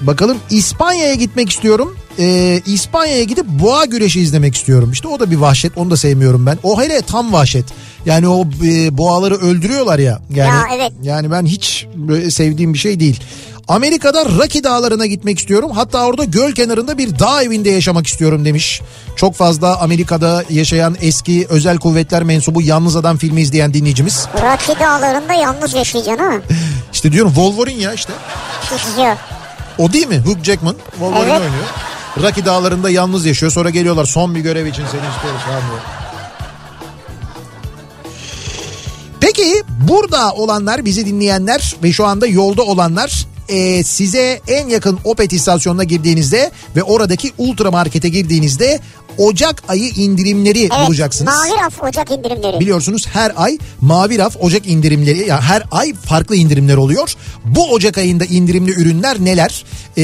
Speaker 2: bakalım İspanya'ya gitmek istiyorum. Ee, İspanya'ya gidip boğa güreşi izlemek istiyorum. İşte o da bir vahşet. Onu da sevmiyorum ben. O hele tam vahşet. Yani o e, boğaları öldürüyorlar ya. Yani,
Speaker 3: Ya, evet.
Speaker 2: Yani ben hiç sevdiğim bir şey değil. Amerika'da Rocky Dağları'na gitmek istiyorum. Hatta orada göl kenarında bir dağ evinde yaşamak istiyorum demiş. Çok fazla Amerika'da yaşayan eski özel kuvvetler mensubu Yalnız Adam filmi izleyen dinleyicimiz.
Speaker 3: Rocky dağlarında yalnız yaşayacaksın ha.
Speaker 2: İşte diyorum Wolverine ya işte.
Speaker 3: Yaşıyor.
Speaker 2: O değil mi? Hugh Jackman Wolverine
Speaker 3: Evet.
Speaker 2: oynuyor. Rocky Dağları'nda yalnız yaşıyor. Sonra geliyorlar son bir görev için seni istiyoruz falan diyor. Peki burada olanlar bizi dinleyenler ve şu anda yolda olanlar e, size en yakın Opet istasyonuna girdiğinizde ve oradaki ultra markete girdiğinizde Ocak ayı indirimleri
Speaker 3: Evet.
Speaker 2: bulacaksınız.
Speaker 3: Mavi raf ocak indirimleri.
Speaker 2: Biliyorsunuz her ay mavi raf Ocak indirimleri yani her ay farklı indirimler oluyor. Bu Ocak ayında indirimli ürünler neler? Ee,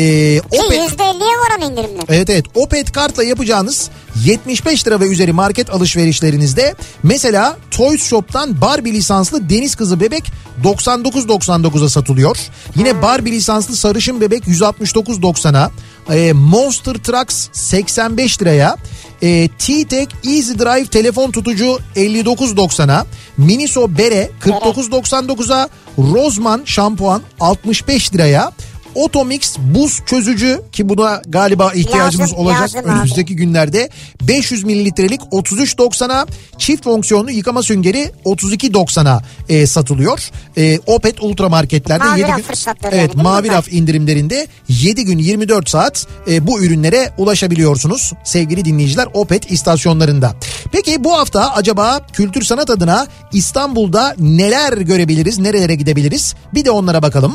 Speaker 3: Ki
Speaker 2: Opet,
Speaker 3: %50'ye varan indirimler.
Speaker 2: evet evet Opet kartla yapacağınız 75 lira ve üzeri market alışverişlerinizde mesela Toys Shop'tan Barbie lisanslı deniz kızı bebek 99.99'a satılıyor. Yine Barbie lisanslı sarışın bebek 169.90'a. Ee, Monster Trucks 85 liraya. Ee, T-Tek Easy Drive telefon tutucu 59.90'a. Miniso Bere 49.99'a. Rozman şampuan 65 liraya. Otomix buz çözücü ki buna galiba ihtiyacımız
Speaker 3: Lazım,
Speaker 2: olacak
Speaker 3: lazım abi.
Speaker 2: önümüzdeki günlerde 500 mililitrelik 33.90'a çift fonksiyonlu yıkama süngeri 32.90'a e, satılıyor. E, Opet ultra marketlerde
Speaker 3: Mavi
Speaker 2: 7
Speaker 3: raf
Speaker 2: gün Evet
Speaker 3: yani,
Speaker 2: mavi raf indirimlerinde 7 gün 24 saat e, bu ürünlere ulaşabiliyorsunuz sevgili dinleyiciler Opet istasyonlarında. Peki bu hafta acaba kültür sanat adına İstanbul'da neler görebiliriz, nerelere gidebiliriz? Bir de onlara bakalım.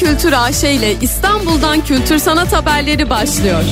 Speaker 4: Kültür AŞ ile İstanbul'dan kültür sanat haberleri başlıyor.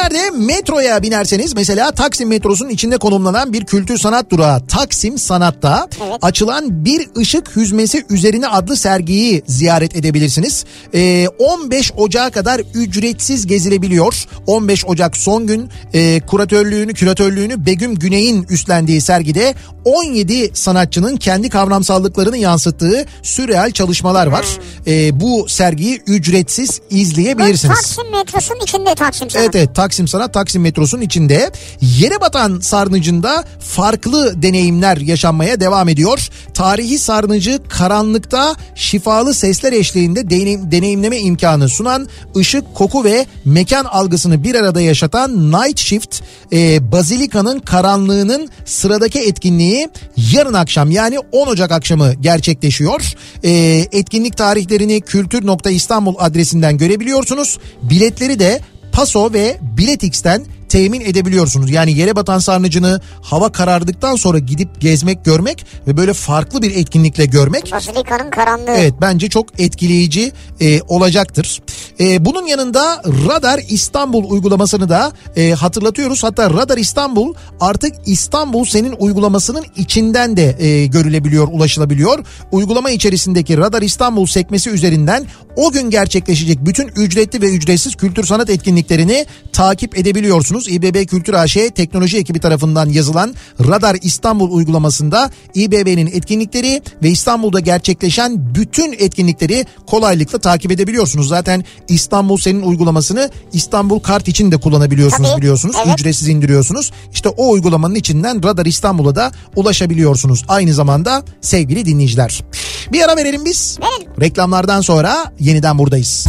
Speaker 2: Bugünlerde metroya binerseniz mesela Taksim metrosunun içinde konumlanan bir kültür sanat durağı Taksim Sanat'ta
Speaker 3: Evet.
Speaker 2: açılan bir ışık hüzmesi üzerine adlı sergiyi ziyaret edebilirsiniz. Ee, 15 Ocak'a kadar ücretsiz gezilebiliyor. 15 Ocak son gün e, kuratörlüğünü, küratörlüğünü Begüm Güney'in üstlendiği sergide 17 sanatçının kendi kavramsallıklarını yansıttığı sürreal çalışmalar var. Ee, bu sergiyi ücretsiz izleyebilirsiniz.
Speaker 3: Taksim metrosunun içinde Taksim sana.
Speaker 2: Evet evet Taksim Sanat Taksim metrosunun içinde yere batan sarnıcında farklı deneyimler yaşanmaya devam ediyor. Tarihi sarnıcı karanlıkta şifalı sesler eşliğinde deneyim, deneyimleme imkanı sunan ışık, koku ve mekan algısını bir arada yaşatan Night Shift e, Bazilika'nın karanlığının sıradaki etkinliği yarın akşam yani 10 Ocak akşamı gerçekleşiyor. E, etkinlik tarihlerini kültür.istanbul adresinden görebiliyorsunuz. Biletleri de Paso ve Biletix'ten temin edebiliyorsunuz. Yani yere batan sarnıcını hava karardıktan sonra gidip gezmek, görmek ve böyle farklı bir etkinlikle görmek
Speaker 3: Basilikanın karanlığı.
Speaker 2: Evet bence çok etkileyici e, olacaktır. E, bunun yanında Radar İstanbul uygulamasını da e, hatırlatıyoruz. Hatta Radar İstanbul artık İstanbul senin uygulamasının içinden de e, görülebiliyor, ulaşılabiliyor. Uygulama içerisindeki Radar İstanbul sekmesi üzerinden o gün gerçekleşecek bütün ücretli ve ücretsiz kültür sanat etkinliklerini takip edebiliyorsunuz. İBB Kültür AŞ teknoloji ekibi tarafından yazılan Radar İstanbul uygulamasında İBB'nin etkinlikleri ve İstanbul'da gerçekleşen bütün etkinlikleri kolaylıkla takip edebiliyorsunuz. Zaten İstanbul senin uygulamasını İstanbul kart için de kullanabiliyorsunuz
Speaker 3: Tabii,
Speaker 2: biliyorsunuz.
Speaker 3: evet.
Speaker 2: Ücretsiz indiriyorsunuz. İşte o uygulamanın içinden Radar İstanbul'a da ulaşabiliyorsunuz. Aynı zamanda sevgili dinleyiciler. Bir ara verelim biz.
Speaker 3: Verelim.
Speaker 2: Reklamlardan sonra yeniden buradayız.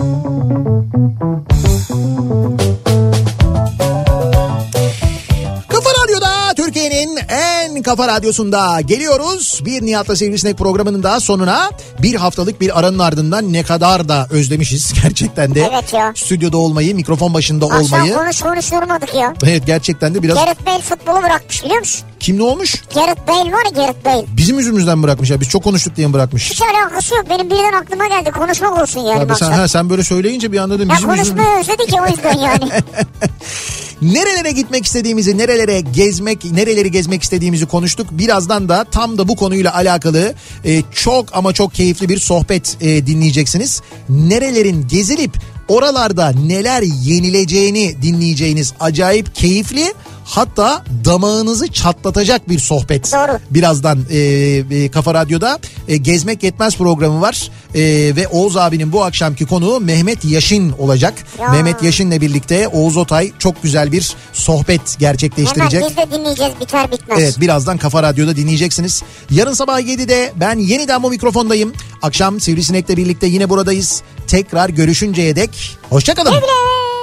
Speaker 2: En kafa radyosunda geliyoruz. Bir Nihat'la Sivrisinek programının daha sonuna bir haftalık bir aranın ardından ne kadar da özlemişiz gerçekten de.
Speaker 3: Evet ya.
Speaker 2: Stüdyoda olmayı, mikrofon başında
Speaker 3: Akşam
Speaker 2: olmayı.
Speaker 3: konuş konuş durmadık ya.
Speaker 2: Evet gerçekten de biraz
Speaker 3: Gareth Bale futbolu bırakmış biliyor musun?
Speaker 2: Kim ne olmuş?
Speaker 3: Gareth Bale var ya Gareth Bale.
Speaker 2: Bizim yüzümüzden bırakmış ya. Biz çok konuştuk diye mi bırakmış?
Speaker 3: Hiç alakası yok. Benim birden aklıma geldi. Konuşmak olsun yani
Speaker 2: Abi sen, ha, sen böyle söyleyince bir anda dedim
Speaker 3: Ya
Speaker 2: bizim yüzümüzden.
Speaker 3: konuşmayı özledik ya o yüzden yani.
Speaker 2: Nerelere gitmek istediğimizi, nerelere gezmek, nereleri gezmek istediğimizi konuştuk. Birazdan da tam da bu konuyla alakalı e, çok ama çok keyifli bir sohbet e, dinleyeceksiniz. Nerelerin gezilip oralarda neler yenileceğini dinleyeceğiniz acayip keyifli hatta damağınızı çatlatacak bir sohbet.
Speaker 3: Doğru.
Speaker 2: Birazdan e, e, Kafa Radyo'da e, Gezmek Yetmez programı var E, ve Oğuz abinin bu akşamki konuğu Mehmet Yaşin olacak.
Speaker 3: Ya.
Speaker 2: Mehmet Yaşin'le birlikte Oğuz Otay çok güzel bir sohbet
Speaker 3: Hemen
Speaker 2: gerçekleştirecek.
Speaker 3: biz de dinleyeceğiz biter bitmez.
Speaker 2: Evet birazdan Kafa Radyo'da dinleyeceksiniz. Yarın sabah 7'de ben yeniden bu mikrofondayım. Akşam Sivrisinek'le birlikte yine buradayız. Tekrar görüşünceye dek hoşçakalın.
Speaker 3: Güle.